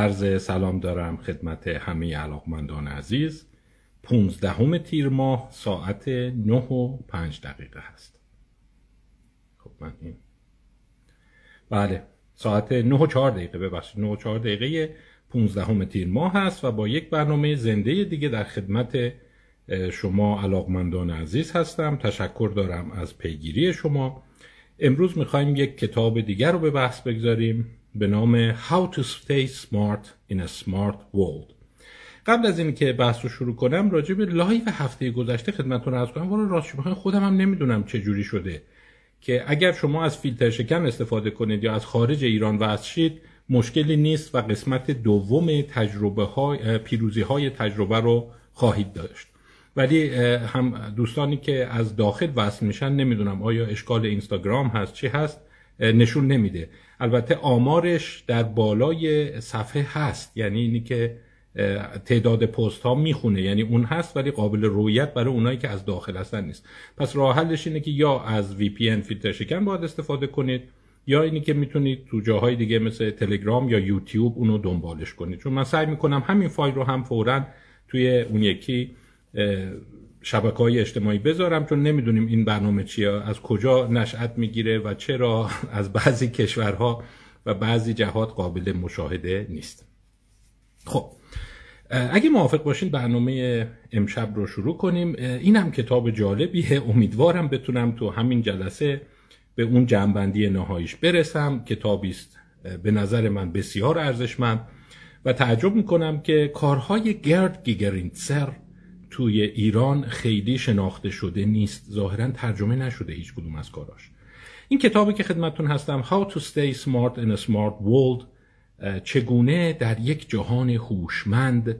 عرض سلام دارم خدمت همه علاقمندان عزیز. پونزدهم تیر ماه ساعت نه و پنج دقیقه هست. خب من این بله ساعت نه و چهار دقیقه ببخشید نه و چهار دقیقه پونزدهم تیر ماه هست و با یک برنامه زنده دیگه در خدمت شما علاقمندان عزیز هستم. تشکر دارم از پیگیری شما. امروز می‌خوایم یک کتاب دیگر رو به بحث بگذاریم. به نام How to Stay Smart in a Smart World. قبل از اینکه بحث رو شروع کنم راجع به live هفته گذشته خدمتتون عرض کنم. والا راستش خودم هم نمی‌دونم چه جوری شده. که اگر شما از فیلتر شکن استفاده کنید یا از خارج ایران وصل شید مشکلی نیست و قسمت دوم تجربه های پیروزی های تجربه رو خواهید داشت. ولی هم دوستانی که از داخل وصل میشن نمی‌دونم آیا اشکال اینستاگرام هست چی هست نشون نمیده. البته آمارش در بالای صفحه هست. یعنی اینی که تعداد پست ها می‌خونه. یعنی اون هست ولی قابل رویت برای اونایی که از داخل هستن نیست. پس راه حلش اینه که یا از VPN فیلتر شکن باید استفاده کنید یا اینی که می‌تونید تو جاهای دیگه مثل تلگرام یا یوتیوب اونو دنبالش کنید. چون من سعی می‌کنم همین فایل رو هم فورا توی اون یکی شبکه های اجتماعی بذارم چون نمی‌دونیم این برنامه چیه از کجا نشأت می‌گیره و چرا از بعضی کشورها و بعضی جهات قابل مشاهده نیست. خب اگه موافق باشین برنامه امشب رو شروع کنیم. این هم کتاب جالبیه. امیدوارم بتونم تو همین جلسه به اون جنبندی نهاییش برسم. کتابی است به نظر من بسیار ارزشمند و تعجب می‌کنم که کارهای گرد گیگرینسر توی ایران خیلی شناخته شده نیست. ظاهرا ترجمه نشده هیچ کدوم از کاراش. این کتابی که خدمتون هستم How to Stay Smart in a Smart World چگونه در یک جهان هوشمند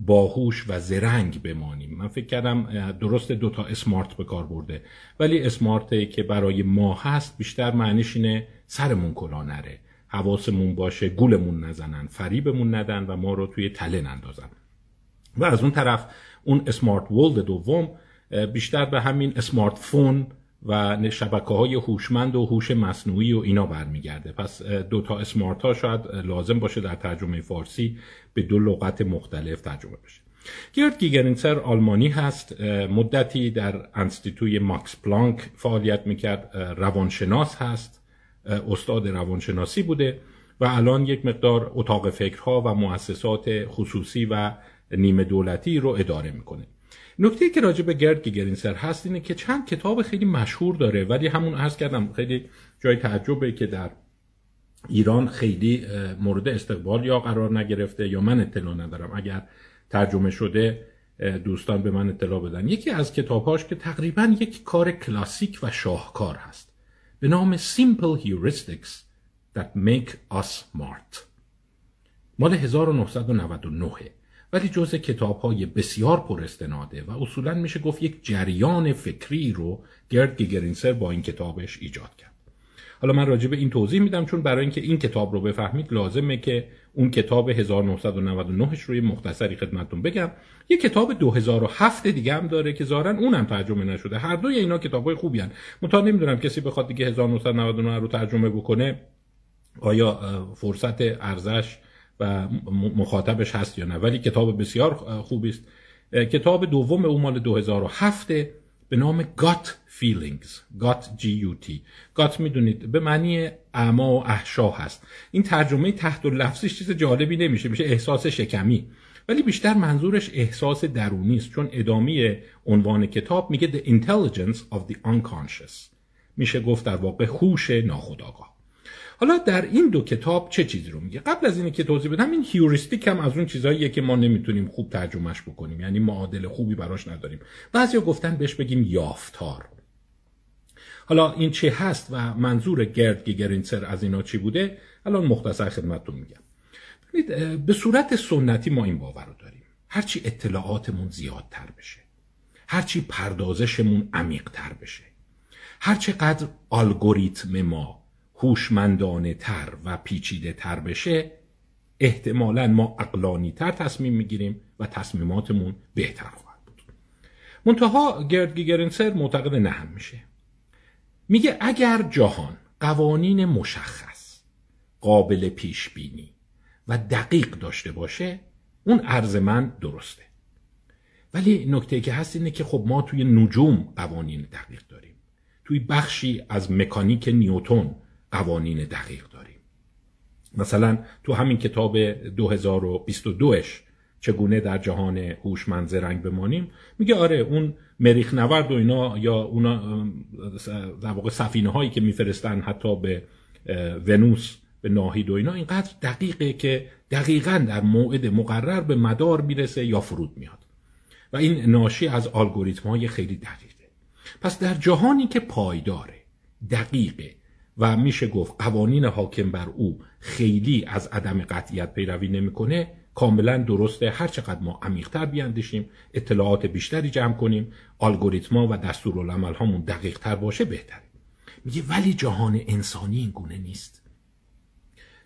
باهوش و زرنگ بمانیم؟ من فکر کردم درست دوتا اسمارت به کار برده. ولی اسمارت که برای ما هست بیشتر معنیش اینه سرمون کلا نره. حواسمون باشه گولمون نزنن فریبمون ندن و ما رو توی تله نندازن و از اون طرف اون اسمارت ولد دوم بیشتر به همین smartphone و شبکه های هوشمند و هوش مصنوعی و اینا برمیگرده. پس دو تا smart ها شاید لازم باشه در ترجمه فارسی به دو لغت مختلف ترجمه بشه. گرد گیگرنزر آلمانی هست مدتی در انستیتوی ماکس پلانک فعالیت می‌کرد. روانشناس هست استاد روانشناسی بوده و الان یک مقدار اتاق فکرها و مؤسسات خصوصی و نیمه دولتی رو اداره می‌کنه. نکته که راجع به گرد گیگرینسر هست اینه که چند کتاب خیلی مشهور داره ولی همون عرض کردم خیلی جای تعجبه که در ایران خیلی مورد استقبال یا قرار نگرفته یا من اطلاع ندارم. اگر ترجمه شده دوستان به من اطلاع بدن. یکی از کتابهاش که تقریبا یک کار کلاسیک و شاهکار هست. به نام Simple Heuristics That Make Us Smart. مال 1999 ولی جز کتاب های بسیار پراستناده و اصولا میشه گفت یک جریان فکری رو گرد گیگرینسر با این کتابش ایجاد کرد. حالا من راجع به این توضیح میدم چون برای اینکه این کتاب رو بفهمید لازمه که اون کتاب 1999ش رو یه مختصری خدمتتون بگم. یه کتاب 2007 دیگه هم داره که ظاهرا اونم ترجمه نشده. هر دوی اینا کتابای خوبی ان متا نمی‌دونم کسی بخواد دیگه 1999 رو ترجمه بکنه آیا فرصت ارزش و مخاطبش هست یا نه. ولی کتاب بسیار خوبی است. کتاب دوم او مال 2007 به نام Gut Feelings. Gut G U T. Gut می‌دونید به معنی اعما و احشا هست. این ترجمه تحت لفظش چیز جالبی نمیشه میشه احساس شکمی. ولی بیشتر منظورش احساس درونی است چون ادامه عنوان کتاب میگه The Intelligence of the Unconscious. میشه گفت در واقع هوش ناخودآگاه. حالا در این دو کتاب چه چیزی رو میگه؟ قبل از اینه که توضیح بدم این هیوریستیک هم از اون چیزهاییه که ما نمی‌تونیم خوب ترجمهش بکنیم. یعنی معادل خوبی براش نداریم. بعضیا گفتن بهش بگیم یافتار. حالا این چه هست و منظور گرد گیگرینسر از اینا چی بوده؟ الان مختصر خدمتتون میگم. به صورت سنتی ما این باور رو داریم. هرچی اطلاعاتمون زیادتر بشه هرچی پردازشمون عمیقتر بشه هرچقدر الگوریتم ما هوشمندانه تر و پیچیده تر بشه احتمالا ما اقلانی تر تصمیم می‌گیریم و تصمیماتمون بهتر خواهد بود. منتها گرد گیگرنسر معتقد نه هم میشه. میگه اگر جهان قوانین مشخص قابل پیش بینی و دقیق داشته باشه اون عرض من درسته. ولی نکته که هست اینه که خب ما توی نجوم قوانین دقیق داریم. توی بخشی از مکانیک نیوتون قوانین دقیق داریم. مثلا تو همین کتاب 2022ش چگونه در جهان هوشمند زرنگ بمانیم میگه آره اون مریخ نورد و اینا یا اونا در واقع سفینه هایی که میفرستن حتی به ونوس به ناهید و اینا اینقدر دقیقه که دقیقا در موعد مقرر به مدار می‌رسه یا فرود میاد. و این ناشی از الگوریتم های خیلی دقیقه. پس در جهانی که پایداره دقیقه و میشه گفت قوانین حاکم بر او خیلی از عدم قطعیت پیروی نمی‌کنه کاملا درسته. هر چقدر ما عمیقتر بیاندیشیم اطلاعات بیشتری جمع کنیم الگوریتما و دستورالعمل هامون دقیق تر باشه بهتره. میگه ولی جهان انسانی این گونه نیست.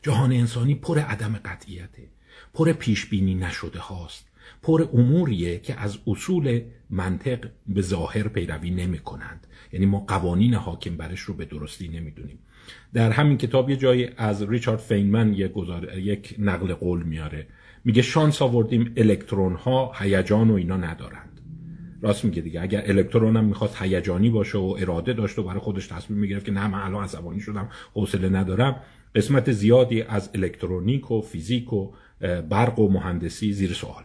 جهان انسانی پر عدم قطعیته پر پیش بینی نشده هاست پر اموریه که از اصول منطق به ظاهر پیروی نمی کنند یعنی ما قوانین حاکم برش رو به درستی نمی‌دونیم. در همین کتاب یه جایی از ریچارد فینمن یک, یک نقل قول میاره. میگه شانس آوردیم الکترون ها هیجان و اینا ندارند. راست میگه دیگه. اگر الکترون هم می‌خواست هیجانی باشه و اراده داشته و برای خودش تصمیم می‌گرفت که نه من الان عصبانی شدم حوصله ندارم قسمت زیادی از الکترونیک و فیزیک و برق و مهندسی زیر سوال.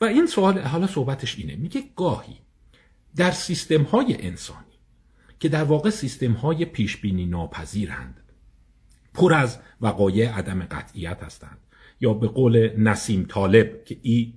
و این سوال حالا صحبتش اینه. میگه گاهی در سیستم های انسانی که در واقع سیستم های پیش بینی ناپذیرند پر از وقایع عدم قطعیت هستند یا به قول نسیم طالب که ای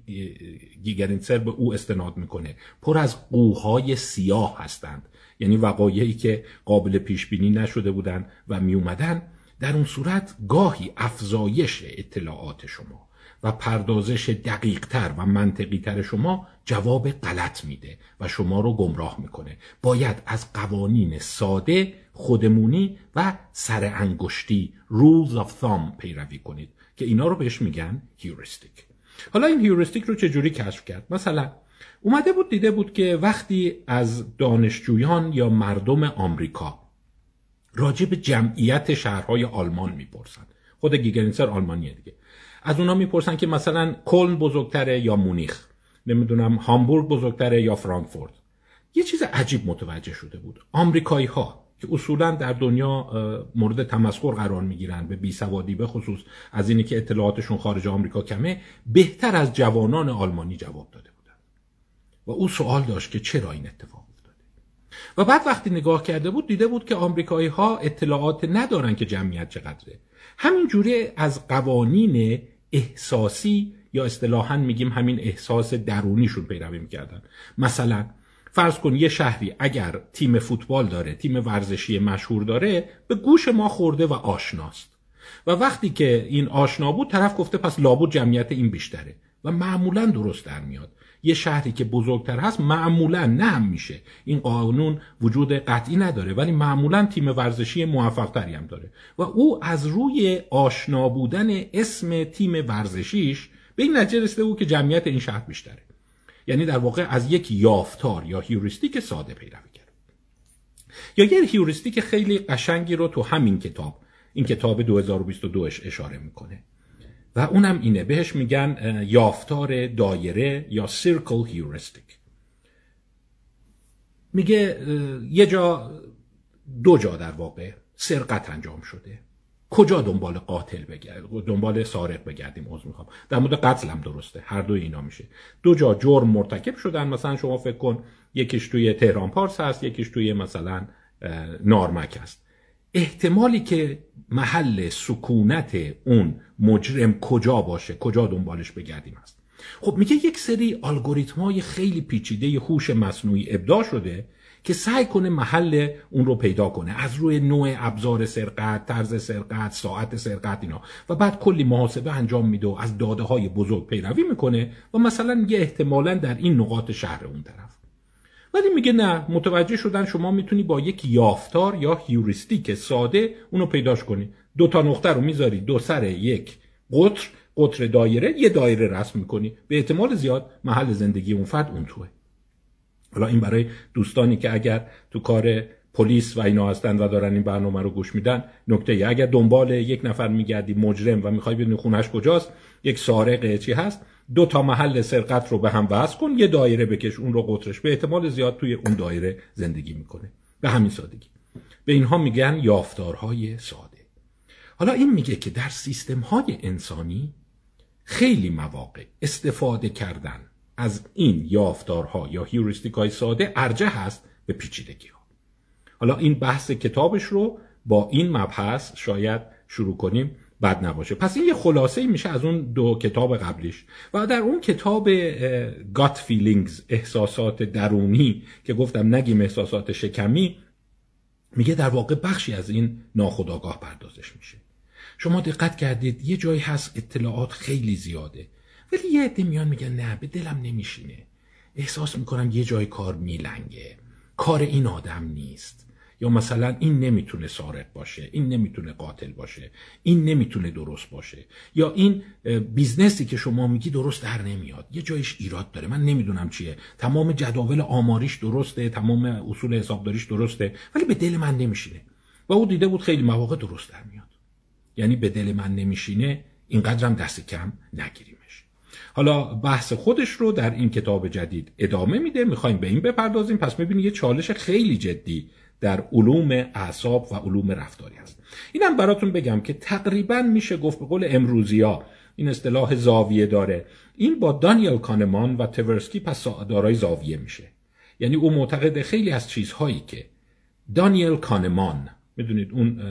گیگرینسر به او استناد می‌کنه پر از قوهای سیاه هستند. یعنی وقایعی که قابل پیش بینی نشده بودند و می اومدن در اون صورت گاهی افزایش اطلاعات شما. و پردازش دقیقتر و منطقیتر شما جواب غلط میده و شما رو گمراه می‌کنه. باید از قوانین ساده خودمونی و سر انگشتی rules of thumb پیروی کنید که اینا رو بهش میگن هیورستیک حالا این هیورستیک رو چجوری کشف کرد؟ مثلا اومده بود دیده بود که وقتی از دانشجویان یا مردم آمریکا راجع به جمعیت شهرهای آلمان می‌پرسن. خود گیگرینسر آلمانیه دیگه. از اونا می‌پرسن که مثلا کلن بزرگتره یا مونیخ؟ نمی‌دونم هامبورگ بزرگتره یا فرانکفورت؟ یه چیز عجیب متوجه شده بود. آمریکایی ها که اصولا در دنیا مورد تمسخر قرار می‌گیرن به بیسوادی به خصوص از اینه که اطلاعاتشون خارج آمریکا کمه بهتر از جوانان آلمانی جواب داده بودن. و او سوال داشت که چرا این اتفاق افتاده؟ و بعد وقتی نگاه کرده بود دیده بود که آمریکایی ها اطلاعات ندارن که جمعیت چقدره. همین جوری از قوانین احساسی یا اصطلاحا میگیم همین احساس درونیشون پیروی می‌کردن. مثلا فرض کن یه شهری اگر تیم فوتبال داره تیم ورزشی مشهور داره به گوش ما خورده و آشناست. و وقتی که این آشنا بود طرف گفته پس لابد جمعیت این بیشتره و معمولا درست در میاد. یه شهری که بزرگتر هست معمولا نه هم میشه این قانون وجود قطعی نداره ولی معمولا تیم ورزشی موفقتری هم داره. و او از روی آشنا بودن اسم تیم ورزشیش به این نتیجه رسیده بود که جمعیت این شهر بیشتره. یعنی در واقع از یک یافتار یا هیوریستیک ساده پیروی کرد. یا یه هیوریستیک خیلی قشنگی رو تو همین کتاب این کتاب 2022 اشاره می‌کنه. و اونم اینه. بهش میگن یافتار دایره یا سیرکل هیوریستیک میگه یه جا دو جا در واقع سرقت انجام شده. کجا دنبال قاتل بگردیم دنبال سارق بگردیم عذر می‌خوام. در مورد قتل هم درسته. هر دو اینا میشه. دو جا جرم مرتکب شدن. مثلا شما فکر کن یکیش توی تهران پارس هست یکیش توی مثلا نارمک هست. احتمالی که محل سکونت اون مجرم کجا باشه کجا دنبالش بگردیم هست. خب میگه یک سری الگوریتم های خیلی پیچیده هوش مصنوعی ابداع شده که سعی کنه محل اون رو پیدا کنه. از روی نوع ابزار سرقت طرز سرقت ساعت سرقت اینا. و بعد کلی محاسبه انجام میده و از داده های بزرگ پیروی می‌کنه و مثلا یه احتمالا در این نقاط شهر اون طرف. ولی میگه نه متوجه شدن شما می‌تونی با یک یافتار یا هیوریستیک ساده اونو پیداش کنی. دو تا نقطه رو می‌ذاری دو سر یک قطر قطر دایره یه دایره رسم می‌کنی. به احتمال زیاد محل زندگی اون فرد اون توه. حالا این برای دوستانی که اگر تو کار پلیس و اینا هستن و دارن این برنامه رو گوش میدن. نکته اگر دنبال یک نفر میگردی مجرم و می‌خوای بدونی خونش کجاست یک سارق چی هست دو تا محل سرقت رو به هم وصل کن یه دایره بکش اون رو قطرش. به احتمال زیاد توی اون دایره زندگی می‌کنه. به همین سادگی. به اینها میگن یافتارهای ساده. حالا این میگه که در سیستم های انسانی خیلی مواقع استفاده کردن از این یافتارها یا هیوریستیک های ساده ارجه هست به پیچیدگی ها حالا این بحث کتابش رو با این مبحث شاید شروع کنیم بد نباشه. پس این یه خلاصه میشه از اون دو کتاب قبلیش. و در اون کتاب Gut Feelings احساسات درونی که گفتم نگیم احساسات شکمی میگه در واقع بخشی از این ناخودآگاه پردازش میشه. شما دقت کردید یه جایی هست اطلاعات خیلی زیاده. ولی یه عده میان میگن نه به دلم نمیشینه. احساس می‌کنم یه جای کار میلنگه. کار این آدم نیست. یا مثلا این نمی‌تونه سارق باشه این نمی‌تونه قاتل باشه این نمی‌تونه درست باشه. یا این business ی که شما میگی درست در نمیاد. یه جایش ایراد داره. من نمی‌دونم چیه. تمام جداول آماریش درسته تمام اصول حسابداریش درسته ولی به دل من نمیشینه. و او دیده بود خیلی مواقع درست در میاد. یعنی به دل من نمیشینه اینقدرم دست کم نگیریمش. حالا بحث خودش رو در این کتاب جدید ادامه میده. می‌خوایم به این بپردازیم. پس می‌بینید یه چالش خیلی جدی در علوم اعصاب و علوم رفتاری هست اینم براتون بگم که تقریبا میشه گفت به قول امروزیا این اصطلاح زاویه داره. این با دانیل کانمان و تورسکی پس دارای زاویه میشه. یعنی او معتقد خیلی از چیزهایی که دانیل کانمان می‌دونید اون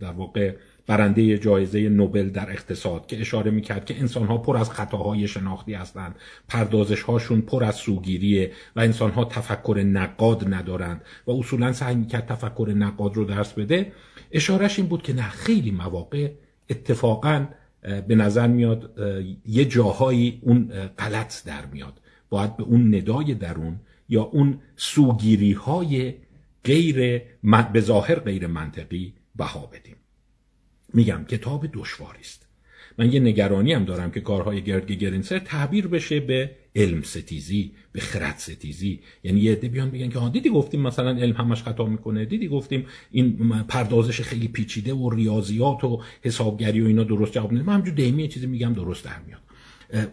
در واقع برنده جایزه نوبل در اقتصاد که اشاره می‌کرد که انسانها پر از خطاهای شناختی هستند پردازش هاشون پر از سوگیریه و انسانها تفکر نقاد ندارند و اصولا سعی می‌کرد تفکر نقاد رو درس بده. اشارش این بود که نه خیلی مواقع اتفاقا به نظر میاد یه جاهایی اون غلط در میاد. باید به اون ندای درون یا اون سوگیری های غیر به ظاهر غیر منطقی بها بدیم. میگم کتاب دشواری است. من یه نگرانی هم دارم که کارهای گرد گرینسر تعبیر بشه به علم ستیزی به خرد ستیزی. یعنی یه عده بیان بگن که ها دیدی گفتیم مثلا علم همش خطا می‌کنه. دیدی گفتیم این پردازش خیلی پیچیده و ریاضیات و حسابگری و اینا درست جواب نمیده. من همجور دیمی چیزی میگم درست در میاد.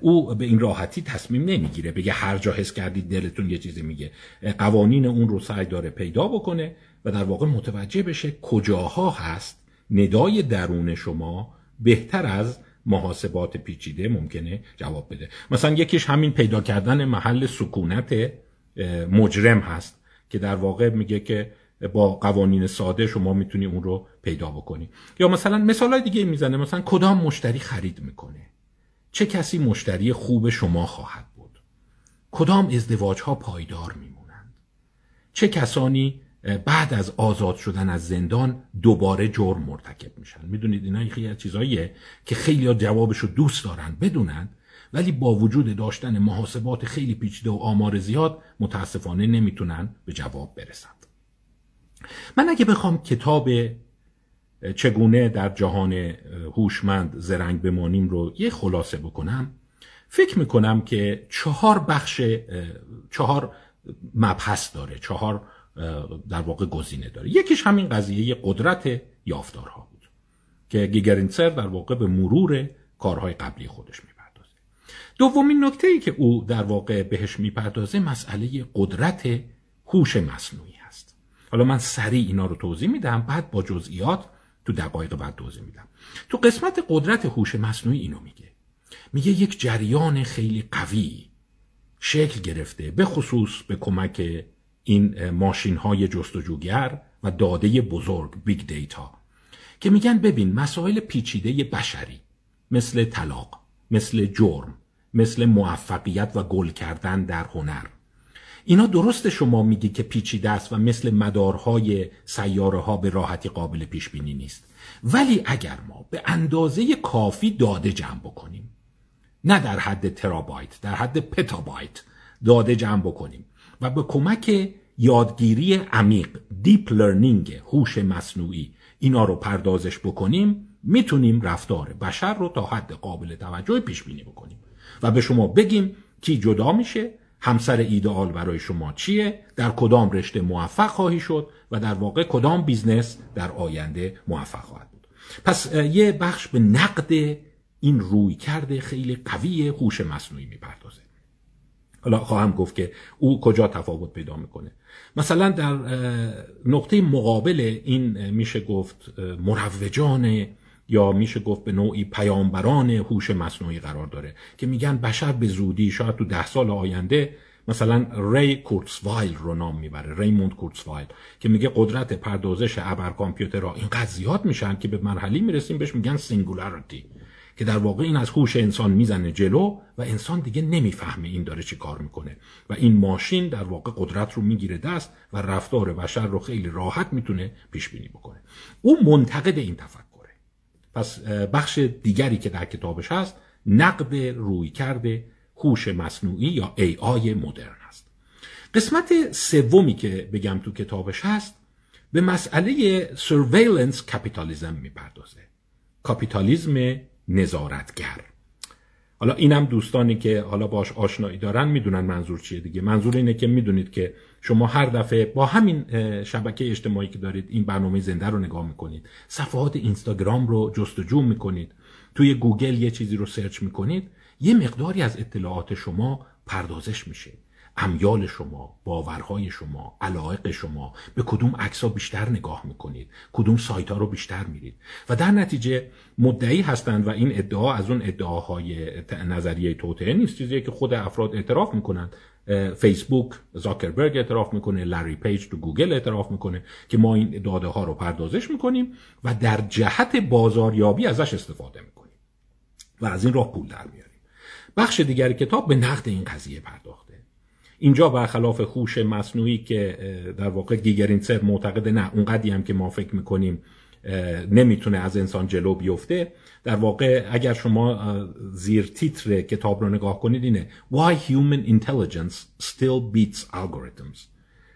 او به این راحتی تصمیم نمی‌گیره بگه هر جا حس کردید دلتون یه چیزی میگه. قوانین اون رو سعی داره پیدا بکنه و در واقع متوجه بشه کجاها هست ندای درون شما بهتر از محاسبات پیچیده ممکنه جواب بده. مثلا یکیش همین پیدا کردن محل سکونت مجرم هست که در واقع میگه که با قوانین ساده شما می‌تونی اون رو پیدا بکنی. یا مثلا مثال های دیگه می‌زنه مثلا کدام مشتری خرید می‌کنه؟ چه کسی مشتری خوب شما خواهد بود؟ کدام ازدواج ها پایدار میمونند؟ چه کسانی بعد از آزاد شدن از زندان دوباره جرم مرتکب میشن. می‌دونید اینا خیلی از چیزاییه که خیلی جوابش رو دوست دارن بدونن ولی با وجود داشتن محاسبات خیلی پیچیده و آمار زیاد متاسفانه نمی‌تونن به جواب برسند. من اگه بخوام کتاب چگونه در جهان هوشمند زرنگ بمانیم رو یه خلاصه بکنم فکر می‌کنم که چهار بخش چهار مبحث داره چهار در واقع گزینه داره. یکیش همین قضیه قدرت یافتارها بود که گیگرینسر در واقع به مرور کارهای قبلی خودش می‌پردازه. دومین نکته ای که او در واقع بهش می‌پردازه مسئله قدرت هوش مصنوعی هست. حالا من سریع اینا رو توضیح میدم بعد با جزئیات تو دقایق بعد توضیح میدم. تو قسمت قدرت هوش مصنوعی اینو میگه. میگه یک جریان خیلی قوی شکل گرفته به خصوص به کمک این ماشین های جستجوگر و داده بزرگ big data که میگن ببین مسائل پیچیده بشری مثل طلاق مثل جرم مثل موفقیت و گل کردن در هنر. اینا درست شما میگی که پیچیده است و مثل مدارهای سیاره ها به راحتی قابل پیش بینی نیست. ولی اگر ما به اندازه کافی داده جمع بکنیم نه در حد ترابایت در حد پتابایت داده جمع بکنیم و به کمک یادگیری عمیق deep learning هوش مصنوعی. اینا رو پردازش بکنیم می‌تونیم رفتار بشر رو تا حد قابل توجه پیش بینی بکنیم. و به شما بگیم کی جدا میشه همسر ایدئال برای شما چیه در کدام رشته موفق خواهی شد و در واقع کدام بیزنس در آینده موفق خواهد بود. پس یه بخش به نقد این رویکرد خیلی قوی هوش مصنوعی می‌پردازه. حالا خواهم گفت که او کجا تفاوت پیدا می‌کنه. مثلا در نقطه مقابل این میشه گفت مروجان یا میشه گفت به نوعی پیامبران هوش مصنوعی قرار داره که میگن بشر به زودی شاید تو ده سال آینده مثلا ری کورتسوایل رو نام می‌بره ریموند کورتسوایل که میگه قدرت پردازش ابر کامپیوترها اینقدر زیاد میشن که به مرحله می‌رسیم بهش میگن singularity. که در واقع این از هوش انسان می‌زنه جلو و انسان دیگه نمی‌فهمه این داره چی کار می‌کنه. و این ماشین در واقع قدرت رو می‌گیره دست و رفتار بشر رو خیلی راحت می‌تونه پیش بینی بکنه. او منتقد این تفکره. پس بخش دیگری که در کتابش هست نقد رویکرد هوش مصنوعی یا AI مدرن هست قسمت سومی که بگم تو کتابش هست به مسئله surveillance capitalism می‌پردازه. کاپیتالیزم نظارتگر. حالا اینم دوستانی که حالا باش آشنایی دارن می‌دونن منظور چیه دیگه. منظور اینه که می‌دونید که شما هر دفعه با همین شبکه اجتماعی که دارید این برنامه زنده رو نگاه می‌کنید صفحات اینستاگرام رو جستجو می‌کنید توی گوگل یه چیزی رو سرچ می‌کنید یه مقداری از اطلاعات شما پردازش میشه. امیال شما باورهای شما علایق شما به کدوم عکس بیشتر نگاه می‌کنید؟ کدوم سایت ها رو بیشتر میرید؟ و در نتیجه مدعی هستند و این ادعا از اون ادعاهای نظریه توطئه نیست. چیزی که خود افراد اعتراف می‌کنند. فیسبوک زاکربرگ اعتراف می‌کنه لری پیج تو گوگل اعتراف می‌کنه که ما این داده ها رو پردازش می‌کنیم و در جهت بازاریابی ازش استفاده می‌کنیم. و از این راه پول در میاریم. بخش دیگری کتاب به نقد این قضیه پرداخته اینجا برخلاف هوش مصنوعی که در واقع گیگرینسر معتقد نه اونقدی هم که ما فکر می‌کنیم نمی‌تونه از انسان جلو بیفته. در واقع اگر شما زیر تیتر کتاب رو نگاه کنید اینه Why Human Intelligence Still Beats Algorithms?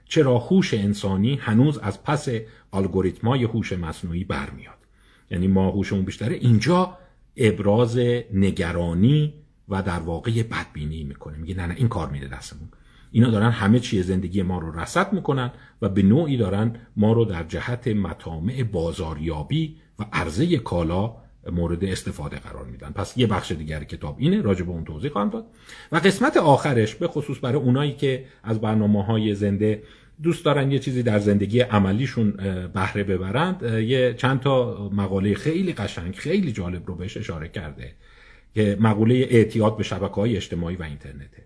چرا هوش انسانی هنوز از پس الگوریتمای هوش مصنوعی برمیاد؟ یعنی ما هوشمون بیشتره. اینجا ابراز نگرانی و در واقع بدبینی می‌کنه. میگه نه نه این کار میده دستمون. اینا دارن همه چیه زندگی ما رو رسد می‌کنن و به نوعی دارن ما رو در جهت مطامع بازاریابی و عرضه کالا مورد استفاده قرار میدن. پس یه بخش دیگر کتاب اینه راجع به اون توضیح خواهم داد. و قسمت آخرش به خصوص برای اونایی که از برنامه های زنده دوست دارن یه چیزی در زندگی عملیشون بهره ببرند یه چند تا مقاله خیلی قشنگ خیلی جالب رو بهش اشاره کرده که مقوله اعتیاد به شبکه های اجتماعی و اینترنته.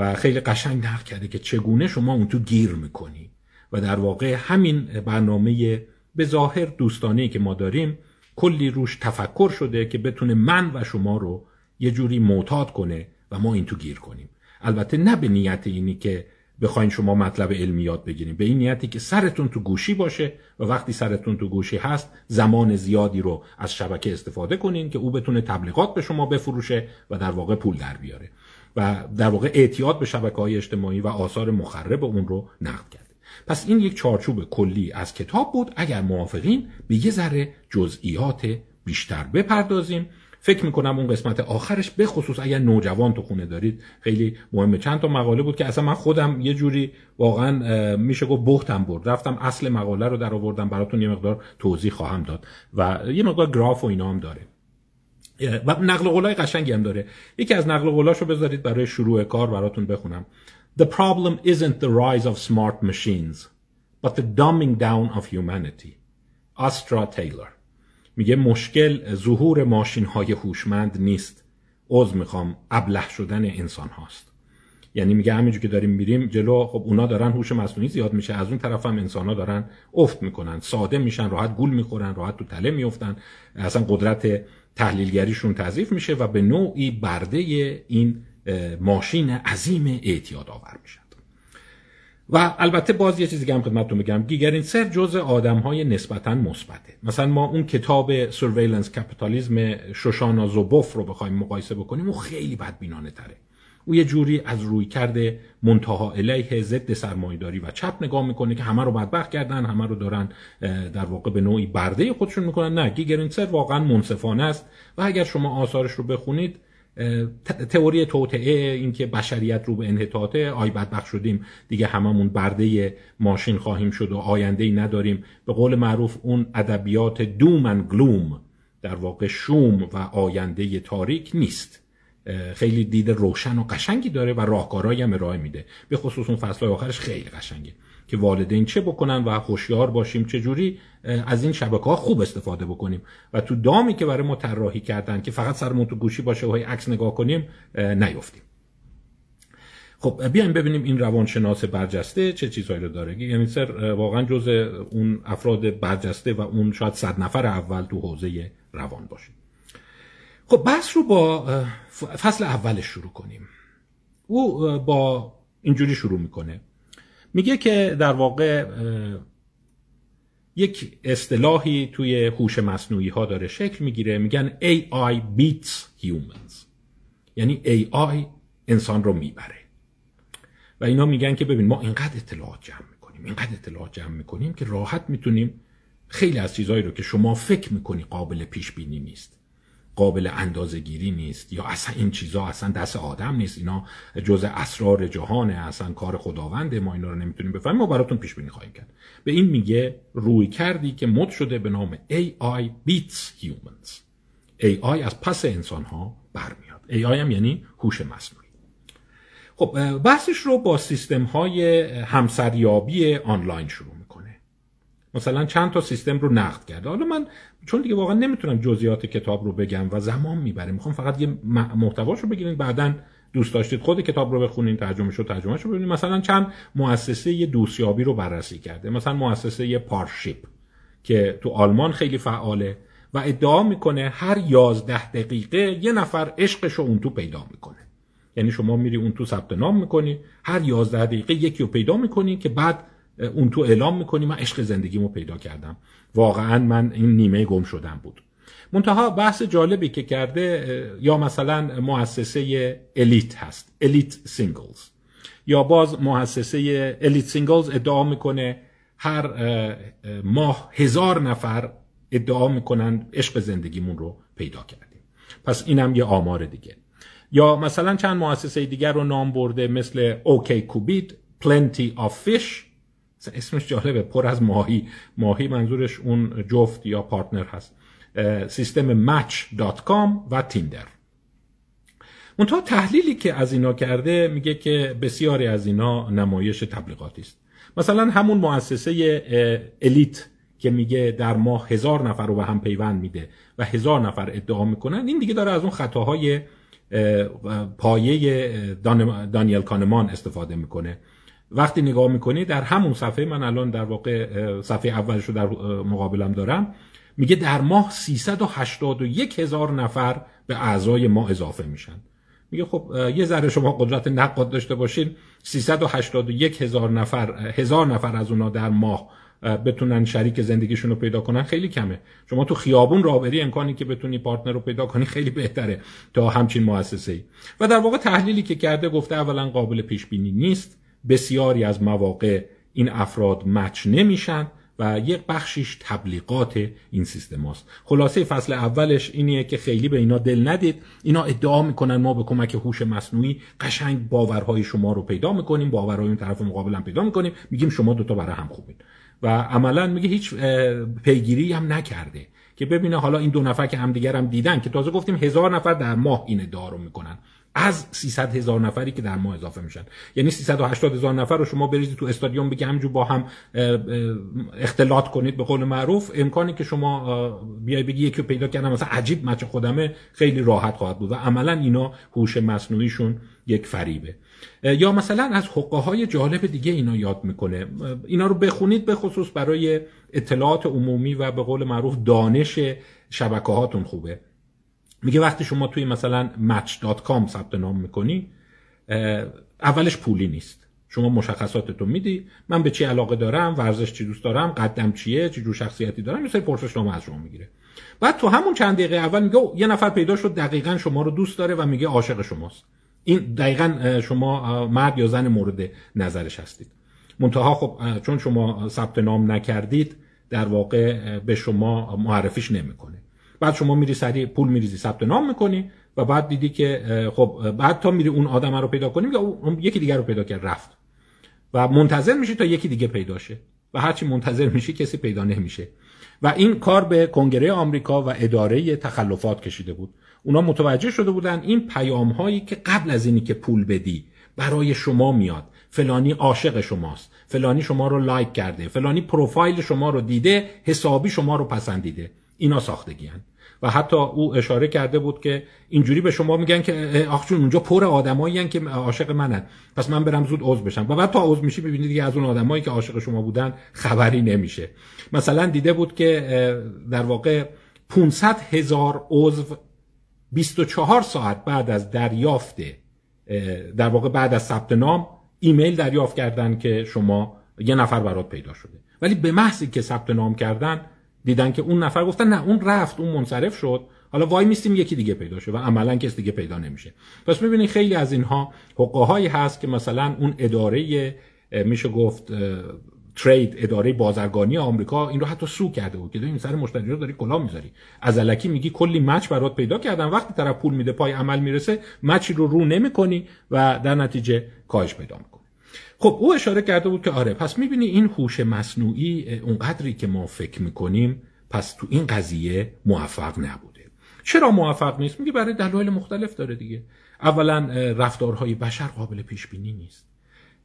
و خیلی قشنگ نقل کرده که چگونه شما اون تو گیر می‌کنی. و در واقع همین برنامه به ظاهر دوستانه که ما داریم کلی روش تفکر شده که بتونه من و شما رو یه جوری معتاد کنه و ما این تو گیر کنیم. البته نه به نیت اینی که بخواین شما مطلب علمی یاد بگیریم به این نیتی که سرتون تو گوشی باشه و وقتی سرتون تو گوشی هست زمان زیادی رو از شبکه استفاده کنین که او بتونه تبلیغات به شما بفروشه و در واقع پول در بیاره. و در واقع اعتیاد به شبکه های اجتماعی و آثار مخرب اون رو نقد کرده. پس این یک چارچوب کلی از کتاب بود. اگر موافقین به یه ذره جزئیات بیشتر بپردازیم. فکر می‌کنم اون قسمت آخرش به خصوص اگر نوجوان تو خونه دارید خیلی مهمه چند تا مقاله بود که اصلا من خودم یه جوری واقعا میشه گفت بختم برد. رفتم اصل مقاله رو در آوردم براتون یه مقدار توضیح خواهم داد. و یه مقدار گراف و اینا هم داره. و نقل قولای قشنگی هم داره. یکی از نقل قولاشو بذارید برای شروع کار براتون بخونم. The problem isn't the rise of smart machines but the dumbing down of humanity. Astra Taylor. میگه مشکل ظهور ماشین های هوشمند نیست. عضو می‌خوام ابله شدن انسان هاست یعنی میگه همینجور که داریم میریم جلو خب اونا دارن هوش مصنوعی زیاد میشه از اون طرف هم انسان ها دارن افت می‌کنن ساده میشن راحت گول می‌خورن راحت تو تله میفتن اصلا قدرت تحلیلگریشون تضعیف میشه و به نوعی برده این ماشین عظیم اعتیاد آور میشن. و البته باز یه چیزی هم خدمتتون بگم گیگرینسر جز آدم های نسبتا مثبته. مثلا ما اون کتاب surveillance capitalism شوشانا زوبوف رو بخوایم مقایسه بکنیم او خیلی بدبینانه تره او یه جوری از رویکرد منتها علیه ضد سرمایداری و چپ نگاه می‌کنه که همه رو بدبخت کردن همه رو دارن در واقع به نوعی برده خودشون می‌کنن. نه گیگرینسر واقعا منصفانه است و اگر شما آثارش رو بخونید تئوری توطعه اینکه بشریت رو به انحطاطه آی بدبخت شدیم دیگه هممون برده ماشین خواهیم شد و آینده ای نداریم. به قول معروف اون ادبیات دوم و گلوم در واقع شوم و آینده تاریک نیست. خیلی دید روشن و قشنگی داره و راهکارهایی هم ارائه میده. به خصوص اون فصل آخرش خیلی قشنگه که والدین چه بکنن و هوشیار باشیم چه جوری از این شبکه ها خوب استفاده بکنیم. و تو دامی که برای ما طراحی کردن که فقط سرمون تو گوشی باشه و عکس نگاه کنیم نیفتیم. خب بیایم ببینیم این روانشناس برجسته چه چیزهایی رو داره. یعنی سر واقعا جز اون افراد برجسته و اون شاید صد نفر اول تو حوزه روان باشه. خب بحث رو با فصل اولش شروع کنیم. او با اینجوری شروع می‌کنه. میگه که در واقع یک اصطلاحی توی هوش مصنوعی ها داره شکل می‌گیره. میگن AI beats humans. یعنی AI انسان رو می‌بره. و اینا میگن که ببین ما اینقدر اطلاعات جمع می‌کنیم اینقدر اطلاعات جمع می‌کنیم که راحت می‌تونیم خیلی از چیزهایی رو که شما فکر می‌کنی قابل پیش بینی نیست قابل اندازه گیری نیست یا اصلا این چیزا اصلا دست آدم نیست. اینا جز اسرار جهانه اصلا کار خداونده ما اینا رو نمی‌تونیم بفهمیم. ما براتون پیش بینی خواهیم کرد. به این میگه روی کردی که مد شده به نام AI beats humans. AI از پس انسان ها برمیاد AI هم یعنی هوش مصنوعی. خب بحثش رو با سیستم های همسریابی آنلاین شروع مثلا چند تا سیستم رو نقد کرده. حالا من چون دیگه واقعا نمی‌تونم جزئیات کتاب رو بگم و زمان می‌بره. می‌خوام فقط یه محتواش رو بگیرید بعدا دوست داشتید خود کتاب رو بخونین ترجمه شو ترجمه شو ببینید مثلا چند مؤسسه دوستیابی رو بررسی کرده. مثلا مؤسسه پارشیپ که تو آلمان خیلی فعاله و ادعا می‌کنه هر یازده دقیقه یه نفر عشقش رو اون تو پیدا می‌کنه. یعنی شما میری اون تو ثبت نام می‌کنی هر یازده دقیقه یکی رو پیدا می‌کنی که بعد اون تو اعلام می‌کنی من عشق زندگیمو پیدا کردم. واقعا من این نیمه گم شدم بود. منتها بحث جالبی که کرده یا مثلا مؤسسه Elite هست Elite Singles یا باز مؤسسه Elite Singles ادعا می‌کنه هر ماه هزار نفر ادعا می‌کنن عشق زندگیمون رو پیدا کردیم. پس اینم یه آمار دیگه. یا مثلا چند مؤسسه دیگر رو نام برده مثل OkCupid Plenty of Fish اسمش جالبه پر از ماهی. ماهی منظورش اون جفت یا پارتنر هست. سیستم match.com و تیندر. منتها تحلیلی که از اینا کرده میگه که بسیاری از اینا نمایش تبلیغاتی است. مثلا همون مؤسسه الیت که میگه در ماه هزار نفر رو به هم پیوند میده و هزار نفر ادعا می‌کنن این دیگه داره از اون خطاهای پایه دانیل کانمان استفاده می‌کنه. وقتی نگاه می‌کنی در همون صفحه من الان در واقع صفحه اولش رو در مقابلم دارم میگه در ماه 381 هزار نفر به اعضای ما اضافه میشن. میگه خب یه ذره شما قدرت نقاد داشته باشین 381 هزار نفر هزار نفر از اونا در ماه بتونن شریک زندگیشون رو پیدا کنن خیلی کمه. شما تو خیابون راه بری امکانی که بتونی پارتنر رو پیدا کنی خیلی بهتره تا همچین مؤسسه ای و در واقع تحلیلی که کرده گفته اولا قابل پیش بینی نیست. بسیاری از مواقع این افراد مچ نمیشن و یک بخشیش تبلیغات این سیستم هاست. خلاصه فصل اولش اینیه که خیلی به اینا دل ندید. اینا ادعا می‌کنن ما به کمک هوش مصنوعی قشنگ باورهای شما رو پیدا می‌کنیم باورهای اون طرف مقابل هم پیدا می‌کنیم میگیم شما دوتا برای هم خوبین. و عملا میگه هیچ پیگیری هم نکرده که ببینه حالا این دو نفر که همدیگر هم دیدن که تازه گفتیم هزار نفر در ماه این ادعا رو می‌کنن. از 300 هزار نفری که در ماه اضافه میشن. یعنی 380 هزار نفر رو شما بریزید تو استادیوم بگی همجور با هم اختلاط کنید به قول معروف. امکانی که شما بیای بگی یکی پیدا کردم مثلا عجیب مچ خودمه خیلی راحت خواهد بود و عملا اینا هوش مصنوعیشون یک فریبه. یا مثلا از حقه های جالب دیگه اینا یاد می‌کنه. اینا رو بخونید به خصوص برای اطلاعات عمومی و به قول معروف دانش شبکه هاتون خوبه. میگه وقتی شما توی مثلا match.com ثبت نام می‌کنی اولش پولی نیست. شما مشخصاتتو میدی. من به چی علاقه دارم؟ ورزش چی دوست دارم؟ قدم چیه؟ چی جور شخصیتی دارم؟ یه سری پرسشنامه از شما می‌گیره. بعد تو همون چند دقیقه اول میگه یه نفر پیدا شد دقیقا شما رو دوست داره و میگه عاشق شماست. این دقیقا شما مرد یا زن مورد نظرش هستید. منتها خب چون شما ثبت نام نکردید در واقع به شما معرفیش نمی‌کنه. بعد شما میری سریع پول میریزی ثبت نام می‌کنی و بعد دیدی که خب بعد تا میری اون آدم رو پیدا کنی یا یکی دیگر رو پیدا کرد رفت. و منتظر میشی تا یکی دیگه پیدا شه. و هرچی منتظر میشی کسی پیدا نمیشه. و این کار به کنگره آمریکا و اداره تخلفات کشیده بود. اونا متوجه شده بودن این پیام هایی که قبل از اینی که پول بدی برای شما میاد. فلانی عاشق شماست. فلانی شما رو لایک کرده. فلانی پروفایل شما رو دیده. حسابی شما رو پسندیده. اینا ساختگی هن. و حتی او اشاره کرده بود که اینجوری به شما میگن که آخ چون اونجا پر آدمایی که عاشق منن. پس من برم زود عضو بشم. و بعد تا عضو میشی ببینید دیگه از اون آدمایی که عاشق شما بودن خبری نمیشه. مثلا دیده بود که در واقع 500 هزار عضو 24 ساعت بعد از دریافت در واقع بعد از ثبت نام ایمیل دریافت کردن که شما یه نفر برات پیدا شده. ولی به محضی که ثبت نام کردن دیدن که اون نفر گفتن نه اون رفت اون منصرف شد. حالا وای میستیم یکی دیگه پیدا شد و عملا کس دیگه پیدا نمیشه. پس می‌بینید خیلی از اینها حقوقهایی هست که مثلا اون اداره میشه گفت ترید اداره بازرگانی آمریکا این رو حتی سو کرده بود که این سر مشتری رو داری کلا می‌ذاری. از الکی میگی کلی مچ برات پیدا کردن. وقتی طرف پول میده پای عمل می‌رسه مچی رو رو نمی‌کنی و در نتیجه کاهش پیدا می‌کنی. خب او اشاره کرده بود که آره پس می‌بینی این هوش مصنوعی اونقدری که ما فکر می‌کنیم پس تو این قضیه موفق نبوده. چرا موفق نیست؟ میگه برای دلایل مختلف داره دیگه. اولا رفتارهای بشر قابل پیش بینی نیست.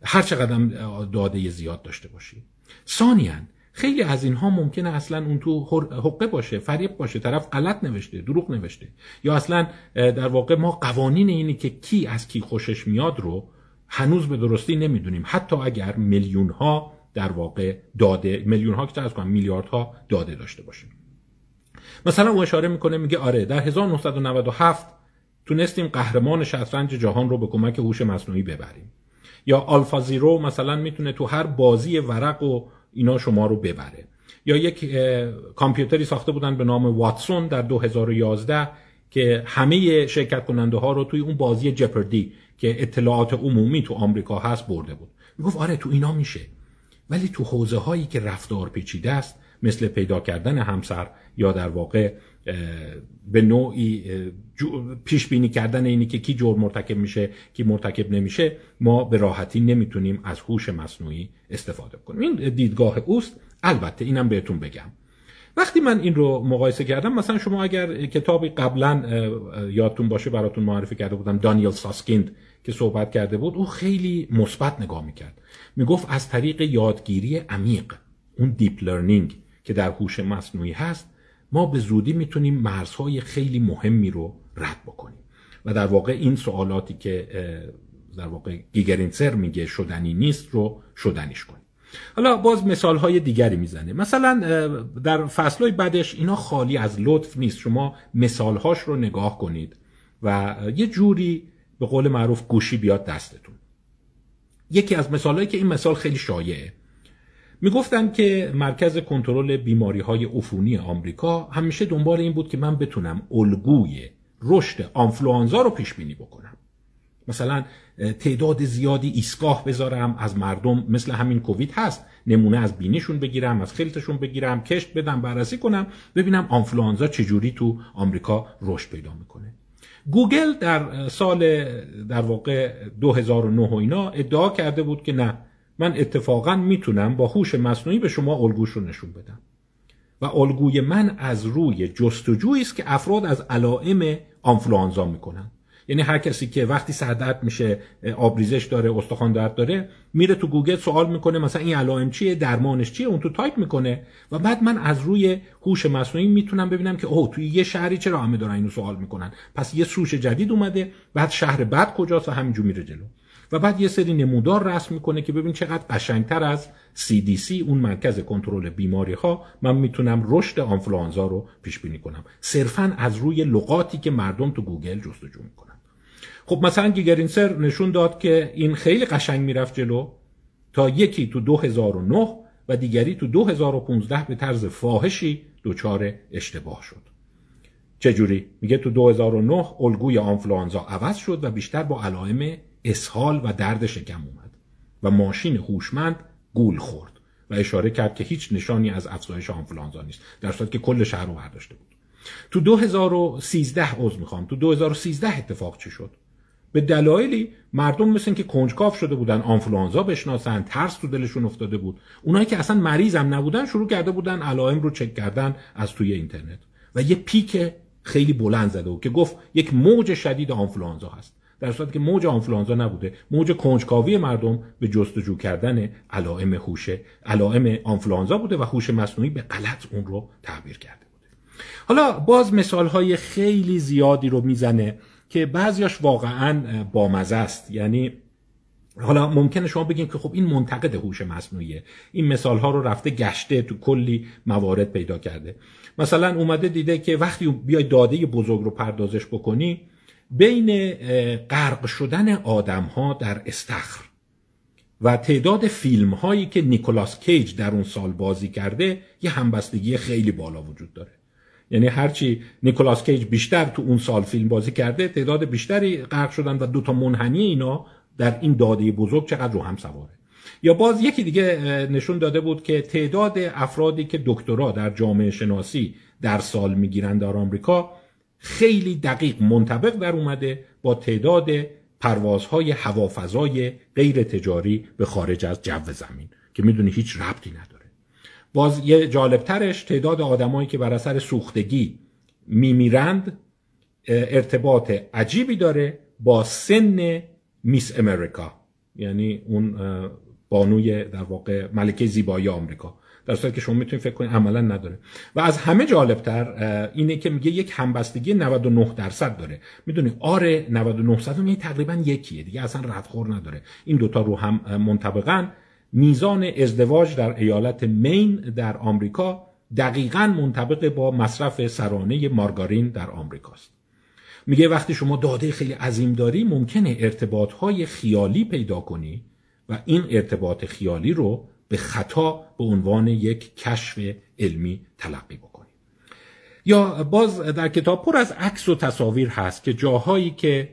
هر چقدر داده زیاد داشته باشی. ثانیا خیلی از اینها ممکنه اصلا اون تو حقه باشه فریب باشه طرف غلط نوشته دروغ نوشته. یا اصلا در واقع ما قوانین اینی که کی از کی خوشش میاد رو هنوز به درستی نمی‌دونیم. حتی اگر میلیون ها در واقع داده میلیون ها که از کنم میلیارد ها داده داشته باشیم. مثلا او اشاره می‌کنه میگه آره در 1997 تونستیم قهرمان شطرنج جهان رو به کمک هوش مصنوعی ببریم. یا آلفا زیرو مثلا می‌تونه تو هر بازی ورق و اینا شما رو ببره. یا یک کامپیوتری ساخته بودن به نام واتسون در 2011 که همه شرکت کننده ها رو توی اون بازی جپردی که اطلاعات عمومی تو آمریکا هست برده بود. می‌گفت آره تو اینا میشه. ولی تو حوزه هایی که رفتار پیچیده است مثل پیدا کردن همسر یا در واقع به نوعی پیش بینی کردن اینی که کی جرم مرتکب میشه کی مرتکب نمیشه ما به راحتی نمی‌تونیم از هوش مصنوعی استفاده کنیم. این دیدگاه اوست. البته اینم بهتون بگم. وقتی من این رو مقایسه کردم مثلا شما اگر کتابی قبلا یادتون باشه براتون معرفی کرده بودم دانیل ساسکیند که صحبت کرده بود او خیلی مثبت نگاه می‌کرد. می‌گفت از طریق یادگیری عمیق اون deep learning که در هوش مصنوعی هست ما به زودی می‌تونیم مرزهای خیلی مهمی رو رد بکنیم. و در واقع این سوالاتی که در واقع گیگرینسر میگه شدنی نیست رو شدنیش کنیم. حالا باز مثال های دیگری می‌زنه مثلا در فصلهای بعدش اینا خالی از لطف نیست. شما مثال هاش رو نگاه کنید و یه جوری به قول معروف گوشی بیاد دستتون. یکی از مثالهایی که این مثال خیلی شایعه. می‌گفتن که مرکز کنترل بیماری های عفونی آمریکا همیشه دنبال این بود که من بتونم الگوی رشد آنفلوانزا رو پیش بینی بکنم. مثلا تعداد زیادی ایستگاه بذارم از مردم مثل همین کووید هست. نمونه از بینیشون بگیرم از خلطشون بگیرم کشت بدم بررسی کنم ببینم آنفلوانزا چجوری تو آمریکا رشد پیدا می‌کنه. گوگل در سال در واقع 2009 و اینا ادعا کرده بود که نه من اتفاقا می‌تونم با هوش مصنوعی به شما الگوش رو نشون بدم. و الگوی من از روی جستجویی است که افراد از علائم آنفلوانزا می‌کنن. یعنی هر کسی که وقتی سردرد میشه آبریزش داره استخوان درد داره میره تو گوگل سوال می‌کنه مثلا این علائم چیه درمانش چیه اون تو تایپ می‌کنه و بعد من از روی هوش مصنوعی می‌تونم ببینم که اوه توی یه شهری چرا همه دارن اینو سوال می‌کنن؟ پس یه سوش جدید اومده بعد شهر بعد کجاست و همینجور میره جلو. و بعد یه سری نمودار رسم می‌کنه که ببین چقدر قشنگتر از CDC اون مرکز کنترل بیماری ها من می‌تونم رشد آنفلوانزا رو پیش بینی کنم. صرفا از روی لغاتی که مردم تو گوگل جستجو می‌کنن. خب مثلا گیگرینسر نشون داد که این خیلی قشنگ می‌رفت جلو تا یکی تو 2009 و دیگری تو 2015 به طرز فاحشی دچار اشتباه شد. چجوری؟ میگه تو 2009 الگوی آنفلوانزا عوض شد و بیشتر با علائم اسهال و درد شکم اومد و ماشین هوشمند گول خورد و اشاره کرد که هیچ نشانی از افزایش آنفلوانزا نیست. در صورتی که کل شهر رو برداشته بود. تو 2013 عضو می‌خوام. تو 2013 اتفاق چی شد؟ به دلایلی مردم مثل که کنجکاف شده بودن آنفلوانزا بشناسن ترس تو دلشون افتاده بود. اونایی که اصلا مریض هم نبودن شروع کرده بودن علائم رو چک کردن از توی اینترنت. و یه پیک خیلی بلند زده بود که گفت یک موج شدید آنفلوانزا هست. در صورتی که موج آنفلوانزا نبوده موج کنجکاوی مردم به جستجو کردن علائم هوش علائم آنفلوانزا بوده و هوش مصنوعی به غلط اون رو تعبیر کرده بوده. حالا باز مثال های خیلی زیادی رو می‌زنه که بعضیاش واقعا بامزه است. یعنی حالا ممکنه شما بگین که خب این منتقد هوش مصنوعیه. این مثال ها رو رفته گشته تو کلی موارد پیدا کرده. مثلا اومده دیده که وقتی بیای داده بزرگ رو پردازش بکنی بین غرق شدن آدم ها در استخر و تعداد فیلم هایی که نیکولاس کیج در اون سال بازی کرده یه همبستگی خیلی بالا وجود داره. یعنی هرچی نیکولاس کیج بیشتر تو اون سال فیلم بازی کرده تعداد بیشتری غرق شدن و دوتا منحنی اینا در این داده بزرگ چقدر رو هم سواره. یا باز یکی دیگه نشون داده بود که تعداد افرادی که دکترا در جامعه شناسی در سال می‌گیرند در آمریکا خیلی دقیق منطبق در اومده با تعداد پروازهای هوافضای غیر تجاری به خارج از جو زمین که می‌دونی هیچ ربطی نداره. باز یه جالبترش تعداد آدمایی که بر اثر سوختگی میمیرند ارتباط عجیبی داره با سن میس امریکا. یعنی اون بانوی در واقع ملکه زیبایی آمریکا. در صورتی که شما می‌تونید فکر کنید عملا نداره. و از همه جالبتر اینه که میگه یک همبستگی 99 درصد داره. می‌دونی آره 99 درصد یعنی تقریبا یکیه. دیگه اصلا ردخور نداره. این دوتا رو هم منطبقا میزان ازدواج در ایالت مین در آمریکا دقیقا منطبق با مصرف سرانه مارگارین در آمریکاست. میگه وقتی شما داده خیلی عظیم داری ممکنه ارتباط های خیالی پیدا کنی و این ارتباط خیالی رو به خطا به عنوان یک کشف علمی تلقی بکنیم یا باز در کتاب پر از عکس و تصاویر هست که جاهایی که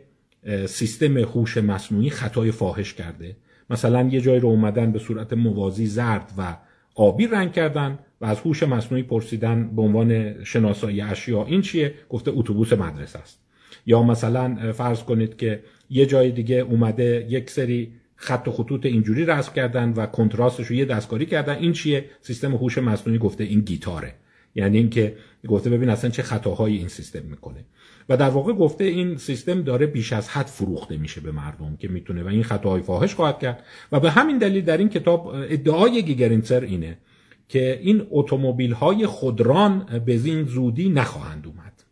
سیستم هوش مصنوعی خطای فاحش کرده مثلا یه جایی رو اومدن به صورت موازی زرد و آبی رنگ کردن و از هوش مصنوعی پرسیدن به عنوان شناسایی اشیا این چیه؟ گفته اتوبوس مدرسه است. یا مثلا فرض کنید که یه جای دیگه اومده یک سری خط و خطوط اینجوری رسم کردن و کنتراستش رو یه دستکاری کردن. این چیه؟ سیستم هوش مصنوعی گفته این گیتاره. یعنی اینکه گفته ببین اصلا چه خطاهایی این سیستم می‌کنه. و در واقع گفته این سیستم داره بیش از حد فروخته میشه به مردم که می‌تونه و این خطاهای فاحش خواهد کرد. و به همین دلیل در این کتاب ادعای گیگرینسر اینه که این اتومبیل های خودران به این زودی نخواهند اومد.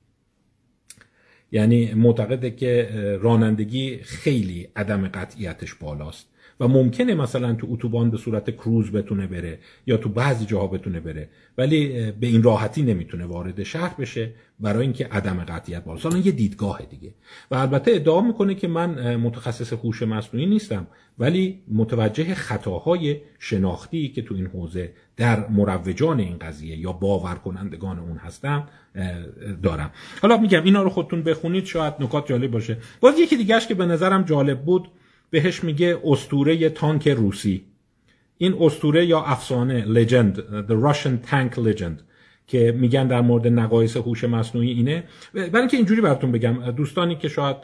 یعنی معتقده که رانندگی خیلی عدم قطعیتش بالاست. و ممکنه مثلا تو اتوبان به صورت کروز بتونه بره یا تو بعضی جاها بتونه بره ولی به این راحتی نمی‌تونه وارد شهر بشه برای اینکه عدم قطعیت بالاست حالا یه دیدگاه دیگه. و البته ادعا می‌کنه که من متخصص هوش مصنوعی نیستم ولی متوجه خطاهای شناختی که تو این حوزه در مروجان این قضیه یا باور کنندگان اون هستم دارم. حالا میگم اینا رو خودتون بخونید شاید نکات جالب باشه. باز یکی دیگهش که به نظرم جالب بود بهش میگه استوره تانک روسی. این اسطوره یا افسانه legend The Russian Tank Legend که میگن در مورد نقایص هوش مصنوعی اینه. برای اینکه اینجوری براتون بگم دوستانی که شاید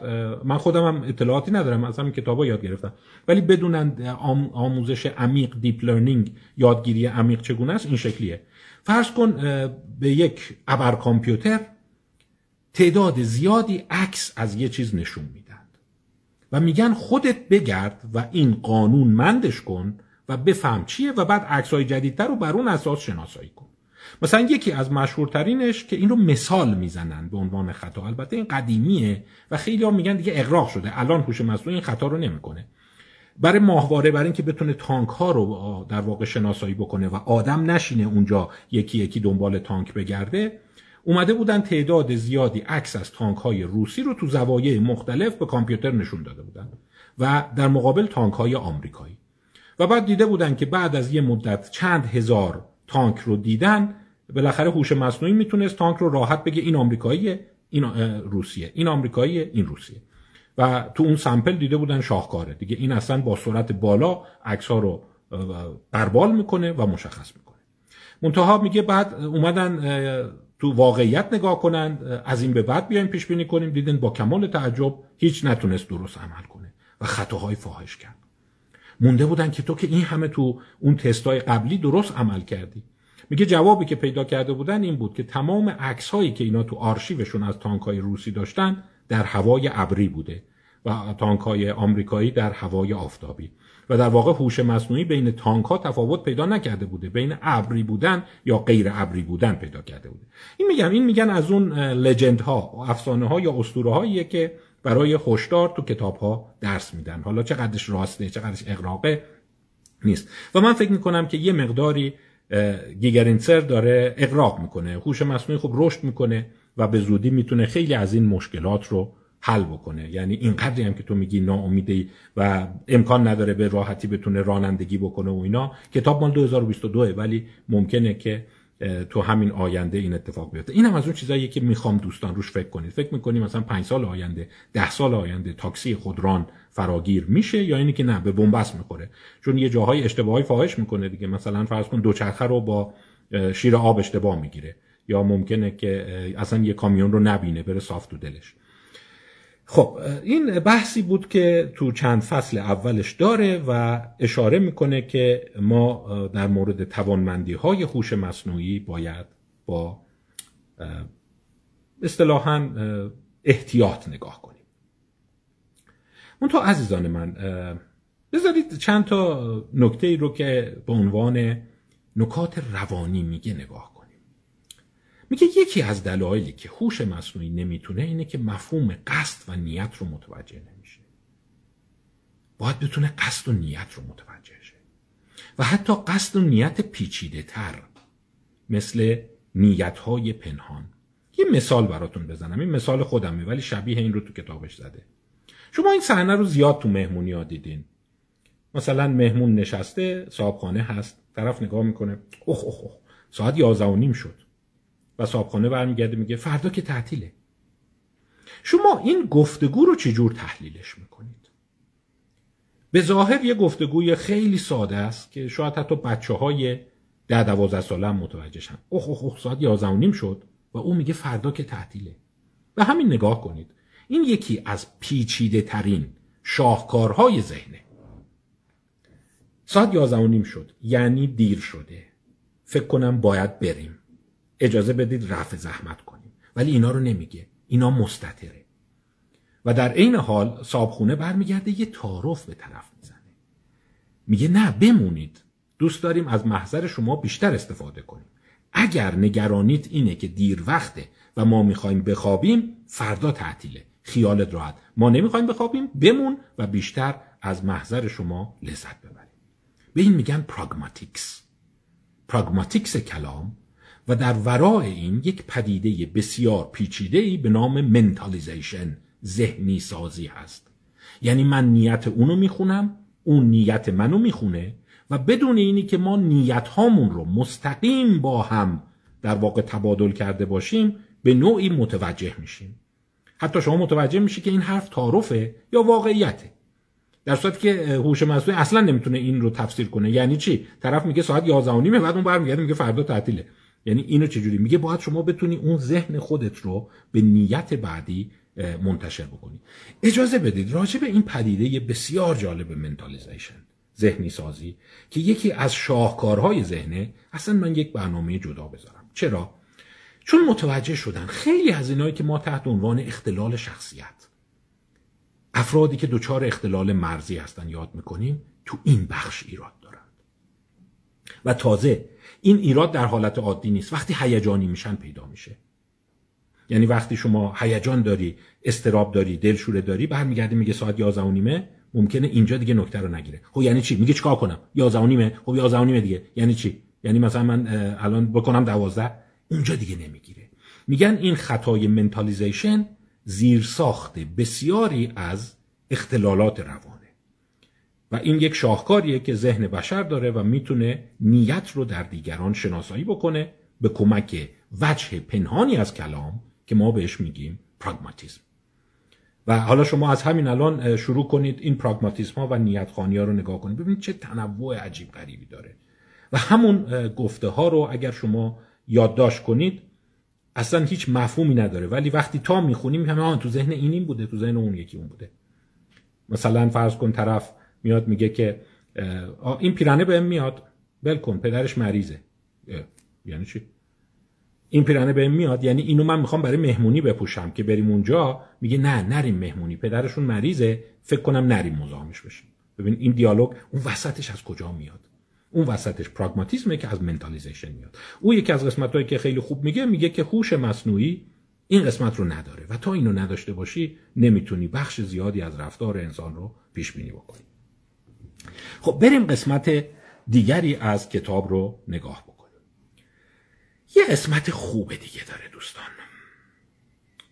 من خودم هم اطلاعاتی ندارم از همین کتابا یاد گرفتم. ولی بدونن آموزش عمیق deep learning یادگیری عمیق چگونه است؟ این شکلیه. فرض کن به یک ابر کامپیوتر تعداد زیادی عکس از یه چیز نشون میدند و میگن خودت بگرد و این قانون مندش کن و بفهم چیه و بعد عکسای جدیدتر رو بر اون اساس شناسایی کن. مثلا یکی از مشهورترینش که این رو مثال می‌زنن به عنوان خطا. البته این قدیمیه و خیلی ها میگن دیگه اقراق شده. الان هوش مصنوعی این خطا رو نمی‌کنه. برای ماهواره برای اینکه بتونه تانک ها رو در واقع شناسایی بکنه و آدم نشینه اونجا یکی یکی دنبال تانک بگرده اومده بودن تعداد زیادی عکس از تانک های روسی رو تو زوایای مختلف به کامپیوتر نشون داده بودن و در مقابل تانک های آمریکایی. و بعد دیده بودن که بعد از یه مدت چند هزار تانک رو دیدن بالاخره هوش مصنوعی می‌تونست تانک رو راحت بگه این آمریکایی این روسیه این آمریکایی این روسیه. و تو اون سمپل دیده بودن شاهکاره. دیگه این اصلا با سرعت بالا عکس ها رو قربال می‌کنه و مشخص می‌کنه. منتها میگه بعد اومدن تو واقعیت نگاه کنند از این به بعد بیایم پیش بینی کنیم دیدن با کمال تعجب هیچ نتونست درست عمل کنه و خطاهای فاحش کرد. مونده بودن که تو که این همه تو اون تستای قبلی درست عمل کردی. میگه جوابی که پیدا کرده بودن این بود که تمام عکس هایی که اینا تو آرشیوشون از تانک های روسی داشتن در هوای ابری بوده و تانک های آمریکایی در هوای آفتابی. و در واقع هوش مصنوعی بین تانک ها تفاوت پیدا نکرده بوده بین ابری بودن یا غیر ابری بودن پیدا کرده بوده. این میگم این میگن از اون لجند ها افسانه ها یا اسطوره هاییه که برای هشدار تو کتاب ها درس میدن. حالا چقدرش راسته چقدرش اقراقه نیست. و من فکر می‌کنم که یه مقداری گیگرینسر داره اقراق می‌کنه. هوش مصنوعی خوب رشد می‌کنه و به زودی می‌تونه خیلی از این مشکلات رو حل بکنه. یعنی اینقدری هم که تو میگی ناامیدی و امکان نداره به راحتی بتونه رانندگی بکنه و اینا. کتاب مال 2022 ولی ممکنه که تو همین آینده این اتفاق بیفته. اینم از اون چیزاییه که می‌خوام دوستان روش فکر کنید. فکر می‌کنیم مثلا پنج سال آینده ده سال آینده تاکسی خودران فراگیر میشه یا اینی که نه به بنبست می‌خوره؟ چون یه جاهای اشتباهی فاحش می‌کنه دیگه. مثلا فرض کن دوچرخه رو با شیر آب اشتباه می‌گیره. یا ممکنه که اصلا یه کامیون رو نبینه بره صاف تو دلش. خب این بحثی بود که تو چند فصل اولش داره و اشاره می‌کنه که ما در مورد توانمندی های هوش مصنوعی باید با اصطلاحا احتیاط نگاه کنیم. اون تو عزیزان من بذارید چند تا نکته ای رو که به عنوان نکات روانی میگه نگاه میگه یکی از دلایلی که هوش مصنوعی نمی‌تونه اینه که مفهوم قصد و نیت رو متوجه نمیشه. باید بتونه قصد و نیت رو متوجه شه. و حتی قصد و نیت پیچیده تر مثل نیت های پنهان. یه مثال براتون بزنم. این مثال خودمه ولی شبیه این رو تو کتابش زده. شما این صحنه رو زیاد تو مهمونی ها دیدین. مثلا مهمون نشسته صاحبخانه هست. طرف نگاه می‌کنه. اوه اوه اوه. ساعت یازده و نیم شد. و صابخانه برمیگرده میگه فردا که تعطیله. شما این گفتگو رو چجور تحلیلش می‌کنید؟ به ظاهر یه گفتگوی خیلی ساده است که شاید حتی بچه های ده دوازده ساله هم متوجهشن اوه اوه اوه ساعت یازده نیم شد و او میگه فردا که تعطیله. به همین نگاه کنید. این یکی از پیچیده ترین شاهکارهای ذهنه. ساعت یازده نیم شد. یعنی دیر شده. فکر کنم باید بریم. اجازه بدید رفع زحمت کنیم. ولی اینا رو نمیگه. اینا مستطره. و در عین حال صابخونه برمیگرده یه تعارف به طرف می‌زنه. میگه نه بمونید. دوست داریم از محضر شما بیشتر استفاده کنیم. اگر نگرانیت اینه که دیر وقته و ما می‌خوایم بخوابیم فردا تعطیله. خیالت راحت. ما نمی‌خوایم بخوابیم بمون و بیشتر از محضر شما لذت ببریم. به این میگن pragmatics pragmatics کلام و در ورای این یک پدیده بسیار پیچیده ای به نام mentalization ذهنی سازی هست. یعنی من نیت اونو می‌خونم اون نیت منو می‌خونه و بدون اینی که ما نیت هامون رو مستقیم با هم در واقع تبادل کرده باشیم به نوعی متوجه میشیم. حتی شما متوجه میشی که این حرف تعارفه یا واقعیته. در صورتی که هوش مصنوعی اصلا نمی‌تونه این رو تفسیر کنه. یعنی چی؟ طرف میگه ساعت 11 و نیمه بعد اون برمیگرده میگه فردا تعطیله. یعنی اینو چجوری؟ میگه باید شما بتونی اون ذهن خودت رو به نیت بعدی منتشر بکنی. اجازه بدید راجع به این پدیده بسیار جالب منتالیزیشن ذهنی سازی که یکی از شاهکارهای ذهنه اصلا من یک برنامه جدا بذارم. چرا؟ چون متوجه شدن خیلی از اینایی که ما تحت عنوان اختلال شخصیت افرادی که دچار اختلال مرزی هستن یاد می‌کنیم تو این بخش ایراد دارند و تازه این ایراد در حالت عادی نیست. وقتی هیجانی میشن پیدا میشه. یعنی وقتی شما هیجان داری استراب داری دلشوره داری برمیگرده میگه ساعت 11 و نیمه ممکنه اینجا دیگه نکته رو نگیره. خب یعنی چی؟ میگه چیکار کنم؟ 11 و نیمه؟ خب 11 و نیمه دیگه. یعنی چی؟ یعنی مثلا من الان بکنم 12 اونجا دیگه نمی‌گیره. میگن این خطای منتالیزیشن زیر ساخته بسیاری از اختلالات روان. و این یک شاهکاریه که ذهن بشر داره و می‌تونه نیت رو در دیگران شناسایی بکنه به کمک وجه پنهانی از کلام که ما بهش میگیم پراگماتیزم و حالا شما از همین الان شروع کنید این پراگماتیسم ها و نیت ها رو نگاه کنید. ببینید چه تنوع عجیب غریبی داره. و همون گفته ها رو اگر شما یادداشت کنید اصلا هیچ مفهومی نداره. ولی وقتی تا می‌خونیم همه آن تو ذهن این این بوده تو ذهن اون یکی اون بوده. مثلا فرض کن طرف میاد میگه که این پیرانه بهم میاد. بل کن پدرش مریضه. یعنی چی؟ این پیرانه بهم میاد یعنی اینو من می‌خوام برای مهمونی بپوشم که بریم اونجا. میگه نه نریم مهمونی پدرشون مریضه. فکر کنم نریم مزاحمش بشیم. ببین این دیالوگ اون وسطش از کجا میاد؟ اون وسطش پراگماتیسمه که از منتالیزیشن میاد. او یکی از قسمتهایی که خیلی خوب میگه میگه که هوش مصنوعی این قسمت رو نداره و تا اینو نداشته باشی نمی‌تونی بخش زیادی از رفتار انسان رو پیش بینی بکنی. خب بریم قسمت دیگری از کتاب رو نگاه بکنیم. یه قسمت خوب دیگه داره دوستان.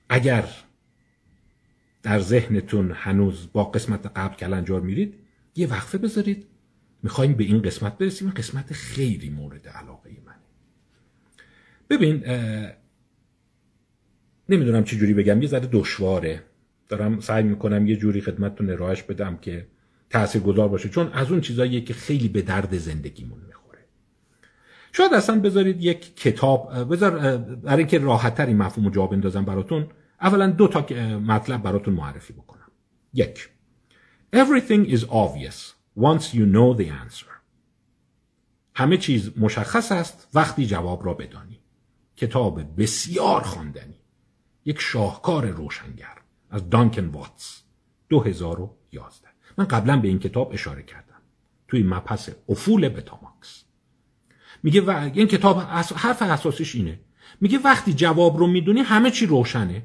اگر در ذهنتون هنوز با قسمت قبل کلنجار میرید یه وقفه بذارید. می‌خوایم به این قسمت برسیم. این قسمت خیلی مورد علاقه منه. ببین نمی‌دونم چه جوری بگم. یه ذره دشواره. دارم سعی می‌کنم یه جوری خدمتتون ارائهش بدم که تأثیر گذار باشه. چون از اون چیزاییه که خیلی به درد زندگیمون می‌خوره. شاید اصلا بذارید یک کتاب بذار برای اینکه راحتتر این مفهوم رو جا بندازم براتون اولا دو تا مطلب براتون معرفی بکنم. یک Everything is obvious once you know the answer. همه چیز مشخص است وقتی جواب را بدانی. کتاب بسیار خواندنی. یک شاهکار روشنگر از دانکن واتس 2011 من قبلا به این کتاب اشاره کردم. توی مپس افول بتاماکس. میگه و این کتاب حرف اساسیش اینه. میگه وقتی جواب رو می‌دونی همه چی روشنه.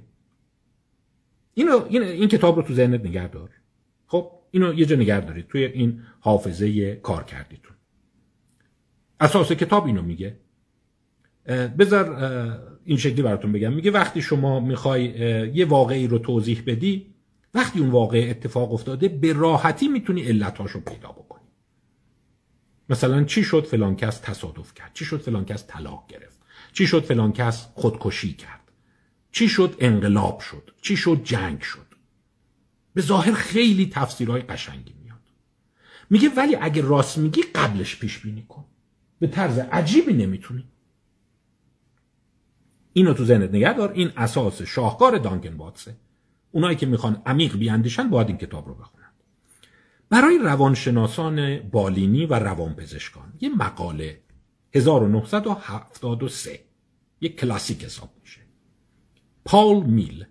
اینو این, این کتاب رو تو ذهنت نگه دار. خب اینو یه جا نگه دارید. توی این حافظه کار کردیتون. اساس کتاب اینو میگه. بذار این شکلی براتون بگم. میگه وقتی شما می‌خوای یه واقعی رو توضیح بدی وقتی اون واقع اتفاق افتاده به راحتی می‌تونی علتاش پیدا بکنی. مثلا چی شد فلان کس تصادف کرد؟ چی شد فلان کس طلاق گرفت؟ چی شد فلان کس خودکشی کرد؟ چی شد انقلاب شد؟ چی شد جنگ شد؟ به ظاهر خیلی تفسیرهای قشنگی میاد. میگه ولی اگه راست میگی قبلش پیش بینی کن. به طرز عجیبی نمی‌تونی. اینو تو ذهنت نگه دار. این اساس شاهکار دانکن باتسه اونایی که می‌خوان عمیق بیاندیشن باید این کتاب رو بخونن. برای روانشناسان بالینی و روانپزشکان یه مقاله 1973 یک کلاسیک حساب میشه. پاول میل.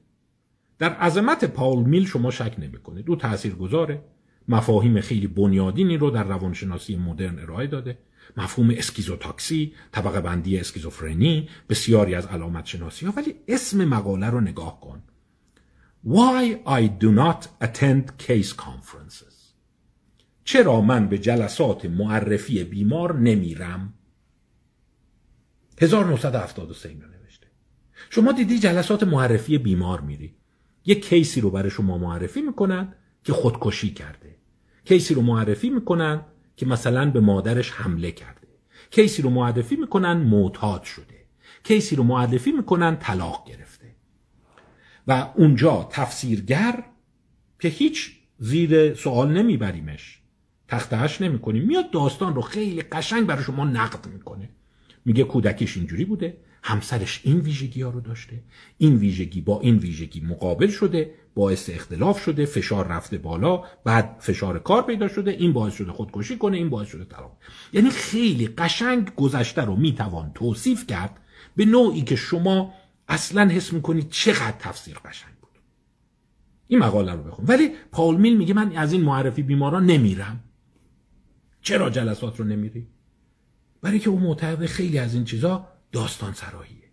در عظمت پاول میل شما شک نمی‌کنید. او تأثیر گذاره مفاهیم خیلی بنیادینی رو در روانشناسی مدرن ارائه داده. مفهوم اسکیزوتاکسی طبقه بندی اسکیزوفرنی بسیاری از علامت شناسی ها ولی اسم مقاله رو نگاه کن. Why I do not attend case conferences? چرا من به جلسات معرفی بیمار نمیرم؟ 1973 اینو نوشته. شما دیدی جلسات معرفی بیمار میری. یک کیسی رو برای شما معرفی می‌کنن که خودکشی کرده. کیسی رو معرفی می‌کنن که مثلا به مادرش حمله کرده. کیسی رو معرفی می‌کنن معتاد شده. کیسی رو معرفی می‌کنن طلاق گرفته. و اونجا تفسیرگر که هیچ زیر سوال نمیبریمش. تختهش نمی‌کنیم. میاد داستان رو خیلی قشنگ برای شما نقد می‌کنه. میگه کودکیش اینجوری بوده. همسرش این ویژگی ها رو داشته. این ویژگی با این ویژگی مقابل شده باعث اختلاف شده فشار رفته بالا بعد فشار کار پیدا شده. این باعث شده خودکشی کنه این باعث شده طلاق. یعنی خیلی قشنگ گذشته رو می‌توان توصیف کرد به نوعی که شما اصلا حس می‌کنید چقدر تفسیر قشنگ بود. این مقاله رو بخون. ولی پاول میل میگه من از این معرفی بیماران نمیرم. چرا جلسات رو نمیری؟ برای که او معتقد خیلی از این چیزا داستان سراییه.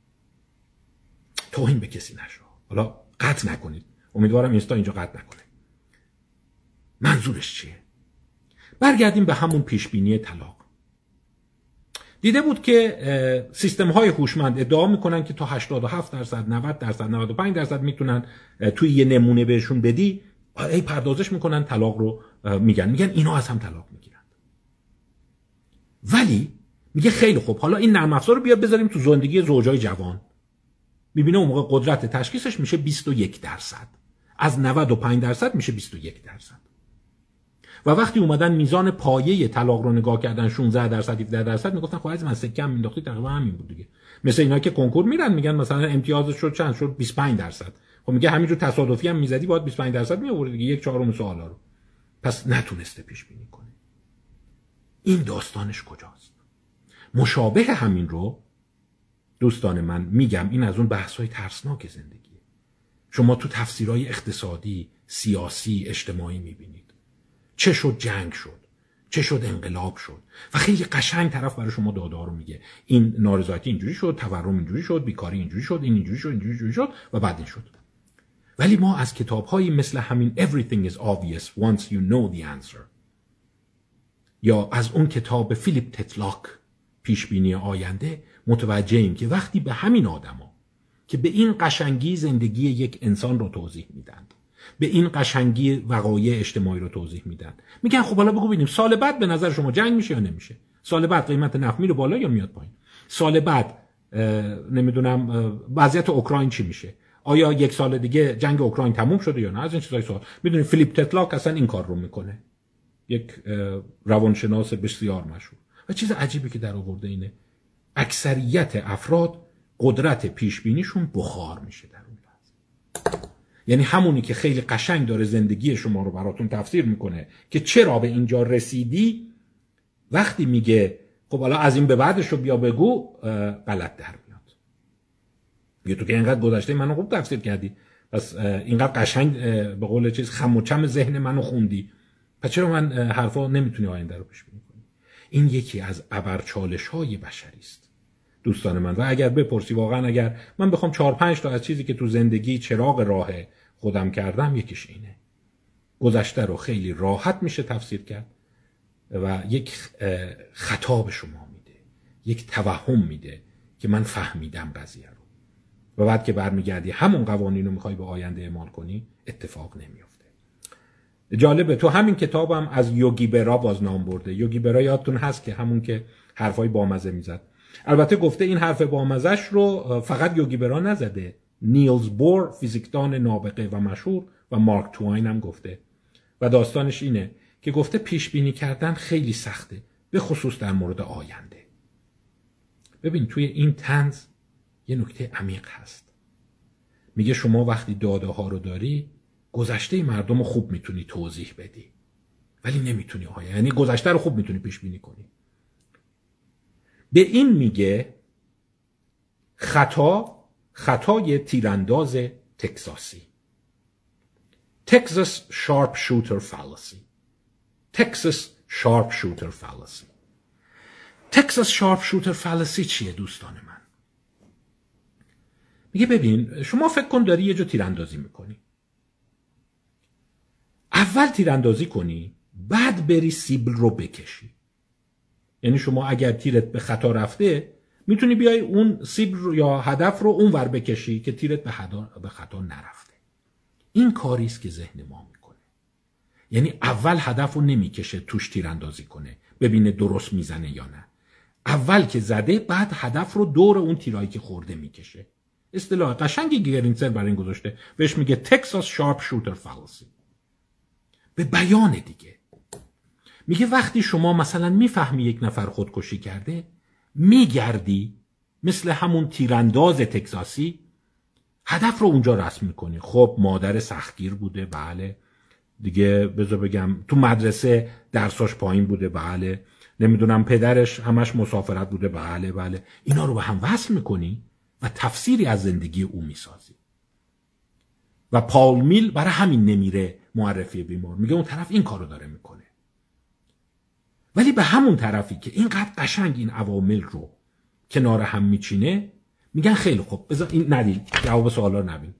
توهین به کسی نشو. حالا قطع نکنید. امیدوارم اینستا اینجا قطع نکنه. منظورش چیه؟ برگردیم به همون پیشبینی طلاق. دیده بود که سیستم های هوشمند ادعا می‌کنن که تا 87 درصد 90 درصد 95 درصد می‌تونن توی یه نمونه بهشون بدی. ای پردازش می‌کنن طلاق رو میگن. میگن اینا از هم طلاق می‌گیرن. ولی میگه خیلی خوب. حالا این نرم افزار رو بیا بذاریم تو زندگی زوجای جوان. می‌بینه اون موقع قدرت تشخیصش میشه 21 درصد. از 95 درصد میشه 21 درصد. و وقتی اومدن میزان پایه طلاق رو نگاه کردن 16 درصد 17 درصد می‌گفتن خب از من سکم مینداختی تقریبا همین بود دیگه. مثل اینا که کنکور میرن میگن مثلا امتیازش شد چند؟ شد 25 درصد. خب میگه همینجور تصادفی هم می‌زدی باید 25 درصد می آوردی دیگه یک چهارم سوالا رو. پس نتونسته پیش بینی کنه. این داستانش کجاست؟ مشابه همین رو دوستان من میگم این از اون بحث های ترسناک زندگیه. شما تو تفسیرهای اقتصادی سیاسی اجتماعی می‌بینید. چه شد جنگ شد؟ چه شد انقلاب شد؟ و خیلی قشنگ طرف برای شما داده رو میگه. این نارضایتی اینجوری شد تورم اینجوری شد بیکاری اینجوری شد این اینجوری شد اینجوری, اینجوری شد و بعد این شد. ولی ما از کتاب مثل همین Everything is obvious once you know the answer یا از اون کتاب فیلیپ تتلاک پیشبینی آینده متوجه ایم که وقتی به همین آدما که به این قشنگی زندگی یک انسان رو توضیح میدن به این قشنگی وقایع اجتماعی رو توضیح میدن. میگن خب حالا بگو ببینیم سال بعد به نظر شما جنگ میشه یا نمیشه؟ سال بعد قیمت نفت میره بالا یا میاد پایین؟ سال بعد نمی‌دونم وضعیت اوکراین چی میشه؟ آیا یک سال دیگه جنگ اوکراین تموم شده یا نه؟ از این چیزای سوال. می‌دونید فیلیپ تتلاک اصلا این کار رو می‌کنه. یک روانشناس بسیار مشهور. و چیز عجیبی که در آورده اینه اکثریت افراد قدرت پیش بینیشون بخار میشه در اون لحظه. یعنی همونی که خیلی قشنگ داره زندگی شما رو براتون تفسیر می‌کنه که چرا به اینجا رسیدی؟ وقتی میگه خب حالا از این به بعدش رو بیا بگو غلط در یه تو که اینقدر گذشته منو خوب تفسیر کردی. پس اینقدر قشنگ به قول چیز خم و چم ذهن منو خوندی. پس چرا من حرفا نمی‌تونی آینده رو پیش بینی کنی؟ این یکی از ابرچالش های بشری است. دوستان من. و اگر بپرسی واقعا اگر من بخوام چهار پنج تا از چیزی که تو زندگی چراغ راه خودم کردم یکیش اینه. گذشته رو خیلی راحت میشه تفسیر کرد و یک خطاب شما میده. یک توهم میده که من فهمیدم قضیه و بعد که برمیگردی همون قوانین رو می‌خوای به آینده اعمال کنی اتفاق نمیافته. جالبه تو همین کتابم از یوگی برا باز نام برده. یوگی برا یادتون هست که همون که حرفای بامزه می‌زد. البته گفته این حرف بامزش رو فقط یوگی برا نزده. نیلز بور فیزیکدان نابغه و مشهور و مارک تواین هم گفته. و داستانش اینه که گفته پیش بینی کردن خیلی سخته به خصوص در مورد آینده. ببین توی این تنز یه نکته عمیق هست. میگه شما وقتی داده ها رو داری گذشته مردم رو خوب می‌تونی توضیح بدی. ولی نمی‌تونی آیا یعنی گذشته رو خوب می‌تونی پیش بینی کنی. به این میگه خطا خطای تیرانداز تکساسی Texas sharpshooter fallacy Texas sharpshooter fallacy Texas sharpshooter fallacy چیه دوستان من؟ میگه ببین شما فکر کن داری یه جا تیراندازی می‌کنی. اول تیراندازی کنی بعد بری سیبل رو بکشی. یعنی شما اگر تیرت به خطا رفته می‌تونی بیای اون سیبل رو یا هدف رو اون ور بکشی که تیرت به, به خطا نرفته. این کاری است که ذهن ما می‌کنه. یعنی اول هدف رو نمی‌کشه توش تیراندازی کنه ببینه درست می‌زنه یا نه. اول که زده بعد هدف رو دور اون تیرایی که خورده می‌کشه. اصطلاح قشنگی گیگرنزر برای این گذاشته. بهش میگه Texas sharpshooter fallacy به بیان دیگه. میگه وقتی شما مثلا می‌فهمی یک نفر خودکشی کرده میگردی مثل همون تیرانداز تکساسی هدف رو اونجا رسم می‌کنی. خب مادر سختگیر بوده بله. دیگه بذار بگم تو مدرسه درساش پایین بوده بله. نمی‌دونم پدرش همش مسافرت بوده بله بله. اینا رو به هم وصل می‌کنی و تفسیری از زندگی او می‌سازی. و پاول میل برای همین نمیره معرفی بیمار. میگه اون طرف این کارو داره می‌کنه. ولی به همون طرفی که اینقدر قشنگ این عوامل رو کنار هم میچینه میگن خیلی خوب. بذار این ندید جواب سوالا رو نبین.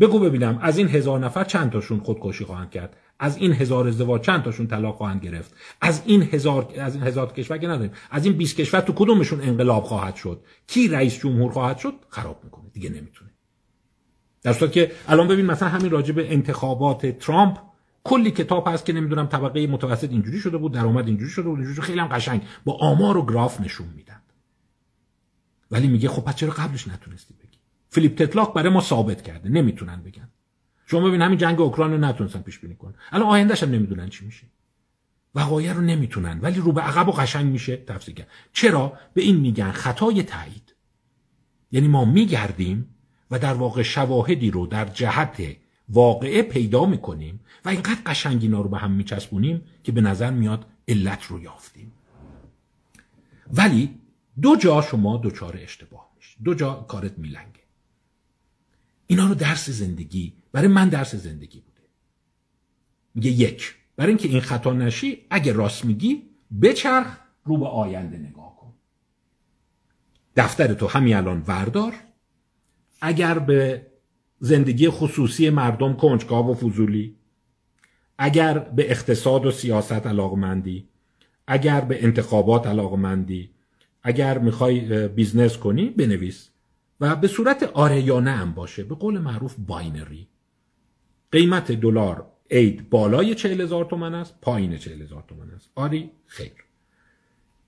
بگو ببینم از این هزار نفر چند تاشون خودکشی خواهند کرد؟ از این هزار ازدواج چند تاشون طلاق خواهند گرفت؟ از این هزار از این هزار کشور که نداریم از این 20 کشور تو کدومشون انقلاب خواهد شد؟ کی رئیس جمهور خواهد شد؟ خراب می‌کنه دیگه نمی‌تونه. در صورت که الان ببین مثلا همین راجع به انتخابات ترامپ کلی کتاب هست که نمی‌دونم طبقه متوسط اینجوری شده بود درآمد اینجوری شده بود اینجوری خیلی هم قشنگ. با آمار و گراف نشون میدن. ولی میگه خب پس چرا قبلش نتونستی بگی؟ فیلیپ تتلاک برای ما ثابت کرده. نمی‌تونن بگن. شما ببین همین جنگ اوکراین رو نتونستن پیش بینی کنن. الان آیندهش هم نمی‌دونن چی میشه. وقایع رو نمی‌تونن. ولی رو به عقب و قشنگ میشه تفسیر کرد. چرا؟ به این میگن خطای تایید. یعنی ما میگردیم و در واقع شواهدی رو در جهت واقعه پیدا می‌کنیم و اینقدر قشنگ اینا رو به هم میچسبونیم که به نظر میاد علت رو یافتیم. ولی دو جا شما دوچار اشتباه میشه دو جا کارت میلنگه. اینا رو درس زندگی برای من درس زندگی بوده. میگه یک برای اینکه این خطا نشی اگه راست میگی بچرخ رو به آینده نگاه کن. دفتر تو همین الان وردار. اگر به زندگی خصوصی مردم کنجکاو و فضولی. اگر به اقتصاد و سیاست علاقمندی اگر به انتخابات علاقمندی اگر می‌خوای business کنی بنویس. و به صورت آره یا نه هم باشه. به قول معروف binary. قیمت دلار اید بالای چهل هزار تومن است پایین چهل هزار تومن است. آری خیر.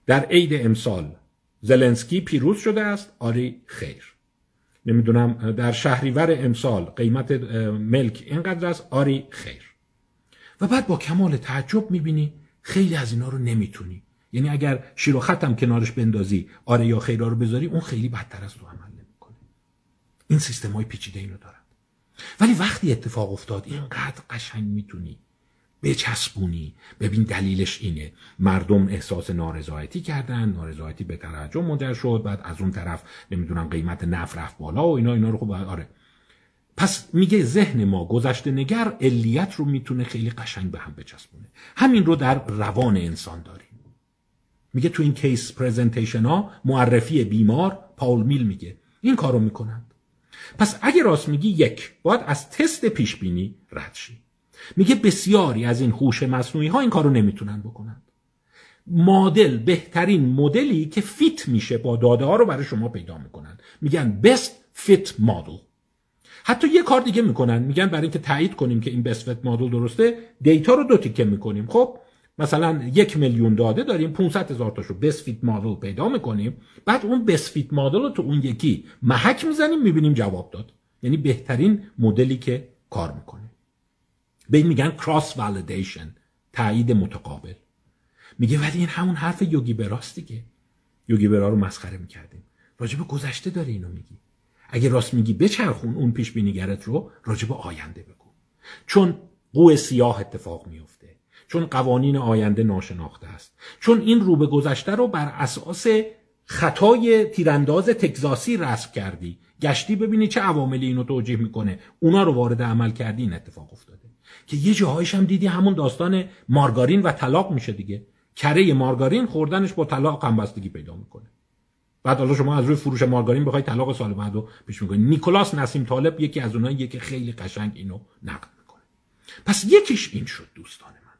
در عید امسال زلنسکی پیروز شده است آری خیر. نمی‌دونم در شهریور امسال قیمت ملک اینقدر است؟ آری خیر. و بعد با کمال تعجب می‌بینی خیلی از اینا رو نمی‌تونی. یعنی اگر شیر و ختم کنارش بندازی آره یا خیرا رو بذاری اون خیلی بدتر از تو عمل نمی‌کنه. این سیستم های پیچیده اینو دارن. ولی وقتی اتفاق افتاد اینقدر قشنگ می‌تونی بچسبونی ببین دلیلش اینه. مردم احساس نارضایتی کردن. نارضایتی به ترجم منجر شد. بعد از اون طرف نمی‌دونم قیمت نفت رفت بالا و اینا اینا رو خب آره. پس میگه ذهن ما گذشته نگر علیت رو می‌تونه خیلی قشنگ به هم بچسبونه. همین رو در روان انسان داریم. میگه تو این کیس پرزنتیشن ها معرفی بیمار پاول میل میگه. این کارو می‌کنند. پس اگه راست میگی یک باید از تست پیش بینی رد شی. میگه بسیاری از این هوش مصنوعی ها این کارو نمی‌تونن بکنند مدل بهترین مدلی که fit میشه با داده ها رو برای شما پیدا می‌کنن. میگن best fit model. حتی یه کار دیگه می‌کنن. میگن برای اینکه تایید کنیم که این best fit model درسته data رو دو تیکه می‌کنیم. خب مثلا یک میلیون داده داریم 500 هزار تاشو best fit model پیدا می‌کنیم. بعد اون best fit model رو تو اون یکی محک می‌زنیم می‌بینیم جواب داد. یعنی بهترین مدلی که کار می‌کنه. به این میگن کراس والیدیشن تایید متقابل. میگه ولی این همون حرف یوگی براست دیگه. یوگی برا رو مسخره می‌کردیم. راجب گذشته داره اینو میگی. اگه راست میگی بچرخون اون پیش بینیگرت رو راجب آینده بگو. چون قوه سیاه اتفاق میفته چون قوانین آینده ناشناخته است. چون این رو به گذشته رو بر اساس خطای تیرانداز تگزاسی رسم کردی. گشتی ببینی چه عواملی اینو توجیه می‌کنه. اونا رو وارد عمل کردی این اتفاق افتاده. که یه جاهایش هم دیدی همون داستان مارگارین و طلاق میشه دیگه. کره مارگارین خوردنش با طلاق هم بستگی پیدا می‌کنه. بعد حالا شما از روی فروش مارگارین بخوای طلاق سال بعد رو پیش می‌کنی. نیکولاس نسیم طالب یکی از اونایی که خیلی قشنگ اینو نقد می‌کنه. پس یکیش این شد دوستان من.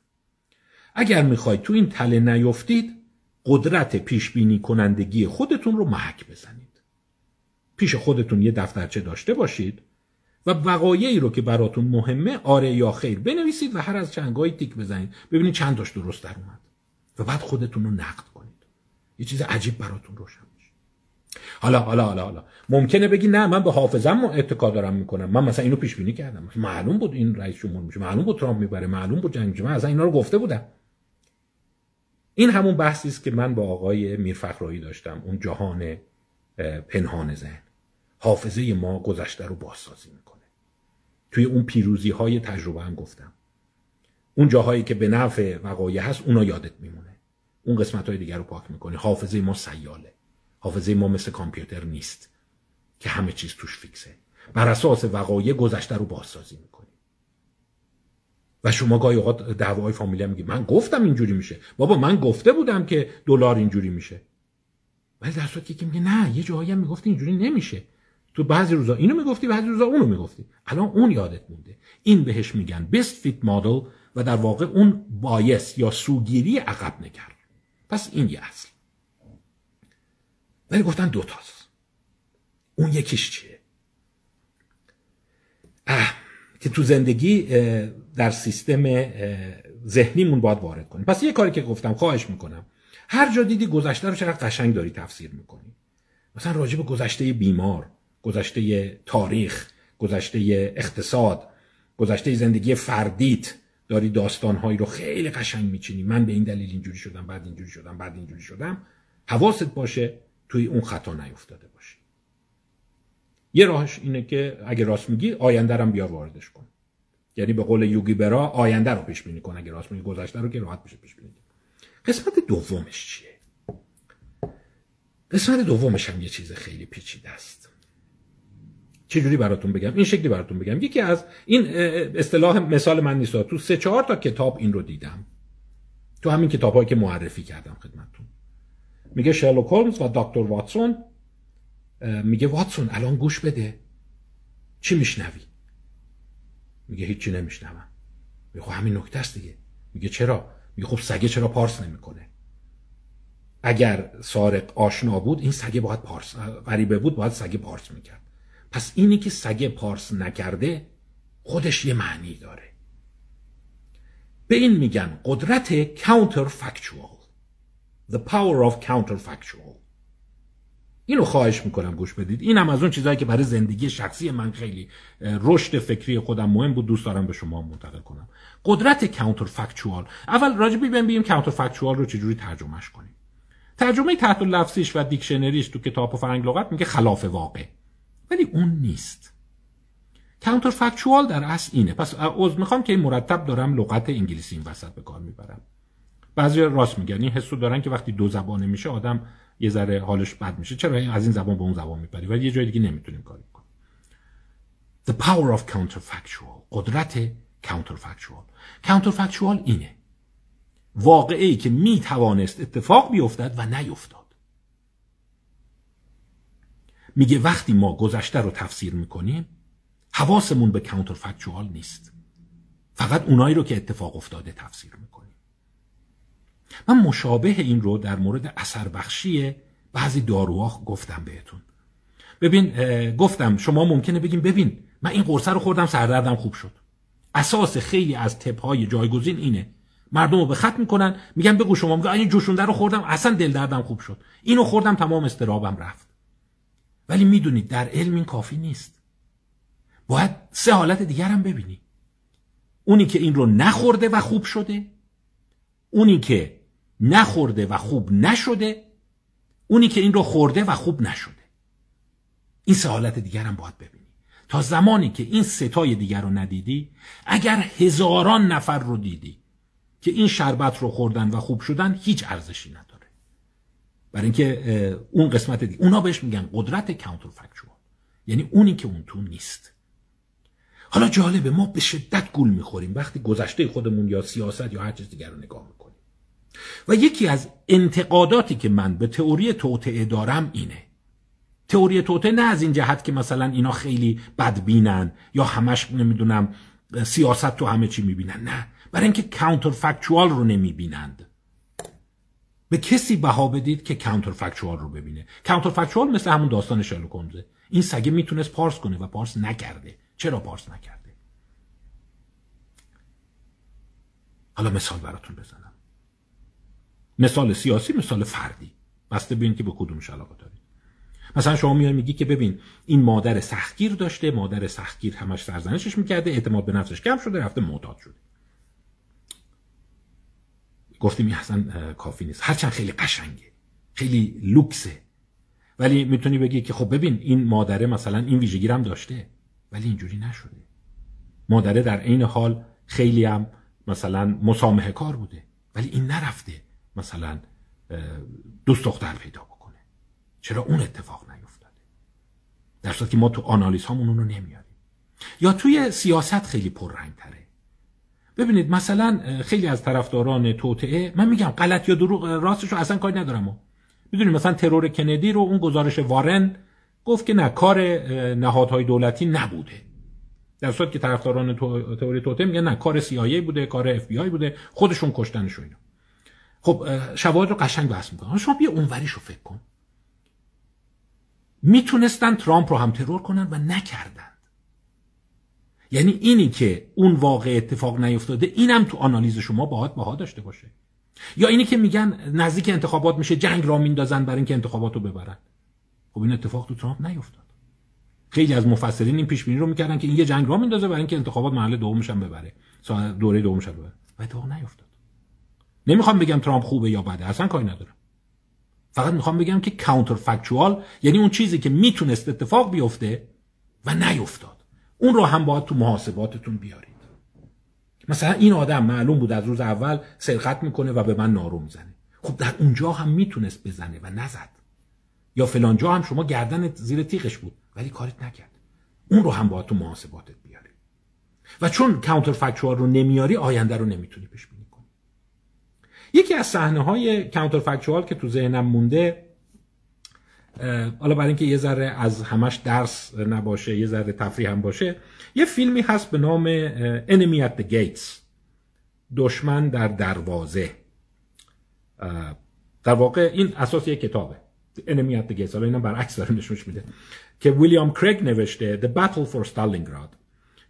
اگر می‌خواید تو این تله نیفتید قدرت پیش بینی کنندگی خودتون رو محک بزنید. پیش خودتون یه دفترچه داشته باشید. و وقایعی رو که براتون مهمه آره یا خیر. بنویسید و هر از چنگایی تیک بزنید. ببینید چند داشت درست در اومد. و بعد خودتون رو نقد کنید. یه چیز عجیب براتون روشن میشه. حالا حالا حالا حالا. ممکنه بگی نه من به حافظم اتکا دارم می‌کنم. من مثلا اینو پیش بینی کردم معلوم بود این رئیس جمهور میشه. معلوم بود ترامپ می‌بره. معلوم بود جنگ من اصلا اینا رو گفته بودم. این همون بحثی است که من با آقای میرفخرایی داشتم. اون جهان پنهان ذهن. حافظه ما گذشته رو بازسازی می‌کنه. توی اون پیروزی های تجربه هم گفتم. اون جاهایی که به نفع وقایع هست اونا یادت میمونه. اون قسمت های دیگر رو پاک می‌کنه حافظه ما سیاله. حافظه ما مثل کامپیوتر نیست که همه چیز توش فیکسه. بر اساس وقایع گذشته رو بازسازی می‌کنی. و شما گاهی اوقات دعوای فامیلی میگی من گفتم اینجوری میشه. بابا من گفته بودم که دلار اینجوری میشه. ولی در صورتی که میگه نه یه جایی هم می‌گفتی اینجوری نمیشه. تو بعضی روزا اینو می‌گفتی بعضی روزا اونو می‌گفتی. الان اون یادت مونده. این بهش میگن best fit model و در واقع اون بایس یا سوگیری عقب نگر پس این یه اصل. ولی گفتن دوتاست اون یکیش چیه؟ اه. که تو زندگی در سیستم ذهنیمون باید وارد کنیم. پس یه کاری که گفتم خواهش می‌کنم. هر جا دیدی گذشته رو چقدر قشنگ داری تفسیر می‌کنی. مثلا راجع به گذشته بیمار. گذشته تاریخ گذشته اقتصاد گذشته زندگی فردیت. داری داستانهایی رو خیلی قشنگ میچینی. من به این دلیل اینجوری شدم بعد اینجوری شدم بعد اینجوری شدم. حواست باشه توی اون خطا نیفتاده باشی یه راهش اینه که اگه راست میگی آینده رو بیار واردش کن. یعنی به قول یوگی برا آینده رو پیش بینی کن. اگه راست میگی گذشته رو که راحت بشه پیش بینی قسمت دومش چیه؟ قسمت دومش هم یه چیز خیلی پیچیده است. چجوری براتون بگم؟ این شکلی براتون بگم. یکی از این اصطلاح مثال من نیست. تو سه چهار تا کتاب این رو دیدم. تو همین کتاب که معرفی کردم خدمتتون. میگه شرلوک هولمز و دکتر واتسون میگه واتسون الان گوش بده. چی میشنوی؟ میگه هیچی نمیشنوم. میگه خب همین نکته است دیگه. میگه چرا؟ میگه خب سگه چرا پارس نمی‌کنه؟ اگر سارق آشنا بود این سگه باید پارس غریبه بود باید سگه پارس می‌کرد. پس اینی که سگه پارس نکرده خودش یه معنی داره. به این میگن قدرت counterfactual. The power of counterfactual. اینو خواهش می‌کنم گوش بدید. این هم از اون چیزهایی که برای زندگی شخصی من خیلی رشد فکری خودم مهم بود. دوست دارم به شما منتقل کنم. قدرت کانتر اول راجبی بگیم کانتر رو چجوری ترجمهش کنیم. ترجمه تحت لفظیش و دیکشنریش تو کتاب و فرنگ لغت میگه خلاف واقع. ولی اون نیست. کانتر در اصل اینه. پس از می‌خوام که این مرتب دارم لغت انگلیسی این وسط به کار می‌برم. بعضی راست میگن. این حسو دارن که وقتی دو زبانه میشه آدم یه ذره حالش بد میشه. چرا؟ از این زبان به اون زبان میپری ولی یه جای دیگه نمی‌تونیم کاری کنیم the power of counterfactual قدرت counterfactual counterfactual اینه. واقعی که می توانست اتفاق بیفتد و نیفتاد. میگه وقتی ما گذشته رو تفسیر می‌کنیم حواسمون به counterfactual نیست. فقط اونایی رو که اتفاق افتاده تفسیر می‌کنیم. من مشابه این رو در مورد اثر بخشی بعضی داروها گفتم بهتون. ببین گفتم شما ممکنه بگیم ببین من این قرصه رو خوردم سردردم خوب شد. اساس خیلی از تپ های جایگزین اینه. مردم رو به خط می‌کنن میگن بگو شما میگه این جوشونده رو خوردم اصلا دل دردم خوب شد. اینو خوردم تمام استرابم رفت. ولی می‌دونید در علم این کافی نیست. باید سه حالت دیگر هم ببینی. اونی که این رو نخورده و خوب شده اونی که نخورده و خوب نشده اونی که این رو خورده و خوب نشده. این سه حالت دیگر هم باید ببینی. تا زمانی که این ستای دیگر رو ندیدی اگر هزاران نفر رو دیدی که این شربت رو خوردن و خوب شدن هیچ ارزشی نداره. برای اینکه اون قسمت دیگه اونا بهش میگن قدرت کانتر یعنی اونی که اون تو نیست. حالا جالبه ما به شدت گول می‌خوریم. وقتی گذشته خودمون یا سیاست یا هر چیز دیگر رو نگاه می‌کنیم. و یکی از انتقاداتی که من به تئوری توطعه دارم اینه. تئوری توطعه نه از این جهت که مثلا اینا خیلی بدبینن یا همش نمی‌دونم سیاست تو همه چی می‌بینن. نه. برای اینکه کانتر فکچوال رو نمی‌بینند. به کسی بها بدید که کانتر فکچوال رو ببینه. کانتر فکچوال مثل همون داستان شرلوک این سگه می‌تونست پارس کنه و پارس نکرده. چرا پارس نکرده؟ حالا مثال براتون بزنم. مثال سیاسی مثال فردی. بسته ببین که به کدومش علاقه دارید. مثلا شما میای میگی که ببین این مادر سختگیر داشته مادر سختگیر همش سرزنشش می‌کرده اعتماد به نفسش کم شده رفته معتاد شده. گفتیم این اصلا کافی نیست. هرچند خیلی قشنگه. خیلی لوکسه. ولی می‌تونی بگی که خب ببین این مادره مثلا این ویژگی هم داشته. ولی اینجوری نشده. مادره در عین حال خیلی هم مثلا مسامحه کار بوده. ولی این نرفته مثلا دوست دختر پیدا بکنه. چرا اون اتفاق نیفتاده؟ در که ما تو آنالیز هامون اون نمیاریم. یا توی سیاست خیلی پررنگ تره ببینید مثلا خیلی از طرفداران توطعه من میگم غلط یا دروغ راستش رو اصلا کاری ندارم. می‌دونید مثلا ترور کندی رو اون گزارش وارن گفت که نه کار نهادهای دولتی نبوده. در صورتی که طرفداران تئوری توطعه میگن نه کار CIA بوده کار اف بوده خودشون کشتنش اینا. خب شواهد رو قشنگ بحث می‌کنن شما بیا اونوریش رو فکر کن. می‌تونستن ترامپ رو هم ترور کنن و نکردند یعنی اینی که اون واقع اتفاق نیفتاده اینم تو آنالیز شما باهات باها داشته باشه. یا اینی که میگن نزدیک انتخابات میشه جنگ را میندازن برای اینکه انتخابات رو ببرن. خب این اتفاق تو ترامپ نیفتاد. خیلی از مفسرین این پیش بینی رو می‌کردن که این یه جنگ را میندازه برای اینکه انتخابات محل دومش هم ببره دوره دومش ببره. و اتفاق نیفتاد. نمی‌خوام بگم ترامپ خوبه یا بده اصلا کاری ندارم. فقط می‌خوام بگم که کانتر فکچوال یعنی اون چیزی که می‌تونست اتفاق بیفته و نیفتاد. اون رو هم باید تو محاسباتتون بیارید. مثلا این آدم معلوم بود از روز اول سرقت می‌کنه و به من نارو می‌زنه. خب در اونجا هم می‌تونست بزنه و نزد. یا فلانجا هم شما گردن زیر تیغش بود ولی کارت نکرد. اون رو هم باید تو محاسباتت بیاری. و چون کانتر فکچوال رو نمیاری آینده رو نمی‌تونی پیش بینی کنی. یکی از صحنه های کانتر فکچوال که تو ذهنم مونده حالا برای اینکه یه ذره از همش درس نباشه یه ذره تفریح هم باشه یه فیلمی هست به نام Enemy at the Gates دشمن در دروازه. در واقع این اساس یک کتابه Enemy at the Gates. حالا اینم برعکس داره نشونش میده. که ویلیام کرگ نوشته The Battle for Stalingrad.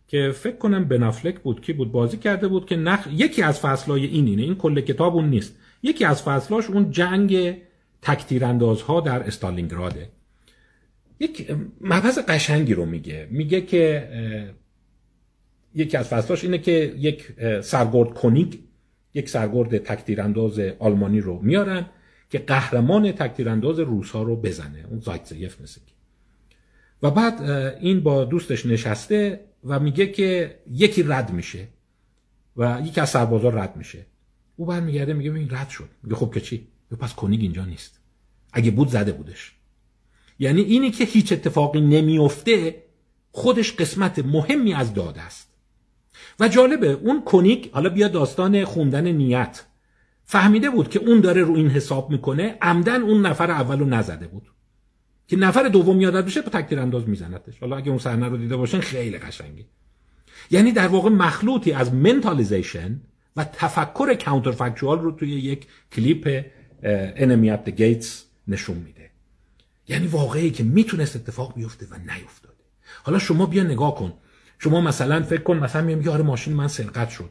که فکر کنم بنافلک بود کی بود؟ بازی کرده بود که نخ... یکی از فصلای این اینه این کل کتاب اون نیست. یکی از فصلاش اون جنگ تکتیراندازها در استالینگراده. یک مبحث قشنگی رو میگه. میگه که یکی از فصلاش اینه که یک سرگرد کنیگ یک سرگرد تکتیرانداز آلمانی رو میارن که قهرمان تکتیرانداز روس رو بزنه. اون زایتزیف مثل و بعد این با دوستش نشسته و میگه که یکی رد میشه و یکی از سربازا رد میشه. او برمیگرده میگه این رد شد. میگه خب که چی؟ پس کنیگ اینجا نیست. اگه بود زده بودش. یعنی اینی که هیچ اتفاقی نمیفته خودش قسمت مهمی از داده است. و جالبه اون کنیک حالا بیا داستان خوندن نیت. فهمیده بود که اون داره رو این حساب می‌کنه عمدن اون نفر اول رو نزده بود. که نفر دوم یادت بشه با تکتیر انداز میزندش. حالا اگه اون صحنه رو دیده باشن خیلی قشنگه. یعنی در واقع مخلوطی از منتالیزیشن و تفکر کانتر رو توی یک کلیپ انمی ات گیتس نشون میده. یعنی واقعی که می‌تونست اتفاق بیفته و نیفتاده. حالا شما بیا نگاه کن. شما مثلا فکر کن مثلا میگم آره ماشین من سرقت شد.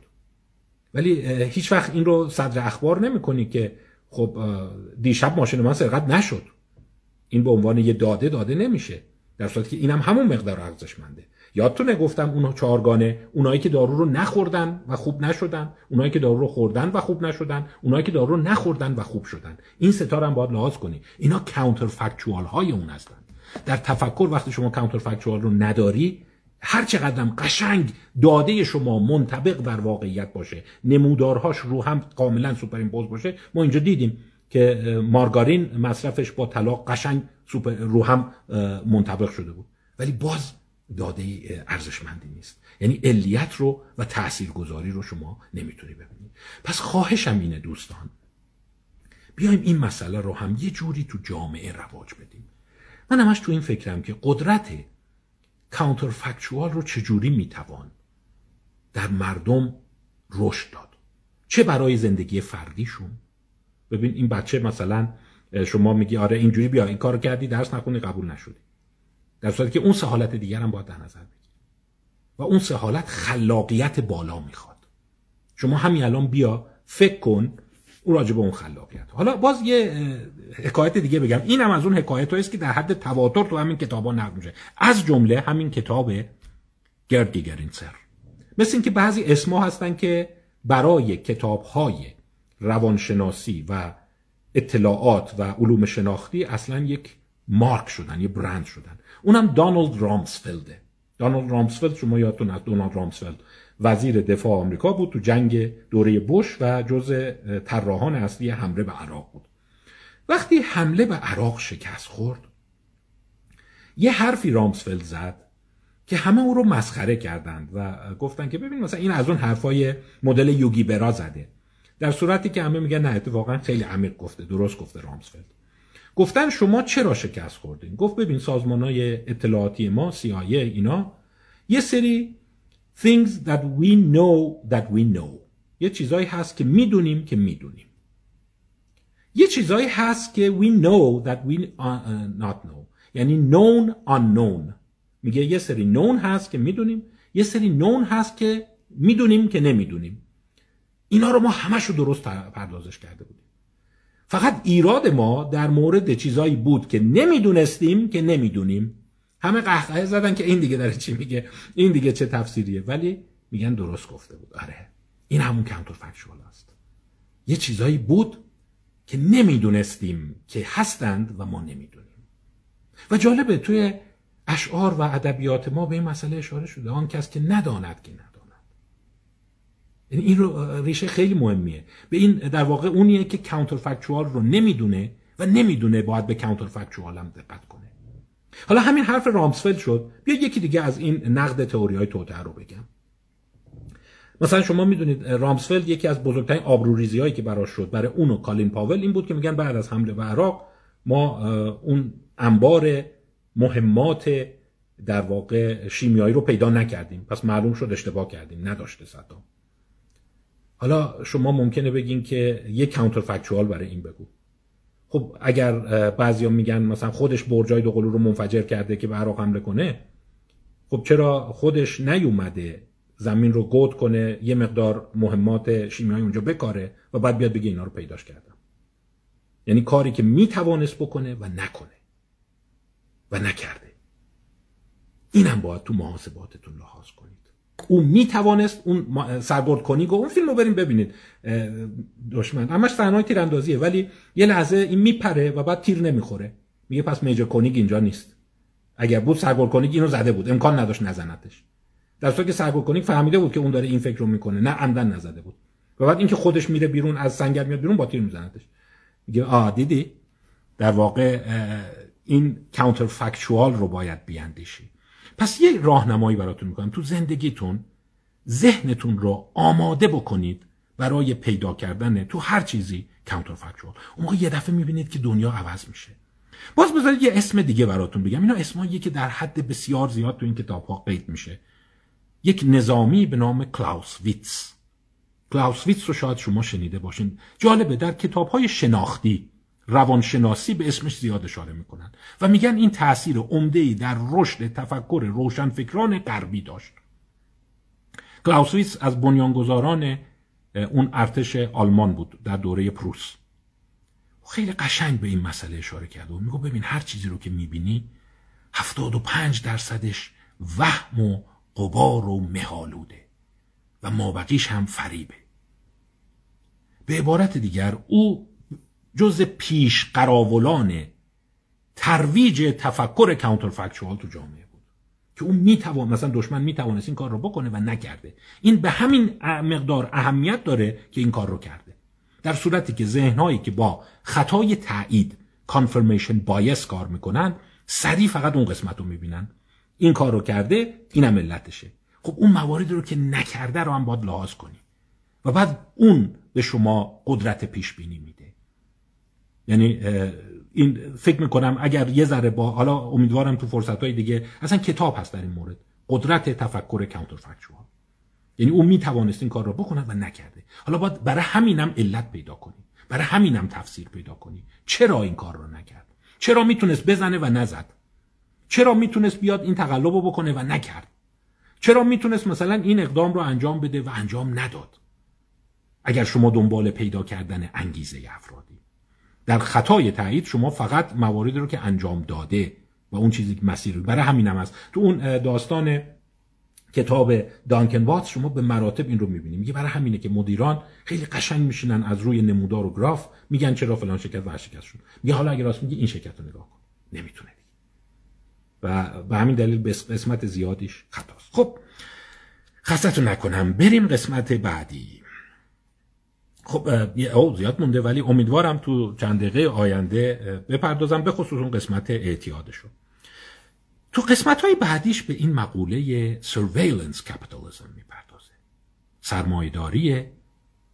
ولی هیچ وقت این رو صدر اخبار نمی‌کنی که خب دیشب ماشین من سرقت نشد. این به عنوان یه داده داده نمیشه. در صورتی که اینم همون مقدار ارزشمنده. یادتونه گفتم اون چهارگانه؟ اونایی که دارو رو نخوردن و خوب نشدن. اونایی که دارو رو خوردن و خوب نشدن. اونایی که دارو رو نخوردن و خوب شدن. این ستاره هم باید لحاظ کنی. اینا counterfactual های اون هستن. در تفکر وقتی شما counterfactual رو نداری هر چقدرم قشنگ داده شما منطبق بر واقعیت باشه نمودارهاش رو هم کاملا superimpose باشه. ما اینجا دیدیم که مارگارین مصرفش با طلاق قشنگ سوپر رو هم منطبق شده بود. ولی باز داده ارزشمندی نیست. یعنی علیت رو و تاثیرگذاری رو شما نمی‌تونی ببینید پس خواهشم اینه دوستان بیایم این مسئله رو هم یه جوری تو جامعه رواج بدیم. من همش تو این فکرم که قدرت کانتر فکچوال رو چجوری می‌توان در مردم رشد داد؟ چه برای زندگی فردیشون؟ ببین این بچه مثلا شما میگی آره اینجوری بیا این کارو کردی درس نخونی قبول نشدی. در صورتی که اون سه حالت دیگر هم باید در نظر بگیرید و اون سه حالت خلاقیت بالا می‌خواد. شما همین الان بیا فکر کن اون راجع به اون خلاقیت. حالا باز یه حکایت دیگه بگم. اینم از اون حکایت است که در حد تواتر تو همین کتابا نقل میشه. از جمله همین کتاب گرد سر مثل اینکه بعضی اسما هستن که برای کتابهای روانشناسی و اطلاعات و علوم شناختی اصلا یک مارک شدن یه برند شدن. اونم دانالد رامسفلده دانالد رامسفلد شما یادتون از دونالد رامسفلد وزیر دفاع آمریکا بود تو جنگ دوره بوش و جز طراحان اصلی حمله به عراق بود. وقتی حمله به عراق شکست خورد یه حرفی رامسفلد زد که همه او رو مسخره کردند و گفتن که ببین مثلا این از اون حرفای مدل یوگی برا زده. در صورتی که همه میگن نه اتفاقا خیلی عمیق گفته درست گفته رامسفلد گفتن شما چرا شکست خوردین؟ گفت ببین سازمان های اطلاعاتی ما CIA اینا یه سری things that we know that we know. یه چیزایی هست که می‌دونیم که می‌دونیم. یه چیزایی هست که we know that we uh, not know. یعنی known unknown. میگه یه سری known هست که می‌دونیم یه سری known هست که می‌دونیم که نمی‌دونیم. اینا رو ما همش رو درست پردازش کرده بودیم. فقط ایراد ما در مورد چیزایی بود که نمی‌دونستیم که نمی‌دونیم. همه قهقه زدن که این دیگه داره چی میگه این دیگه چه تفسیریه. ولی میگن درست گفته بود. آره. این همون کانتر فکشوال است. یه چیزایی بود که نمی‌دونستیم که هستند و ما نمی‌دونیم. و جالبه توی اشعار و ادبیات ما به این مسئله اشاره شده. آن کس که نداند که نداند این رو ریشه خیلی مهمیه. به این در واقع اونیه که کانتر فکچوال رو نمی‌دونه و نمی‌دونه باید به کانتر فکچوال هم دقت کنه. حالا همین حرف رامسفلد شد. بیا یکی دیگه از این نقد تئوری های توتر رو بگم. مثلا شما می‌دونید رامسفلد یکی از بزرگترین آبروریزی هایی که براش شد برای اون و کالین پاول این بود که میگن بعد از حمله به عراق ما اون انبار مهمات در واقع شیمیایی رو پیدا نکردیم. پس معلوم شد اشتباه کردیم. نداشته صدام. حالا شما ممکنه بگین که یه کانتر فکچوال برای این بگو. خب اگر بعضیا میگن مثلا خودش برجای دوقلو رو منفجر کرده که به عراق حمله کنه خب چرا خودش نیومده زمین رو گود کنه یه مقدار مهمات شیمیایی اونجا بکاره و بعد بیاد بگه اینا رو پیداش کردم؟ یعنی کاری که می‌توانست بکنه و نکنه و نکرده. اینم باید تو محاسباتتون لحاظ کنید. او می‌توانست اون سربرد کنی و اون فیلم رو بریم ببینید. دشمن. همش صحنه تیراندازیه ولی یه لحظه این میپره و بعد تیر نمی‌خوره. میگه پس میجر کنیگ اینجا نیست. اگر بود سربرد کنیگ اینو زده بود. امکان نداشت نزنتش. در صورتی که سربرد کنیگ فهمیده بود که اون داره این فکر رو می‌کنه نه عمدن نزده بود. و بعد اینکه خودش میره بیرون از سنگر میاد بیرون با تیر میزنتش. میگه آ دیدی؟ در واقع این کانتر فکچوال رو باید بیاندیشی. پس یه راهنمایی براتون می‌کنم. تو زندگیتون ذهنتون رو آماده بکنید برای پیدا کردن تو هر چیزی کانتر فکچوال اون موقع یه دفعه می‌بینید که دنیا عوض میشه. باز بذارید یه اسم دیگه براتون بگم. اینا اسمایی که در حد بسیار زیاد تو این کتاب ها قید میشه. یک نظامی به نام کلاوزویتس. کلاوزویتس رو شاید شما شنیده باشین. جالبه در کتاب های شناختی روانشناسی به اسمش زیاد اشاره می‌کنن و میگن این تاثیر عمده در رشد تفکر روشنفکران غربی داشت. کلاوزویتس از بنیانگذاران اون ارتش آلمان بود در دوره پروس. خیلی قشنگ به این مسئله اشاره کرد و میگو ببین هر چیزی رو که می‌بینی هفتاد و پنج درصدش وهم و قبار و مهالوده و مابقیش هم فریبه. به عبارت دیگر او جز پیش قراولان ترویج تفکر کانتر فکچوال تو جامعه بود که اون می‌توان مثلا دشمن می‌توانست این کار رو بکنه و نکرده. این به همین مقدار اهمیت داره که این کار رو کرده. در صورتی که ذهنهایی که با خطای تایید کانفرمیشن بایس کار می‌کنن سریع فقط اون قسمت رو می‌بینن. این کار رو کرده اینم علتشه. خب اون مواردی رو که نکرده رو هم باید لحاظ کنی. و بعد اون به شما قدرت پیش بینی میده. یعنی این فکر می‌کنم اگر یه ذره با حالا امیدوارم تو فرصت های دیگه اصلا کتاب هست در این مورد. قدرت تفکر کانتر فکچوال یعنی اون می‌توانست این کار رو بکنه و نکرده. حالا باید برای همینم علت پیدا کنی. برای همینم تفسیر پیدا کنی. چرا این کار رو نکرد؟ چرا می‌تونست بزنه و نزد؟ چرا می‌تونست بیاد این تقلب رو بکنه و نکرد؟ چرا می‌تونست مثلا این اقدام رو انجام بده و انجام نداد؟ اگر شما دنبال پیدا کردن انگیزه افرادی. در خطای تایید شما فقط مواردی رو که انجام داده و اون چیزی که مسیر برای همین هم هست. تو اون داستان کتاب دانکن واتس شما به مراتب این رو می‌بینید میگه برای همینه که مدیران خیلی قشنگ میشینن از روی نمودار و گراف میگن چرا فلان شرکت ورشکست شد. میگه حالا اگه راست میگه این شرکت رو نگاه کن. نمی‌تونه و به همین دلیل به قسمت زیادیش خطاست. خب خستتون نکنم. بریم قسمت بعدی. خب او زیاد مونده ولی امیدوارم تو چند دقیقه آینده بپردازم به خصوص اون قسمت اعتیادشو. تو قسمت های بعدیش به این مقوله surveillance capitalism می‌پردازه. سرمایداری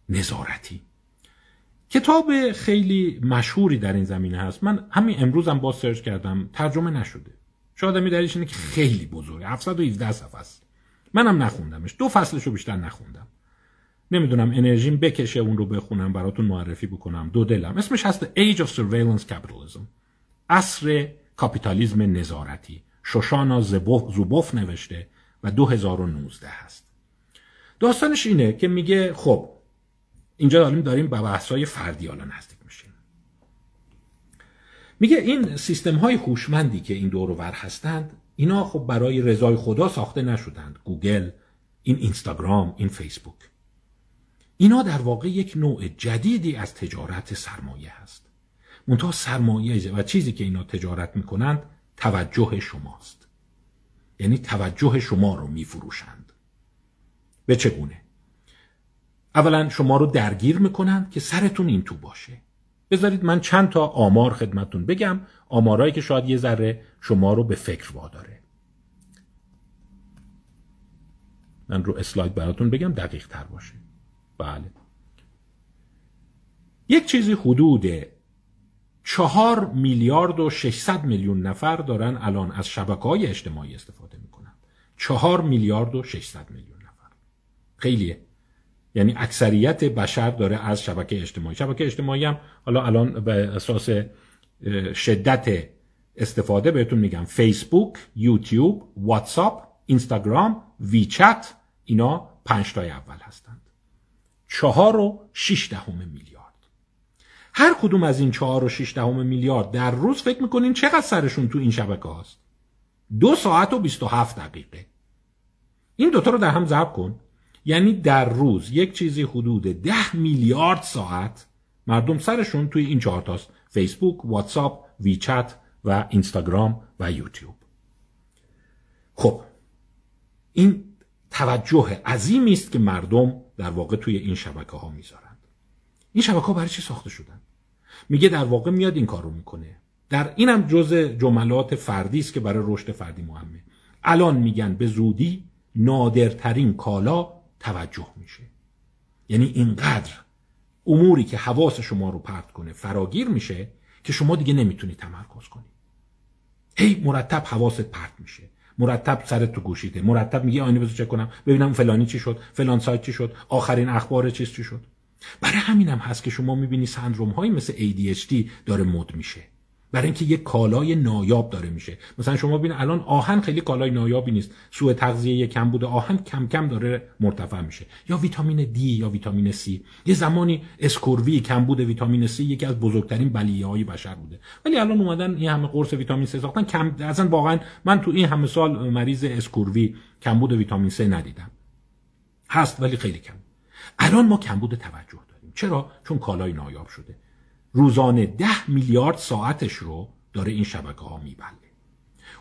نظارتی. کتاب خیلی مشهوری در این زمینه هست. من همین امروزم با سرچ کردم ترجمه نشده. شاید می دلیلش اینه که خیلی بزرگه 717 صفحه است. منم نخوندمش. دو فصلشو بیشتر نخوندم. نمی‌دونم انرژیم بکشه اون رو بخونم براتون معرفی بکنم. دو دلم. اسمش هست Age of Surveillance Capitalism. عصر کاپیتالیزم نظارتی. شوشانا زوبوف نوشته و 2019 هست. داستانش اینه که میگه خب اینجا داریم داریم به بحثای فردی حالا نزدیک میشیم میگه این سیستم های هوشمندی که این دور ور هستند اینا خب برای رضای خدا ساخته نشدند. گوگل این اینستاگرام این فیسبوک. اینا در واقع یک نوع جدیدی از تجارت سرمایه هست. منتها سرمایه و چیزی که اینا تجارت می‌کنند توجه شماست. یعنی توجه شما رو میفروشند. به چگونه اولا شما رو درگیر می‌کنند که سرتون این تو باشه. بذارید من چند تا آمار خدمتون بگم. آمارایی که شاید یه ذره شما رو به فکر واداره. من رو اسلاید براتون بگم دقیق تر باشه. بله. یک چیزی حدود چهار میلیارد و 600 میلیون نفر دارن الان از شبکه های اجتماعی استفاده می‌کنن. چهار میلیارد و 600 میلیون نفر. خیلیه یعنی اکثریت بشر داره از شبکه اجتماعی. شبکه اجتماعی هم حالا الان به اساس شدت استفاده بهتون میگم. فیسبوک یوتیوب واتساپ اینستاگرام ویچت اینا پنج تای اول هستند چهار و شیش دهم میلیارد. هر کدوم از این چهار و شیش دهم میلیارد در روز فکر می‌کنین چقدر سرشون تو این شبکه هاست؟ دو ساعت و بیست و هفت دقیقه. این دوتا رو در هم ضرب کن. یعنی در روز یک چیزی حدود ده میلیارد ساعت مردم سرشون توی این چهار تاست. فیسبوک، واتساپ، ویچت و اینستاگرام و یوتیوب. خب این توجه عظیمی است که مردم در واقع توی این شبکه ها می‌ذارند این شبکه ها برای چی ساخته شدن؟ میگه در واقع میاد این کار رو می‌کنه. در اینم جز جملات فردی است که برای رشد فردی مهمه. الان میگن به زودی نادرترین کالا توجه میشه. یعنی اینقدر اموری که حواس شما رو پرت کنه فراگیر میشه که شما دیگه نمی‌تونی تمرکز کنی. هی مرتب حواست پرت میشه. مرتب سرت تو گوشیده. مرتب میگه آینه بذار چک کنم. ببینم فلانی چی شد فلان سایت چی شد آخرین اخبار چیز چی شد. برای همینم هست که شما می‌بینی سندروم هایی مثل ADHD داره مد میشه. برای اینکه یک کالای نایاب داره میشه. مثلا شما ببین الان آهن خیلی کالای نایابی نیست. سوء تغذیه کم بوده آهن کم کم داره مرتفع میشه. یا ویتامین دی یا ویتامین C یه زمانی اسکوروی کم بوده ویتامین C یکی از بزرگترین بلیه های بشر بوده. ولی الان اومدن این همه قرص ویتامین C ساختن کم اصلا واقعا من تو این همه سال مریض اسکوروی کمبود ویتامین C ندیدم. هست ولی خیلی کم. الان ما کمبود توجه داریم. چرا؟ چون کالای نایاب شده. روزانه ده میلیارد ساعتش رو داره این شبکه ها میبله.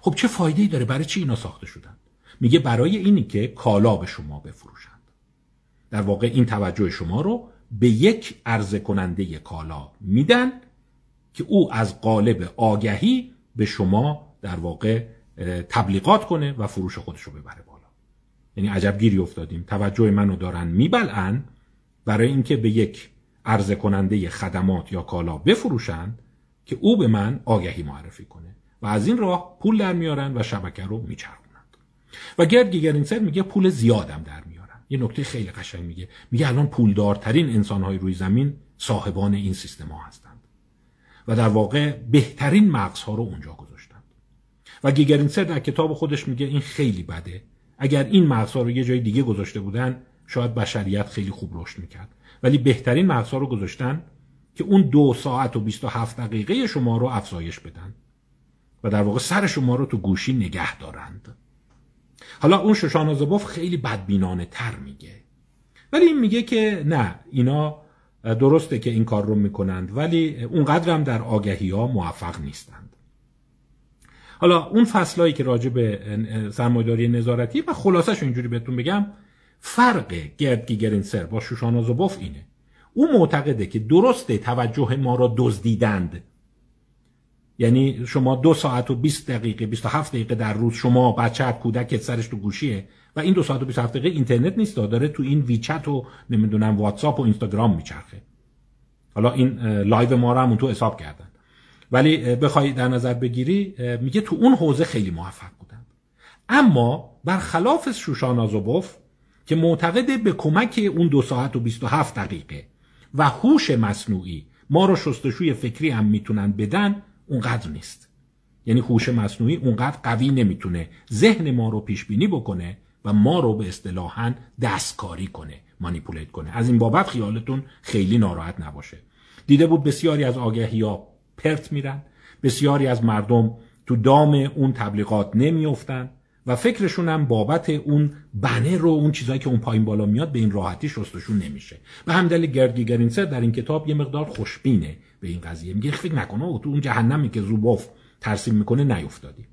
خب چه فایده ای داره؟ برای چی اینا ساخته شدن؟ میگه برای اینی که کالا به شما بفروشند. در واقع این توجه شما رو به یک عرضه کننده کالا میدن که او از قالب آگهی به شما در واقع تبلیغات کنه و فروش خودش رو ببره بالا. یعنی عجب گیری افتادیم. توجه منو دارن میبلن برای اینکه به یک عرضه کننده خدمات یا کالا بفروشند که او به من آگهی معرفی کنه و از این راه پول در میارن و شبکه رو میچرخونند. و گرد گیگرینسر میگه پول زیادم در میارن یه نکته خیلی قشنگ میگه. میگه الان پولدارترین انسانهای روی زمین صاحبان این سیستم ها هستند. و در واقع بهترین مغزها رو اونجا گذاشتند. و گیگرینسر در کتاب خودش میگه این خیلی بده. اگر این مغزها رو یه جای دیگه گذاشته بودن شاید بشریت خیلی خوب رشد می‌کرد. ولی بهترین مغزها رو گذاشتن که اون دو ساعت و 27 دقیقه شما رو افزایش بدن و در واقع سر شما رو تو گوشی نگه دارند. حالا اون شوشان زبوف خیلی بدبینانه تر میگه. ولی این میگه که نه اینا درسته که این کار رو می‌کنند ولی اونقدر هم در آگهی ها موفق نیستند. حالا اون فصلایی که راجع به سرمایداری نظارتی و خلاصش اینجوری بهتون بگم فرق گرد گیگرینسر با شوشانا زوبوف اینه. او معتقده که درسته توجه ما را دزدیدند. یعنی شما دو ساعت و 20 دقیقه 27 دقیقه در روز شما بچه کودک سرش تو گوشیه و این دو ساعت و 27 دقیقه اینترنت نیست داره تو این ویچت و نمی‌دونم واتساپ و اینستاگرام میچرخه. حالا این live ما رو هم تو حساب کردن. ولی بخوای در نظر بگیری میگه تو اون حوزه خیلی موفق بودن اما برخلاف شوشانا زوبوف که معتقده به کمک اون دو ساعت و 27 دقیقه و هوش مصنوعی ما رو شستشوی فکری هم می‌تونن بدن اونقدر نیست. یعنی هوش مصنوعی اونقدر قوی نمی‌تونه ذهن ما رو پیش بینی بکنه و ما رو به اصطلاحا دستکاری کنه مانیپولیت کنه. از این بابت خیالتون خیلی ناراحت نباشه. دیده بود بسیاری از آگهی ها پرت میرن بسیاری از مردم تو دام اون تبلیغات نمیافتن. و فکرشون هم بابت اون بنر رو اون چیزایی که اون پایین بالا میاد به این راحتی شستشون نمیشه. به هم دلیل گرد در این کتاب یه مقدار خوشبینه به این قضیه. میگه فکر نکنه تو اون جهنمی که زوبوف ترسیم می‌کنه نیفتادی.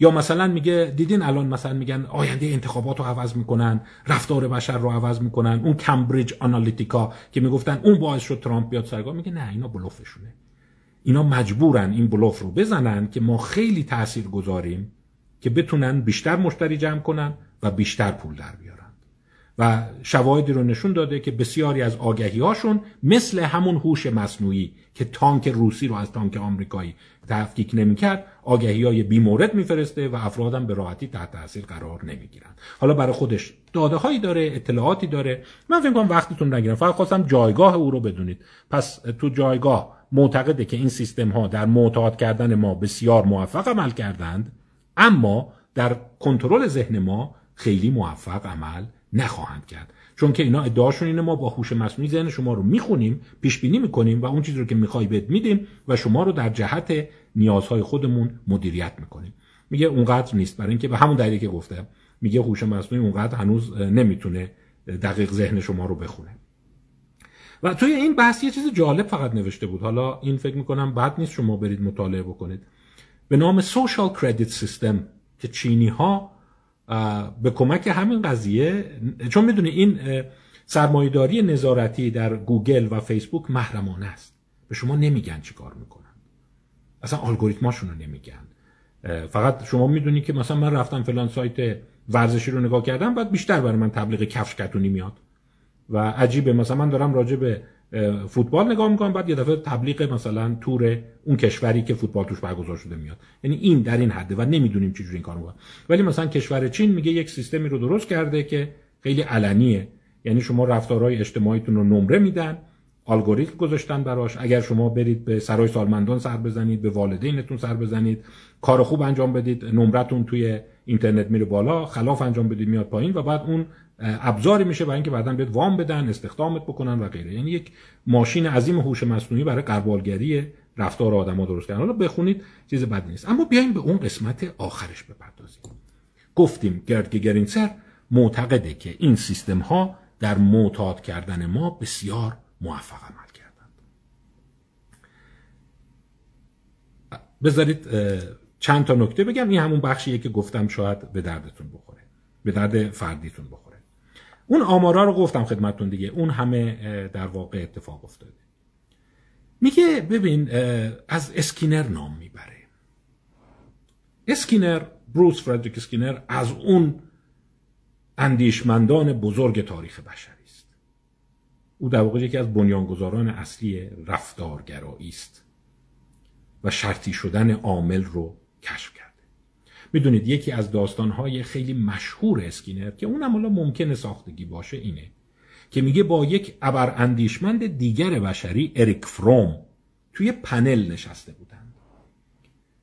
یا مثلا میگه دیدین الان مثلا میگن آینده انتخابات رو عوض می‌کنن رفتار بشر رو عوض می‌کنن اون کمبریج آنالیتیکا که می‌گفتن اون باعث شد ترامپ بیاد سرگاه میگه نه اینا بلوفشونه. اینا مجبورن این بلوف رو بزنن که ما خیلی تاثیر گذاریم که بتونن بیشتر مشتری جمع کنن و بیشتر پول در بیارن. و شواهدی رو نشون داده که بسیاری از آگهی هاشون مثل همون هوش مصنوعی که تانک روسی رو از تانک آمریکایی تفکیک نمی‌کرد آگهی های بی مورد میفرسته و افرادم به راحتی تحت تاثیر قرار نمی‌گیرن. حالا برای خودش داده هایی داره اطلاعاتی داره. من فکر کنم وقتتون نگیرم فقط خواستم جایگاه او رو بدونید. پس تو جایگاه معتقده که این سیستم ها در معتاد کردن ما بسیار موفق عمل کردند. اما در کنترل ذهن ما خیلی موفق عمل نخواهند کرد. چون که اینا ادعاشون اینه ما با هوش مصنوعی ذهن شما رو می‌خونیم پیش بینی می‌کنیم و اون چیزی رو که می‌خوای بهت میدیم و شما رو در جهت نیازهای خودمون مدیریت می‌کنیم. میگه اونقدر نیست. برای اینکه به همون دلیلی که گفتم میگه هوش مصنوعی اونقدر هنوز نمی‌تونه دقیق ذهن شما رو بخونه. و توی این بحث یه چیز جالب فقط نوشته بود. حالا این فکر می‌کنم بعد نیست شما برید مطالعه بکنید. به نام سوشال کردیت سیستم که چینی ها به کمک همین قضیه چون می‌دونی این سرمایهداری نظارتی در گوگل و فیسبوک محرمانه است. به شما نمیگن چی کار می‌کنن. اصلا الگوریتماشون رو نمیگن فقط شما می‌دونی که مثلا من رفتم فلان سایت ورزشی رو نگاه کردم بعد بیشتر برای من تبلیغ کفش کتونی میاد. و عجیبه مثلا من دارم راجع به فوتبال نگاه می‌کنم بعد یه دفعه تبلیغ مثلا تور اون کشوری که فوتبال توش برگزار شده میاد. یعنی این در این حده و نمی‌دونیم چجوری این کار می‌کنه. ولی مثلا کشور چین میگه یک سیستمی رو درست کرده که خیلی علنیه. یعنی شما رفتارهای اجتماعیتون رو نمره میدن الگوریتم گذاشتن براش. اگر شما برید به سرای سالمندان سر بزنید به والدینتون سر بزنید کار خوب انجام بدید نمرتون توی اینترنت میره بالا خلاف انجام بدید میاد پایین و بعد اون ابزاری میشه برای اینکه بعدا بهت وام بدن استخدامت بکنن و غیره. یعنی یک ماشین عظیم هوش مصنوعی برای قربالگری رفتار آدما درست کردن. حالا بخونید چیز بدی نیست. اما بیایم به اون قسمت آخرش بپردازیم. گفتیم گرد گرینسر معتقده که این سیستم ها در معتاد کردن ما بسیار موفق عمل کردند. بذارید چند تا نکته بگم. این همون بخشیه که گفتم شاید به دردتون بخوره به درد فردیتون بخوره. اون آمارا رو گفتم خدمتتون دیگه. اون همه در واقع اتفاق افتاده. میگه ببین از اسکینر نام می‌بره. اسکینر بورس فردریک اسکینر از اون اندیشمندان بزرگ تاریخ بشری است. او در واقع یکی از بنیانگذاران اصلی رفتارگرایی است و شرطی شدن عامل رو کشف کرده می‌دونید یکی از داستانهای خیلی مشهور اسکینر که اونم حالا ممکنه ساختگی باشه اینه که میگه با یک ابر اندیشمند دیگر بشری اریک فروم توی پنل نشسته بودن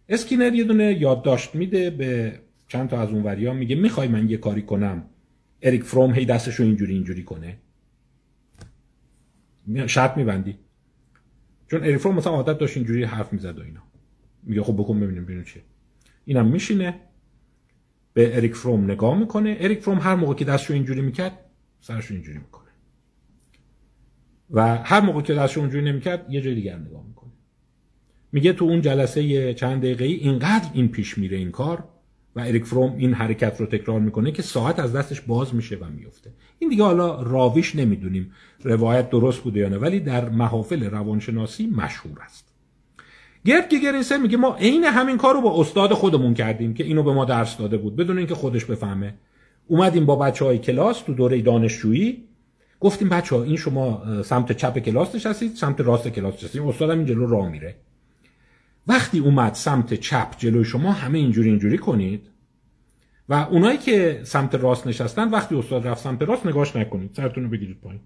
اسکینر یه دونه یادداشت میده به چند تا از اون وریا میگه می‌خوای من یه کاری کنم؟ اریک فروم هی دستشو اینجوری اینجوری کنه. شرط میبندی. چون اریک فروم مثلا عادت داشت اینجوری حرف می‌زد و اینا. میگه خب بکن ببینیم ببینیم چیه. اینم میشینه به اریک فروم نگاه می‌کنه. اریک فروم هر موقع که دستشو اینجوری می‌کرد سرشو اینجوری می‌کنه. و هر موقع که دستشو اینجوری نمی‌کرد یه جای دیگر نگاه می‌کنه. میگه تو اون جلسه چند دقیقه ای اینقدر این پیش میره این کار و اریک فروم این حرکت رو تکرار می‌کنه که ساعت از دستش باز میشه و میفته. این دیگه حالا راویش نمی‌دونیم روایت درست بوده یا نه ولی در محافل روانشناسی مشهور است. گرد گرینسر میگه ما عین همین کار رو با استاد خودمون کردیم که اینو به ما درس داده بود بدون اینکه خودش بفهمه. اومدیم با بچه های کلاس تو دوره دانشجویی گفتیم بچه ها این شما سمت چپ کلاس نشستید سمت راست کلاس نشستید. استادم این جلو راه میره. وقتی اومد سمت چپ جلوی شما همه اینجوری اینجوری کنید. و اونایی که سمت راست نشستن وقتی استاد رفت سمت راست نگاش نکنید. سرتون رو بگیرید پایین.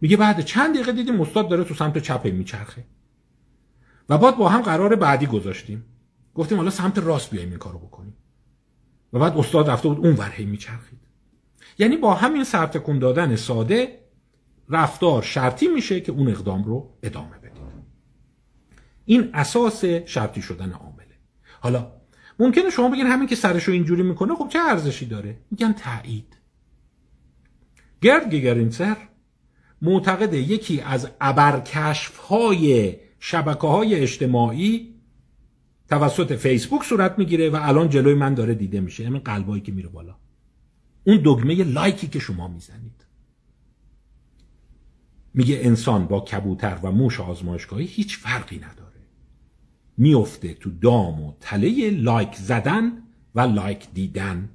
میگه بعد چند دقیقه دیدیم استاد داره تو سمت چپ میچرخه. و بعد با هم قرار بعدی گذاشتیم. گفتیم حالا سمت راست بیایم این کارو بکنیم. و بعد استاد رفته بود اون ورهی میچرخید. یعنی با همین سرتکون دادن ساده رفتار شرطی میشه که اون اقدام رو ادامه بدید. این اساس شرطی شدن عامله. حالا ممکنه شما بگین همین که سرشو اینجوری می‌کنه خب چه ارزشی داره؟ میگن تایید گرد گیگرینسر معتقد یکی از ابرکشف های شبکه های اجتماعی توسط فیسبوک صورت می‌گیره و الان جلوی من داره دیده میشه. همین قلبایی که میره بالا. اون دگمه like ی که شما می‌زنید. میگه انسان با کبوتر و موش آزمایشگاهی هیچ فرقی نداره. میفته تو دام و تله like زدن و like دیدن.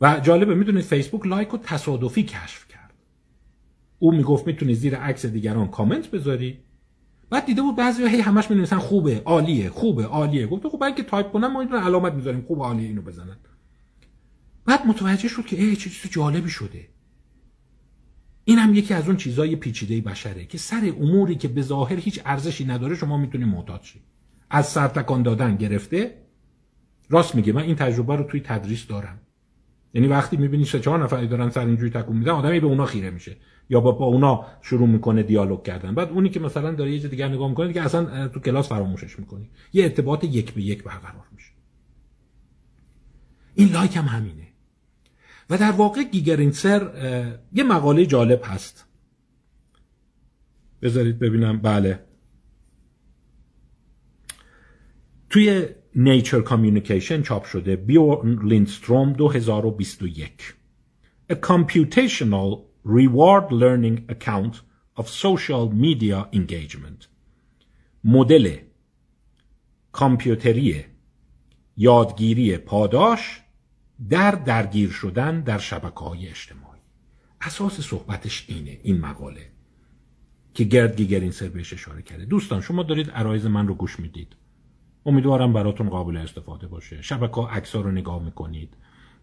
و جالبه می‌دونید فیسبوک like رو تصادفی کشف کرد. او می‌گفت می‌تونی زیر عکس دیگران کامنت بذاری بعد دیده بود بعضی هی همش می خوبه عالیه خوبه عالیه. گفت خب اگه تایپ کنم ما این علامت می‌ذاریم خوب عالیه اینو بزنن. بعد متوجه شد که ای چه چیز جالبی شده. این هم یکی از اون چیزای پیچیده بشره که سر اموری که به ظاهر هیچ ارزشی نداره شما می‌تونی معتاد شید از سرتکان دادن گرفته. راست میگه من این تجربه رو توی تدریس دارم. یعنی وقتی می‌بینی سه چهار نفری دارن سر اینجوری تکون میدن آدمی به اونا خیره میشه. یا با, با اونا شروع می‌کنه دیالوگ کردن. بعد اونی که مثلا داره یه دیگه نگاه می‌کنه دیگه اصلا تو کلاس فراموشش می‌کنی. یه ارتباط یک به یک برقرار میشه. این لایک هم همینه. و در واقع گیگرینسر یه مقاله جالب هست. بذارید ببینم. بله. توی نیچر کامیونیکیشن چاپ شده. بیورن لیندستروم 2021 A computational reward learning account of social media engagement. مدل کامپیوتری یادگیری پاداش در درگیر شدن در شبکه های اجتماعی اساس صحبتش اینه این مقاله که گرد گیگرینسر بهش اشاره کرده دوستان شما دارید عرایز من رو گوش می‌دید امیدوارم براتون قابل استفاده باشه شبکه عکس رو نگاه می‌کنید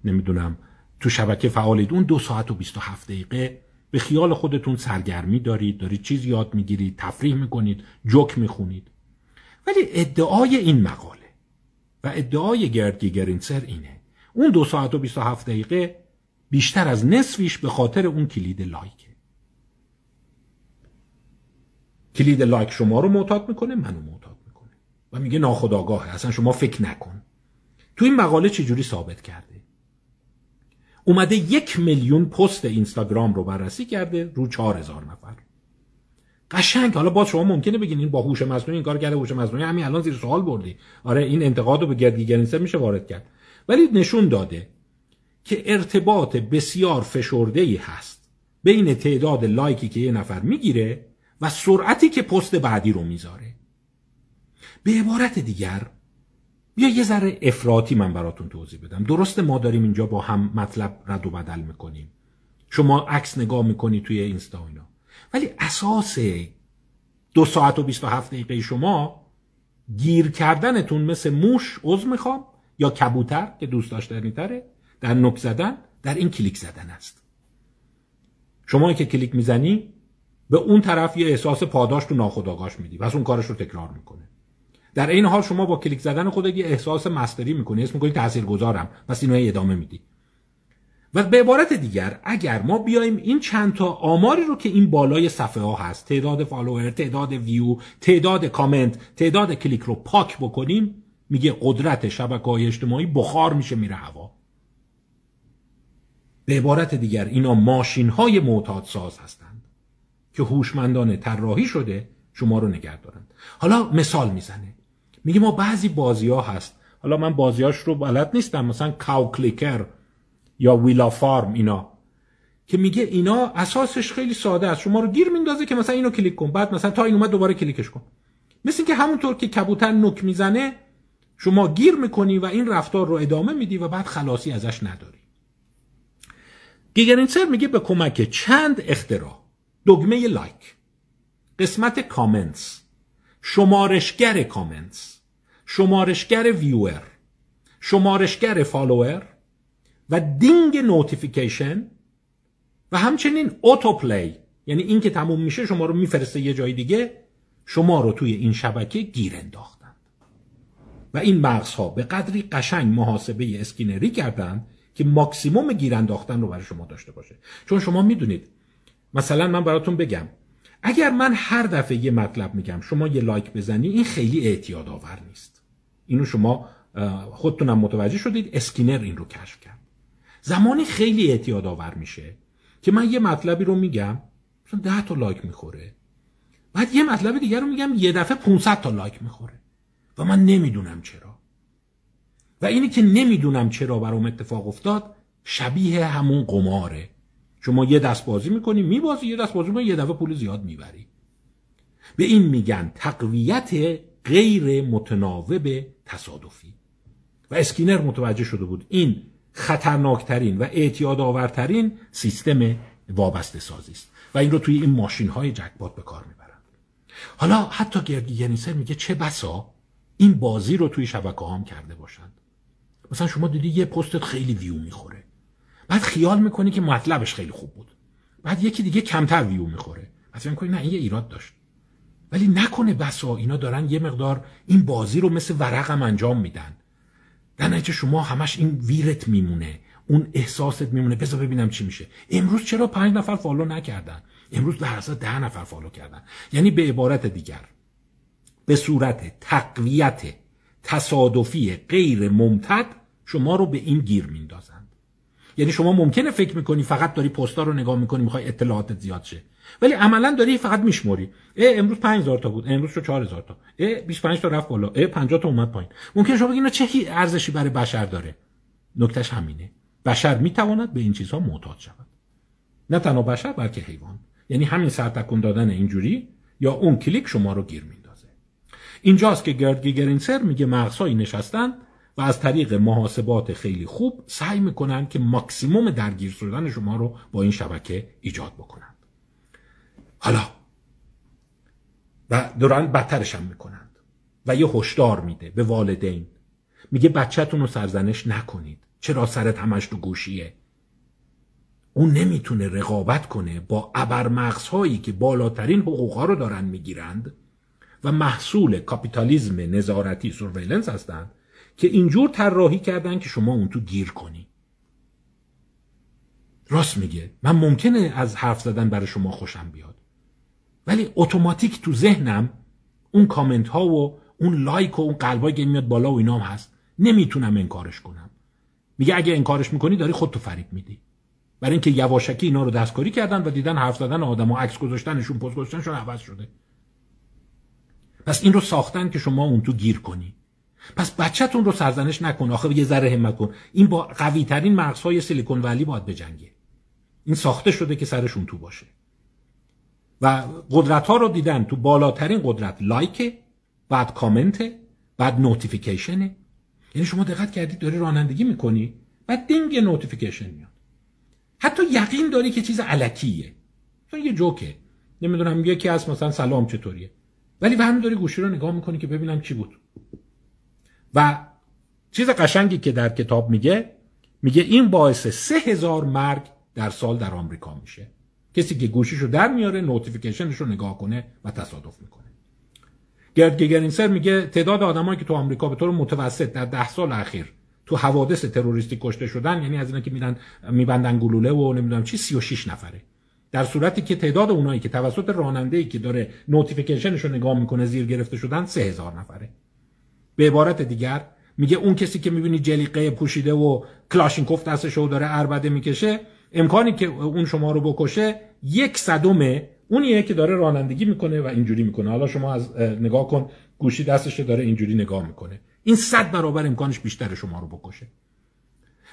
نمی‌دونم تو شبکه فعالید. اون دو ساعت و 27 دقیقه به خیال خودتون سرگرمی دارید دارید چیز یاد می‌گیرید تفریح می‌کنید جوک می‌خونید. ولی ادعای این مقاله و ادعای گرد گیگرینسر اینه. اون دو ساعت و 27 دقیقه بیشتر از نصفیش به خاطر اون کلید لایکه کلید لایک شما رو معتاد می‌کنه منو معتاد می‌کنه. و میگه ناخداگاهه اصلا شما فکر نکن. تو این مقاله چجوری ثابت کرده؟ اومده یک میلیون پست اینستاگرام رو بررسی کرده رو چهار هزار نفر. قشنگ. حالا باز شما ممکنه بگین این با هوش مصنوعی این کار کرده هوش مصنوعی همین الان زیر سوال بردی. آره این انتقاد رو به گردگیگرینسر میشه وارد کرد. ولی نشون داده که ارتباط بسیار فشرده ای هست بین تعداد لایکی که یه نفر می‌گیره و سرعتی که پست بعدی رو می‌ذاره. به عبارت دیگر بیا یه ذره افراطی من براتون توضیح بدم. درسته ما داریم اینجا با هم مطلب رد و بدل می‌کنیم. شما عکس نگاه می‌کنی توی اینستا اینا. ولی اساس دو ساعت و 27 دقیقه شما گیر کردنتون مثل موش عذر می‌خوام یا کبوتر که دوست داشتنی تره در نک زدن در این کلیک زدن است. شما که کلیک می‌زنی به اون طرف یه احساس پاداش تو ناخودآگاهش میدی. پس اون کارش رو تکرار می‌کنه. در این حال شما با کلیک زدن خودت یه احساس mastery می‌کنی. اسم می‌کنی تاثیرگذارم. پس اینو ادامه میدی. و به عبارت دیگر اگر ما بیایم این چند تا آماری رو که این بالای صفحه ها هست تعداد follower تعداد ویو تعداد کامنت تعداد کلیک رو پاک بکنیم میگه قدرت شبکه های اجتماعی بخار میشه میره هوا. به عبارت دیگر اینا ماشین های معتاد ساز هستند که هوشمندانه طراحی شده شما رو نگه دارند. حالا مثال می‌زنه. میگه ما بعضی بازی ها هست. حالا من بازیاش رو بلد نیستم. مثلا کاو کلیکر یا ویلا فارم اینا. که میگه اینا اساسش خیلی ساده است. شما رو گیر میندازه که مثلا اینو کلیک کن. بعد مثلا تا این اومد دوباره کلیکش کن. مثل که همونطور که کبوتر نک می‌زنه شما گیر می‌کنی و این رفتار رو ادامه میدی و بعد خلاصی ازش نداری. گیگرنزر میگه به کمک چند اختراع. دگمه لایک. قسمت comments. شمارشگر comments. شمارشگر viewer شمارشگر follower و دینگ notification و همچنین autoplay یعنی این که تموم میشه شما رو میفرسته یه جای دیگه شما رو توی این شبکه گیر انداخت و این مغزها به قدری قشنگ محاسبه اسکینری کردند که ماکسیموم گیر انداختن رو برای شما داشته باشه. چون شما می‌دونید مثلا من براتون بگم اگر من هر دفعه یه مطلب میگم شما یه لایک بزنی این خیلی اعتیاد آور نیست. اینو شما خودتونم متوجه شدید اسکینر این رو کشف کرد. زمانی خیلی اعتیاد آور میشه که من یه مطلبی رو میگم مثلا 10 تا لایک می‌خوره. بعد یه مطلب دیگر رو میگم یه دفعه 500 تا لایک می‌خوره. و من نمی‌دونم چرا. و اینی که نمی‌دونم چرا برام اتفاق افتاد شبیه همون قماره. شما یه دست بازی می‌کنی میبازی یه دست بازی می‌کنی یه دفعه پول زیاد می‌بری. به این میگن تقویت غیر متناوب تصادفی. و اسکینر متوجه شده بود این خطرناکترین و اعتیاد آورترین سیستم وابسته سازی است و این رو توی این ماشین های جکبات به کار می‌برن. حالا حتی گرگی میگه چه بسا این بازی رو توی شبکه هم کرده باشند مثلا شما دیدی یه پستت خیلی ویو می‌خوره. بعد خیال می‌کنی که مطلبش خیلی خوب بود. بعد یکی دیگه کمتر ویو می‌خوره. فکر می‌کنی نه این یه ایراد داشت. ولی نکنه بسا اینا دارن یه مقدار این بازی رو مثل ورقم انجام میدن. در نتیجه شما همش این ویرت میمونه اون احساست میمونه. بذار ببینم چی میشه. امروز چرا پنج نفر follow نکردن؟ امروز به اساس ده نفر follow کردن. یعنی به عبارت دیگر به صورت تقویت تصادفی غیر ممتد شما رو به این گیر میندازند. یعنی شما ممکنه فکر می‌کنی فقط داری پستا رو نگاه می‌کنی می‌خوای اطلاعاتت زیاد شه. ولی عملا داری فقط میشموری. اه امروز 5000 تا بود. امروز شو 4000 تا. اه 25 تا رفت بالا. اه 50 تا اومد پایین. ممکن شما بگید چه ارزشی برای بشر داره؟ نکتهش همینه. بشر می‌تواند به این چیزها معتاد شود. نه تنها بشر بلکه حیوان. یعنی همین سرتکون دادن اینجوری یا اون کلیک شما رو گیر میندازه. اینجاست که گرد گیگرینسر میگه مغزهایی نشستن و از طریق محاسبات خیلی خوب سعی می‌کنن که ماکسیموم درگیر شدن شما رو با این شبکه ایجاد بکنن. حالا. و دوران بدترش هم می‌کنند. و یه هشدار میده به والدین. میگه بچهتون رو سرزنش نکنید. چرا سرت همش تو گوشیه؟ اون نمی‌تونه رقابت کنه با ابرمغزهایی که بالاترین حقوقها رو دارن می‌گیرند و محصول کاپیتالیزم نظارتی surveillance هستند که اینجور طراحی کردن که شما اون تو گیر کنی. راست میگه. من ممکنه از حرف زدن برای شما خوشم بیاد. ولی اتوماتیک تو ذهنم اون کامنت ها و اون لایک و اون قلبایی که میاد بالا و اینام هست. نمی‌تونم انکارش کنم. میگه اگه انکارش می‌کنی داری خودتو فریب میدی. برای اینکه یواشکی اینا رو دستکاری کردن و دیدن حرف زدن آدم و عکس گذاشتنشون پست گذاشتنشون عوض شده. پس این رو ساختن که شما اون تو گیر کنی. پس بچهتون رو سرزنش نکن. آخه یه ذره همت کن. این با قوی ترین مغزهای سیلیکون ولی باید بجنگه. این ساخته شده که سرشون تو باشه. و قدرت ها رو دیدن تو بالاترین قدرت لایک بعد کامنت بعد notification ه. یعنی شما دقت کردید داری رانندگی می‌کنی بعد دینگ notification میاد. حتی یقین داری که چیز الکیه. چون یه جوکه. نمی‌دونم یکی از مثلا سلام چطوریه. ولی به همین داری گوشی رو نگاه می‌کنی که ببینم چی بود. و چیز قشنگی که در کتاب میگه میگه این باعث سه هزار مرگ در سال در آمریکا میشه. کسی که گوشیشو در میاره notification ش رو نگاه کنه و تصادف می‌کنه. گرد گیگرنزر میگه تعداد آدمایی که تو آمریکا به طور متوسط در ده سال اخیر تو حوادث تروریستی کشته شدن یعنی از اینا که میرن میبندن گلوله و نمی‌دونم چی 36 نفره. در صورتی که تعداد اونایی که توسط راننده ای که داره notification ش رو نگاه می‌کنه زیر گرفته شدن 3000 نفره. به عبارت دیگر میگه اون کسی که می‌بینی جلیقه پوشیده و کلاشینکوف دستش رو داره اربده می‌کشه امکانی که اون شما رو بکشه یک صدمه اونیه که داره رانندگی می‌کنه و اینجوری می‌کنه. حالا شما از نگاه کن گوشی دستش داره اینجوری نگاه می‌کنه. این صد برابر امکانش بیشتر شما رو بکشه.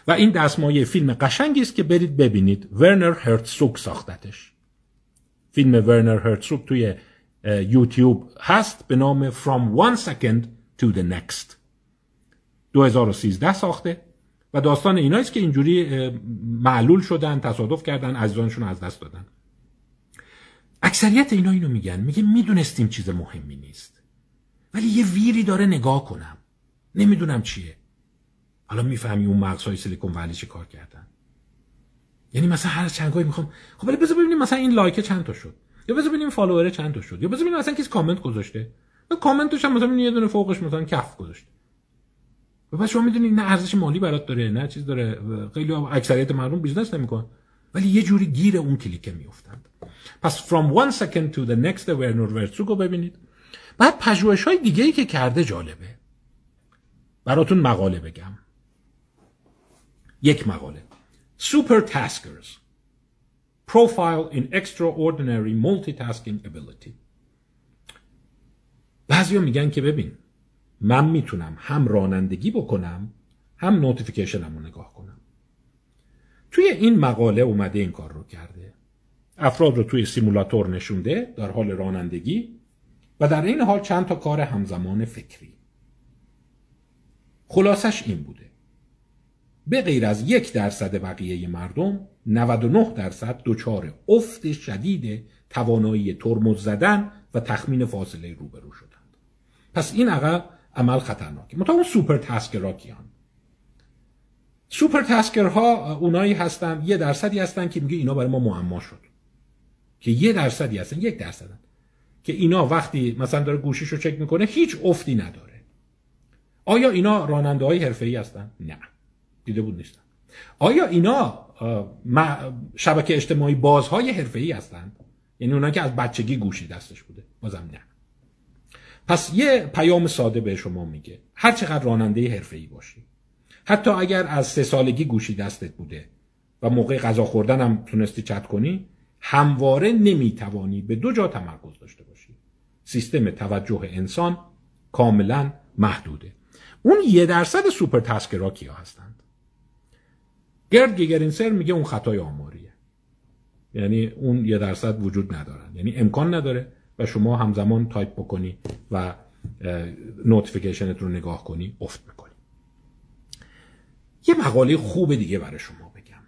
و این دستمایه فیلم قشنگی است که برید ببینید. ورنر هرتسوک ساختتش. فیلم ورنر هرتسوک توی یوتیوب هست به نام From One Second to the Next. 2013 ساخته. و داستان ایناییست که اینجوری معلول شدن تصادف کردن عزیزانشون از دست دادن. اکثریت اینا اینو میگن. میگه می‌دونستیم چیز مهمی نیست. ولی یه ویری داره نگاه کنم. نمی‌دونم چیه. حالا می‌فهمی اون مغزهای سیلیکون ولی چی کار کردن. یعنی مثلا هر چند می‌خوام خب ولی بذار ببینیم مثلا این لایک چند تا شد. یا بذار ببینیم follower چند تا شد. یا بذار ببینیم مثلا کسی کامنت گذاشته. کامنتش هم مثلا یه دونه فوقش مثلا کف گذاشته. و شما می‌دونی نه ارزش مالی برات داره نه چیز داره. خیلی اکثریت مردم business نمیکن ولی یه جوری گیر اون کلیکه میافتند. پس from one second to the next ورنر هرتسوگو ببینید. بعد پژوهش های دیگه ای که کرده جالبه. براتون مقاله بگم. یک مقاله. Super Taskers Profile in Extraordinary Multitasking Ability. بعضی میگن که ببین من می‌تونم هم رانندگی بکنم هم نوتیفیکیشنم رو نگاه کنم. توی این مقاله اومده این کار رو کرده. افراد رو توی سیمولاتور نشونده در حال رانندگی و در این حال چند تا کار همزمان فکری. خلاصش این بوده. به غیر از یک درصد بقیه مردم 99 درصد دچار افت شدید توانایی ترمز زدن و تخمین فاصله روبرو شدند. پس این عقب عمل خطرناکه مطابق سوپر تاسکرها کیان سوپر تاسکرها اونایی هستن یه درصدی هستن که میگه اینا برای ما معما شد. که یه درصدی هستن یک درصدن که اینا وقتی مثلا داره گوشیش رو چک می‌کنه هیچ افتی نداره. آیا اینا راننده های حرفه ای هستن؟ نه. دیده بود نیستن. آیا اینا شبکه اجتماعی بازهای حرفه ای هستند یعنی اونا که از بچگی گوشی دستش بوده؟ بازم نه. پس یه پیام ساده به شما میگه. هر چقدر راننده حرفه ای باشی. حتی اگر از سه سالگی گوشی دستت بوده و موقع غذا خوردن هم تونستی چت کنی همواره نمی‌توانی به دو جا تمرکز داشته باشی. سیستم توجه انسان کاملا محدوده. اون یه درصد supertasker ها کیا هستند. گرد گیگرنزر میگه اون خطای آماریه. یعنی اون یه درصد وجود ندارن. یعنی امکان نداره و شما همزمان تایپ بکنی و notification ت رو نگاه کنی افت می‌کنی یه مقاله خوب دیگه برای شما بگم.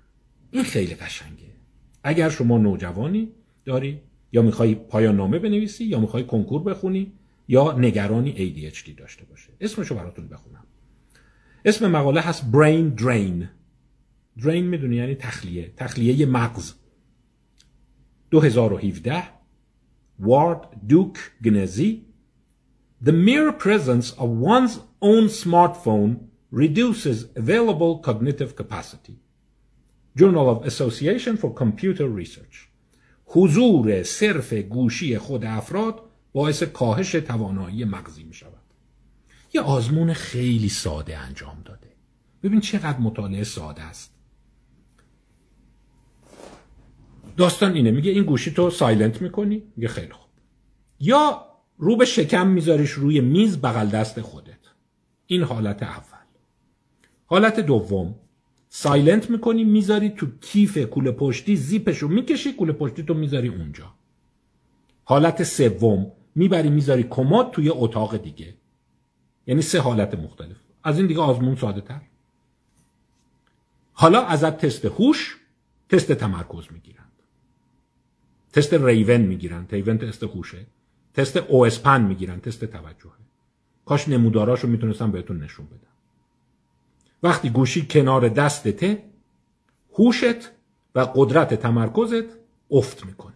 این خیلی قشنگه. اگر شما نوجوانی داری یا می‌خوای پایان نامه بنویسی یا می‌خوای کنکور بخونی یا نگرانی ADHD داشته باشه. اسمشو براتون بخونم. اسم مقاله هست Brain Drain. Drain می‌دونی یعنی تخلیه. تخلیه مغز. 2017 وارد دوک گنزی The mere presence of one's own smartphone reduces available cognitive capacity. Journal of Association for Computer Research. حضور صرف گوشی خود افراد باعث کاهش توانایی مغزی می شود یه آزمون خیلی ساده انجام داده ببین چقدر مطالعه ساده است داستان اینه میگه این گوشی تو سایلنت می‌کنی میگه خیلی خوب. یا رو به شکم میذاریش روی میز بغل دست خودت. این حالت اول. حالت دوم silent می‌کنی می‌ذاری تو کیف کوله پشتی زیپش رو می‌کشی کوله پشتی تو می‌ذاری اونجا. حالت سوم می‌بری می‌ذاری کمد توی اتاق دیگه. یعنی سه حالت مختلف. از این دیگه آزمون ساده تر. حالا ازت تست هوش تست تمرکز می‌گیرند تست ریون می‌گیرن ریون تست هوشه. تست او اسپن می‌گیرن تست توجهه. کاش نموداراشو می‌تونستم بهتون نشون بدم. وقتی گوشی کنار دستته هوشت و قدرت تمرکزت افت می‌کنه.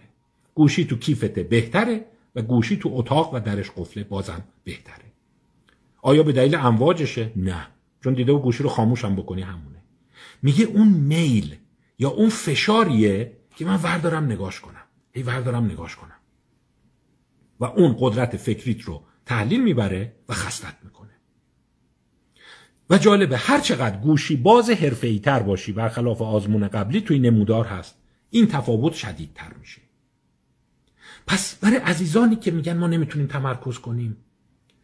گوشی تو کیفته بهتره و گوشی تو اتاق و درش قفله بازم بهتره. آیا به دلیل امواجشه نه. چون دیده و گوشی رو خاموش هم بکنی همونه. میگه اون میل یا اون فشاریه که من وردارم نگاش کنم. هی وردارم نگاش کنم. و اون قدرت فکریت رو تحلیل می‌بره و خستت می‌کنه. و جالبه هر چقدر گوشی باز حرفه‌ای تر باشی برخلاف آزمون قبلی توی نمودار هست این تفاوت شدیدتر میشه. پس برای عزیزانی که میگن ما نمی‌تونیم تمرکز کنیم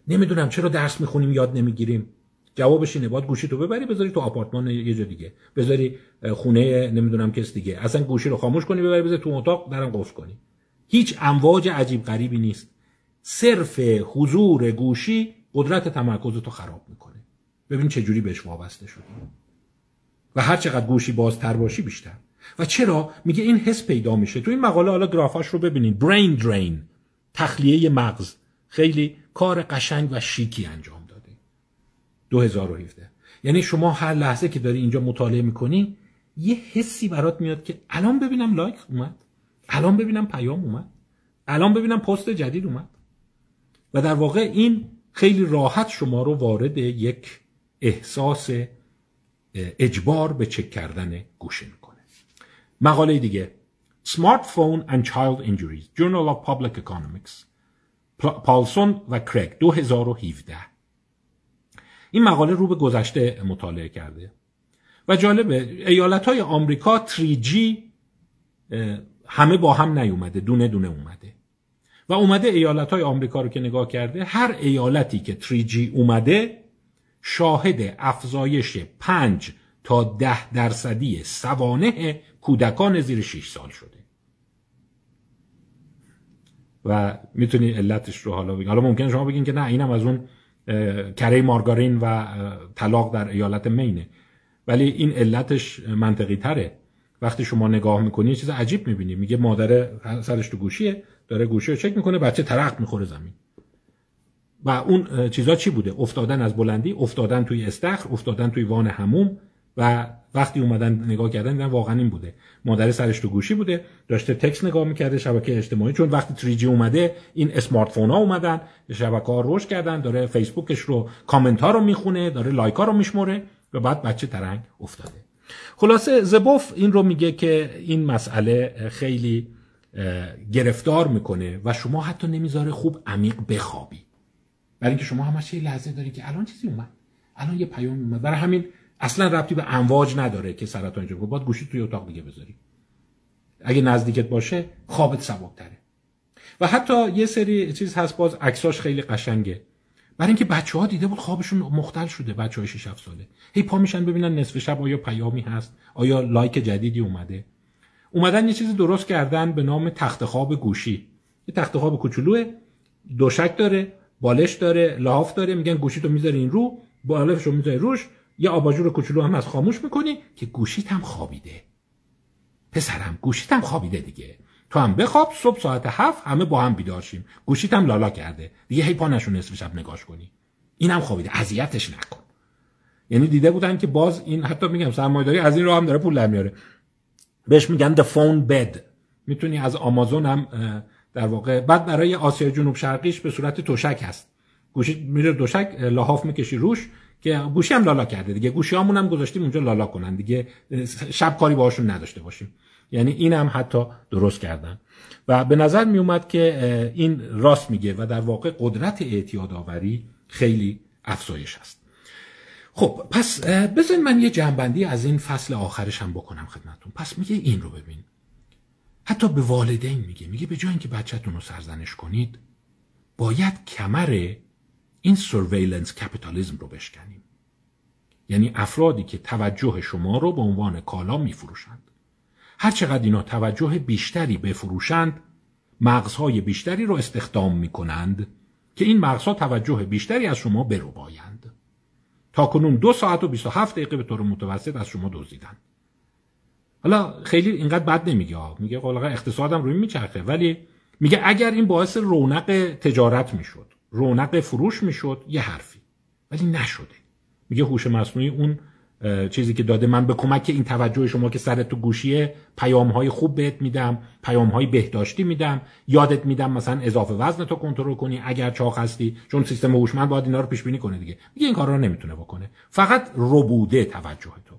نمی‌دونم چرا درس می‌خونیم یاد نمی‌گیریم جوابش اینه باید گوشی تو ببری بذاری تو آپارتمان یه جا دیگه. بذاری خونه نمی‌دونم کس دیگه. اصلا گوشی رو خاموش کنی ببری بذاری تو اتاق درم قفل کنی. هیچ امواج عجیب غریبی نیست. صرف حضور گوشی قدرت تمرکز تو خراب می‌کنه. ببین چه جوری بهش وابسته شدی. و هر چقدر گوشی بازتر باشی بیشتر. و چرا؟ میگه این حس پیدا میشه. تو این مقاله حالا گرافاش رو ببینید. برین درین تخلیه مغز. خیلی کار قشنگ و شیکی انجام 2017 یعنی شما هر لحظه که داری اینجا مطالعه می‌کنی یه حسی برات میاد که الان ببینم لایک اومد الان ببینم پیام اومد الان ببینم پست جدید اومد. و در واقع این خیلی راحت شما رو وارد یک احساس اجبار به چک کردن گوشه می‌کنه. مقاله دیگه. Smartphone and Child Injuries Journal of Public Economics پالسون و کرگ 2017 این مقاله رو به گذشته مطالعه کرده. و جالبه ایالت های آمریکا 3G همه با هم نیومده دونه دونه اومده. و اومده ایالت های آمریکا رو که نگاه کرده هر ایالتی که 3G اومده شاهد افزایش 5 تا 10 درصدی سوانه کودکان زیر 6 سال شده. و می‌تونی علتش رو حالا بگین حالا ممکن شما بگین که نه اینم از اون کره مارگارین و طلاق در ایالت مینه. ولی این علتش منطقی تره وقتی شما نگاه می‌کنی چیز عجیب می‌بینی. میگه مادر سرش تو گوشیه داره گوشی رو چک می‌کنه بچه ترقت می‌خوره زمین. و اون چیزا چی بوده؟ افتادن از بلندی افتادن توی استخر افتادن توی وان هموم و وقتی اومدن نگاه کردن دیدن واقعا این بوده. مادر سرش تو گوشی بوده داشته تکس نگاه می‌کرده شبکه اجتماعی. چون وقتی 3G اومده این smartphone ها اومدن شبکه ها رشد کردن داره فیسبوکش رو کامنت ها رو می‌خونه داره لایک ها رو میشموره و بعد بچه ترنگ افتاده. خلاصه زوبوف این رو میگه که این مسئله خیلی گرفتار می‌کنه و شما حتی نمی‌ذاره خوب عمیق بخوابی. برای اینکه شما همش یه لحظه داری که الان چیزی اومد؟ الان یه پیام اومد. برای همین اصلا ربطی به امواج نداره که سرطان اینجا باید گوشی توی اتاق دیگه بذاری. اگه نزدیکت باشه خوابت سبکتره. و حتی یه سری چیز هست باز عکساش خیلی قشنگه. برای اینکه بچه ها دیده بود خوابشون مختل شده بچه های 6 ساله. هی پا میشن ببینن نصف شب آیا پیامی هست آیا لایک جدیدی اومده. اومدن یه چیزی درست کردن به نام تخت خواب گوشی. یه تخت خواب کوچولوه دوشک داره بالش داره لحاف داره میگن گوشی تو می‌ذاری این رو بالش رو می‌ذاری روش یه آباژور کوچولو هم از خاموش می‌کنی که گوشیت هم خوابیده. پسرم گوشیت هم خوابیده دیگه. تو هم بخواب صبح ساعت هفت همه با هم بیدار شیم. گوشیت هم لالا کرده. دیگه هی پا نشون نصف شب نگاش کنی. اینم خوابیده. اذیتش نکن. یعنی دیده بودن که باز این حتی میگم سرمایه‌داری از این راه هم داره پول در میاره. بهش میگن the phone bed. می‌تونی از آمازون هم در واقع بعد برای آسیا جنوب شرقیش به صورت توشک هست. گوشی میره دوشک لحاف می‌کشی روش. که گوشی هم لالا کرده دیگه. گوشی همون هم گذاشتیم اونجا لالا کنن دیگه. شب کاری باهاشون نداشته باشیم. یعنی این هم حتی درست کردن. و به نظر می اومد که این راست میگه و در واقع قدرت اعتیاد آوری خیلی افزایش است خب پس بذارین من یه جنبندی از این فصل آخرش هم بکنم خدمتون پس میگه این رو ببین. حتی به والدین میگه. میگه به جای اینکه بچهتون رو سرزنش کنید باید کمر این surveillance capitalism رو بشکنیم. یعنی افرادی که توجه شما رو به عنوان کالا میفروشند. هر چقدر اینا توجه بیشتری بفروشند مغزهای بیشتری رو استخدام می‌کنند که این مغزها توجه بیشتری از شما بربایند تا کنون دو ساعت و 27 دقیقه به طور متوسط از شما دزدیدن. حالا خیلی اینقدر بد نمیگه میگه قلقه اقتصادم روی میچرخه. ولی میگه اگر این باعث رونق تجارت می‌شد رونق فروش می‌شد یه حرفی. ولی نشده. میگه هوش مصنوعی اون چیزی که داده. من به کمک این توجه شما که سرت تو گوشیه پیام های خوب بهت میدم پیام های بهداشتی میدم. یادت میدم مثلا اضافه وزن تو کنترل کنی اگر چاق هستی. چون سیستم هوشمند باید اینا رو پیش بینی کنه دیگه. میگه این کارا رو نمی‌تونه بکنه. فقط ربوده توجه تو.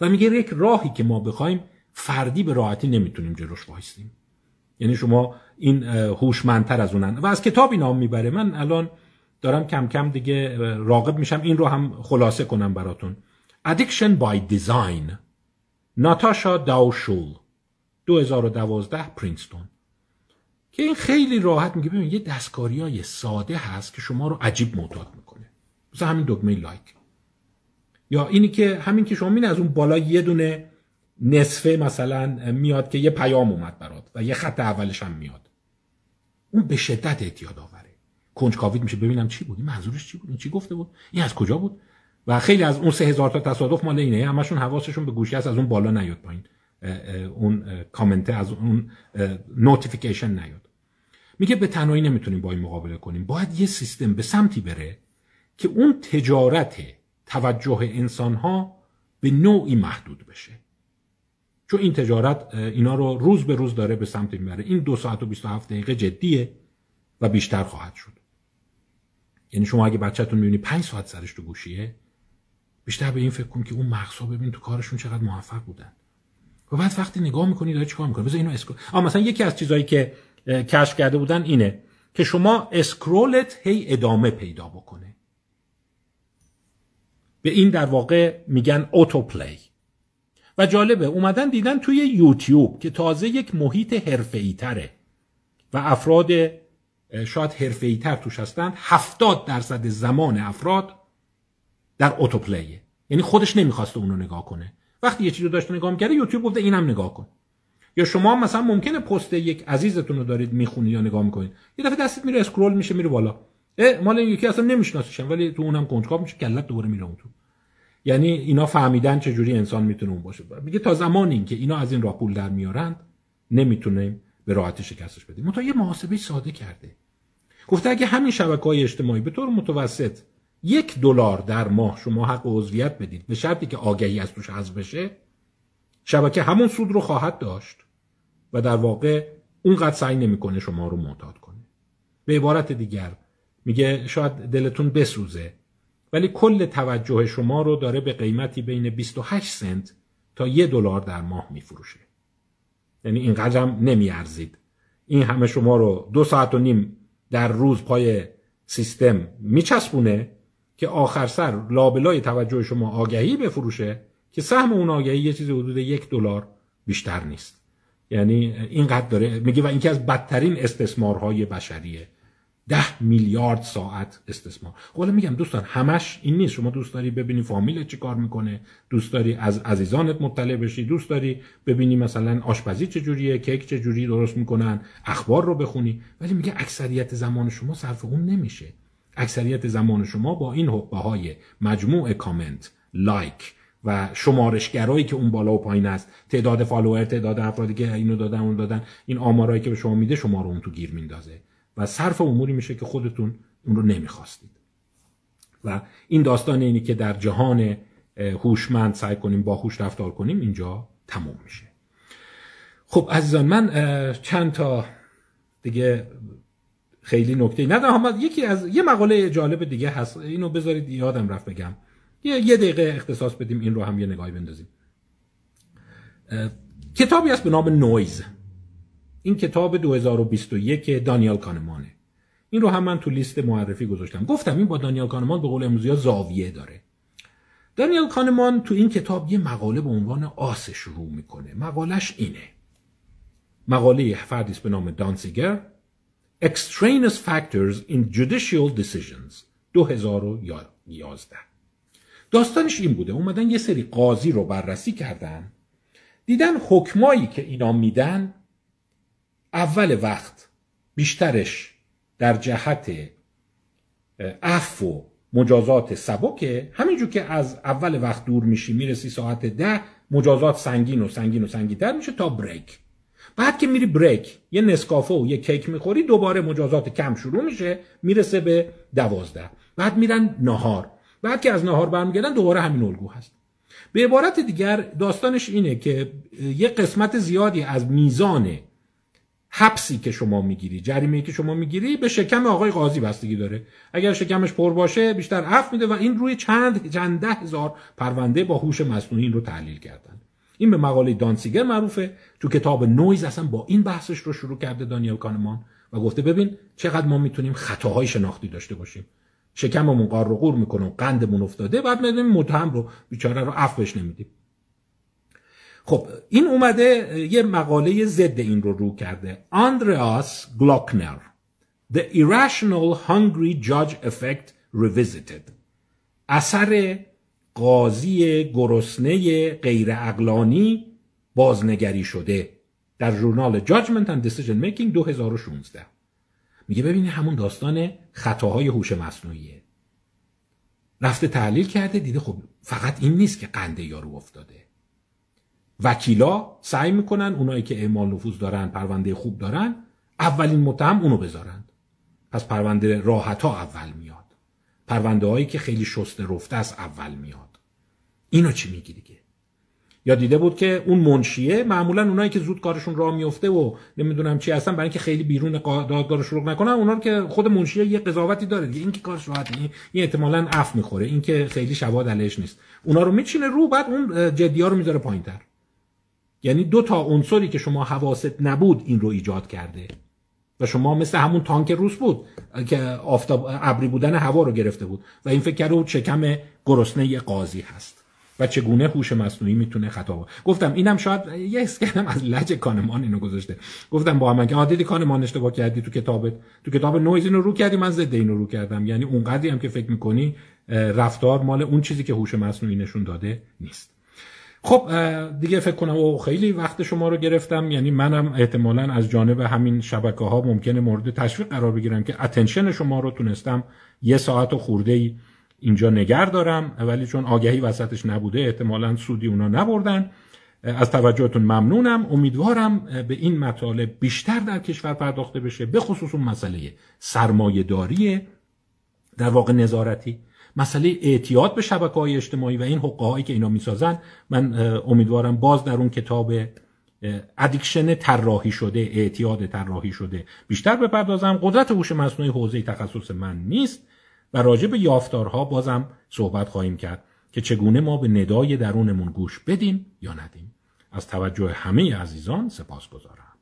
و میگه یک راهی که ما بخوایم فردی به راحتی نمی‌تونیم جلوش وایسیم. یعنی شما این هوشمندتر از اونن. و از کتابی نام می‌بره. من الان دارم کم کم دیگه راقب میشم. این رو هم خلاصه کنم براتون. Addiction by Design. ناتاشا داوشول 2012 پرینستون که این خیلی راحت میگه. ببین یه دستکاری های ساده هست که شما رو عجیب معتاد می‌کنه. مثل همین دکمه لایک. یا اینی که همین که شما از اون بالا یه دونه نصفه مثلا میاد که یه پیام اومد برات و یه خط اولش هم میاد. اون به شدت اعتیاد آوره. کنجکاویت میشه ببینم چی بود منظورش چی بود؟ این چی گفته بود؟ این از کجا بود؟ و خیلی از اون سه تا تصادف مال اینه همشون حواسشون به گوشی هست از اون بالا نیاد پایین. اون کامنته از اون notification نیاد. میگه به تنهایی نمی‌تونیم با این مقابله کنیم. باید یه سیستم به سمتی بره که اون تجارت توجه انسان ها به نوعی محدود بشه. چون این تجارت اینا رو روز به روز داره به سمت می‌بره. این دو ساعت و 27 دقیقه جدیه و بیشتر خواهد شد. یعنی شما اگه بچهتون می‌بینی پنج ساعت سرش تو گوشیه بیشتر به این فکر کن که اون مغزها ببین تو کارشون چقدر موفق بودن. و بعد وقتی نگاه می‌کنی داره چیکار می‌کنه؟ بذار اینو scroll آ مثلا یکی از چیزهایی که کشف کرده بودن اینه که شما scroll ت هی ادامه پیدا بکنه. به این در واقع میگن autoplay و جالبه اومدن دیدن توی یوتیوب که تازه یک محیط حرفه‌ای تره و افراد شاید حرفه‌ای تر توش هستن 70 درصد زمان افراد در اوتوپلیه یعنی خودش نمی‌خواسته اونو نگاه کنه. وقتی یه چیزی رو داشته نگاه می‌کرده یوتیوب گفته اینم نگاه کن. یا شما مثلا ممکنه پست یک عزیزتون رو دارید می‌خونید یا نگاه می‌کنید. یه دفعه دستت میره اسکرول میشه میره بالا. مال یکی اصلا نمیشناسیشم ولی تو اونم کنجکاو میشه کلت دوباره میره اون تو. یعنی اینا فهمیدن چه جوری انسان می‌تونه اون باشه. میگه تا زمانی که اینا از این راه پول در میارند نمی‌تونیم به راحتی شکستش بدیم منتها یه محاسبه ساده کرده. گفته اگه همین شبکه های اجتماعی به طور متوسط یک دلار در ماه شما حق عضویت بدید به شرطی که آگهی از توش حذف بشه شبکه همون سود رو خواهد داشت و در واقع اونقدر سعی نمی‌کنه شما رو معتاد کنه. به عبارت دیگر میگه شاید دلتون بسوزه. ولی کل توجه شما رو داره به قیمتی بین 28 سنت تا یه دلار در ماه میفروشه. یعنی اینقدر هم نمیارزید. این همه شما رو دو ساعت و نیم در روز پای سیستم میچسبونه که آخر سر لابلای توجه شما آگهی بفروشه که سهم اون آگهی یه چیزی حدود یک دلار بیشتر نیست. یعنی اینقدر داره. میگه و این که از بدترین استثمارهای بشریه. ده میلیارد ساعت استثمار. خب میگم دوستان همش این نیست. شما دوست داری ببینی فامیل چی کار می‌کنه دوست داری از عزیزانت مطلع بشی دوست داری ببینی مثلا آشپزی چجوریه کیک چجوری درست می‌کنن اخبار رو بخونی. ولی میگه اکثریت زمان شما صرف اون نمیشه. اکثریت زمان شما با این جعبه های مجموع کامنت لایک و شمارشگرایی که اون بالا و پایین است. تعداد فالوور تعداد افرادی که اینو دادن اون دادن این آمارایی که به شما میده شما رو اون تو گیر میندازه. و صرف اموری میشه که خودتون اون رو نمی‌خواستید. و این داستان اینی که در جهان هوشمند سعی کنیم با هوش رفتار کنیم اینجا تموم میشه. خب عزیزان من چند تا دیگه خیلی نکته. ندارم یکی از یه مقاله جالب دیگه هست. اینو بذارید یادم رفت بگم. یه, یه دقیقه اختصاص بدیم این رو هم یه نگاهی بندازیم. کتابی هست به نام نویز این کتاب 2021 دانیال کانمانه. این رو هم من تو لیست معرفی گذاشتم. گفتم این با دانیال کانمان به قول امروزی زاویه داره. دانیال کانمان تو این کتاب یه مقاله به عنوان آس شروع می‌کنه. مقالش اینه. مقاله فردی به نام دانسیگر Extraneous Factors in Judicial Decisions 2011 داستانش این بوده. اومدن یه سری قاضی رو بررسی کردن. دیدن حکمایی که اینا میدن اول وقت بیشترش در جهت عفو و مجازات سبکه. همینجور که از اول وقت دور میشی می‌رسی ساعت ده مجازات سنگین و سنگین و سنگینتر میشه تا بریک. بعد که میری بریک یه نسکافه و یه کیک می‌خوری دوباره مجازات کم شروع میشه می‌رسه به دوازده. بعد میرن نهار. بعد که از نهار برمیگردن دوباره همین الگو هست. به عبارت دیگر داستانش اینه که یه قسمت زیادی از میزان حبسی که شما می‌گیری جریمه که شما می‌گیری به شکم آقای قاضی بستگی داره. اگر شکمش پر باشه بیشتر عفو میده و این روی چند چند ده هزار پرونده با هوش مصنوعی رو تحلیل کردن. این به مقاله دانسیگر معروفه. تو کتاب نویز اصلا با این بحثش رو شروع کرده دانیل کانمان و گفته ببین چقدر ما می‌تونیم خطاهای شناختی داشته باشیم. شکممون قار رو قور می‌کنه و قندمون افتاده بعد می‌دونیم متهم رو بیچاره رو عفوش نمیدیم. خب این اومده یه مقاله ضد این رو رو کرده. آندریاس گلوکنر The Irrational Hungry Judge Effect Revisited. اثر قاضی گرسنه غیر اقلانی بازنگری شده در ژورنال Judgment and Decision Making 2016 میگه ببینید همون داستان خطاهای هوش مصنوعیه. رفته تحلیل کرده دیده خب فقط این نیست که قنده یارو افتاده. وکیلا سعی می‌کنن اونایی که اعمال نفوذ دارن پرونده خوب دارن اولین متهم اونو بذارن. پس پرونده راحت ها اول میاد. پرونده هایی که خیلی شسته رفته است اول میاد. اینو چی میگی دیگه؟ یا دیده بود که اون منشیه معمولا اونایی که زود کارشون راه میفته و نمی‌دونم چی هستن برای اینکه خیلی بیرون دادگاه شروع نکنن اونا رو که خود منشیه یه قضاوتی داره دیگه. این که کارش راحته این, این احتمالاً عفو می‌خوره. این که خیلی شواهد علیش نیست. اونا رو میچینه رو بعد اون جدی ها رو می‌ذاره پایینتر. یعنی دو تا عنصری که شما حواست نبود این رو ایجاد کرده. و شما مثل همون تانک روس بود که آفتاب ابری بودن هوا رو گرفته بود. و این فکر کرده بود شکم گرسنه قاضی هست. و چگونه هوش مصنوعی می‌تونه خطا بود گفتم اینم شاید یه اسکنم از لج کانمان اینو گذاشته. گفتم با هم که عادی کانمان اشتباه کردی تو کتابت. تو کتاب نویز اینو رو کردی من ضد اینو رو کردم. یعنی اونقدری هم که فکر می‌کنی رفتار مال اون چیزی که هوش مصنوعی نشون داده نیست. خب دیگه فکر کنم او خیلی وقت شما رو گرفتم. یعنی منم احتمالا از جانب همین شبکه ها ممکنه مورد تشویق قرار بگیرم که اتنشن شما رو تونستم یه ساعت و خورده ای اینجا نگر دارم. ولی چون آگهی وسطش نبوده احتمالا سودی اونا نبردن. از توجهتون ممنونم. امیدوارم به این مطالب بیشتر در کشور پرداخته بشه به خصوص اون مسئله سرمایه در واقع نظارتی مسئله اعتیاد به شبکه های اجتماعی و این حقه هایی که اینا می‌سازن من امیدوارم باز در اون کتاب ادیکشن طراحی شده اعتیاد طراحی شده بیشتر بپردازم. قدرت هوش مصنوعی حوزه تخصص من نیست و راجع به یافتارها بازم صحبت خواهیم کرد که چگونه ما به ندای درونمون گوش بدیم یا ندیم. از توجه همه عزیزان سپاس گذارم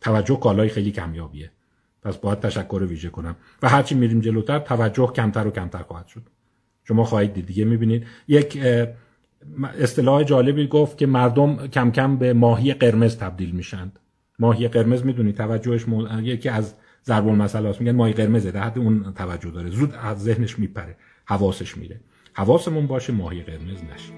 توجه کالای خیلی کمیابیه. پس باید تشکر ویژه کنم. و هرچی میریم جلوتر توجه کمتر و کمتر خواهد شد. شما خواهید دید دیگه می‌بینید. یک اصطلاح جالبی گفت که مردم کم کم به ماهی قرمز تبدیل میشند. ماهی قرمز می‌دونی توجهش مول... یکی از ضرب المثل هست میگن ماهی قرمزه در حد اون توجه داره. زود از ذهنش میپره حواسش میره. حواسمون باشه ماهی قرمز نشیم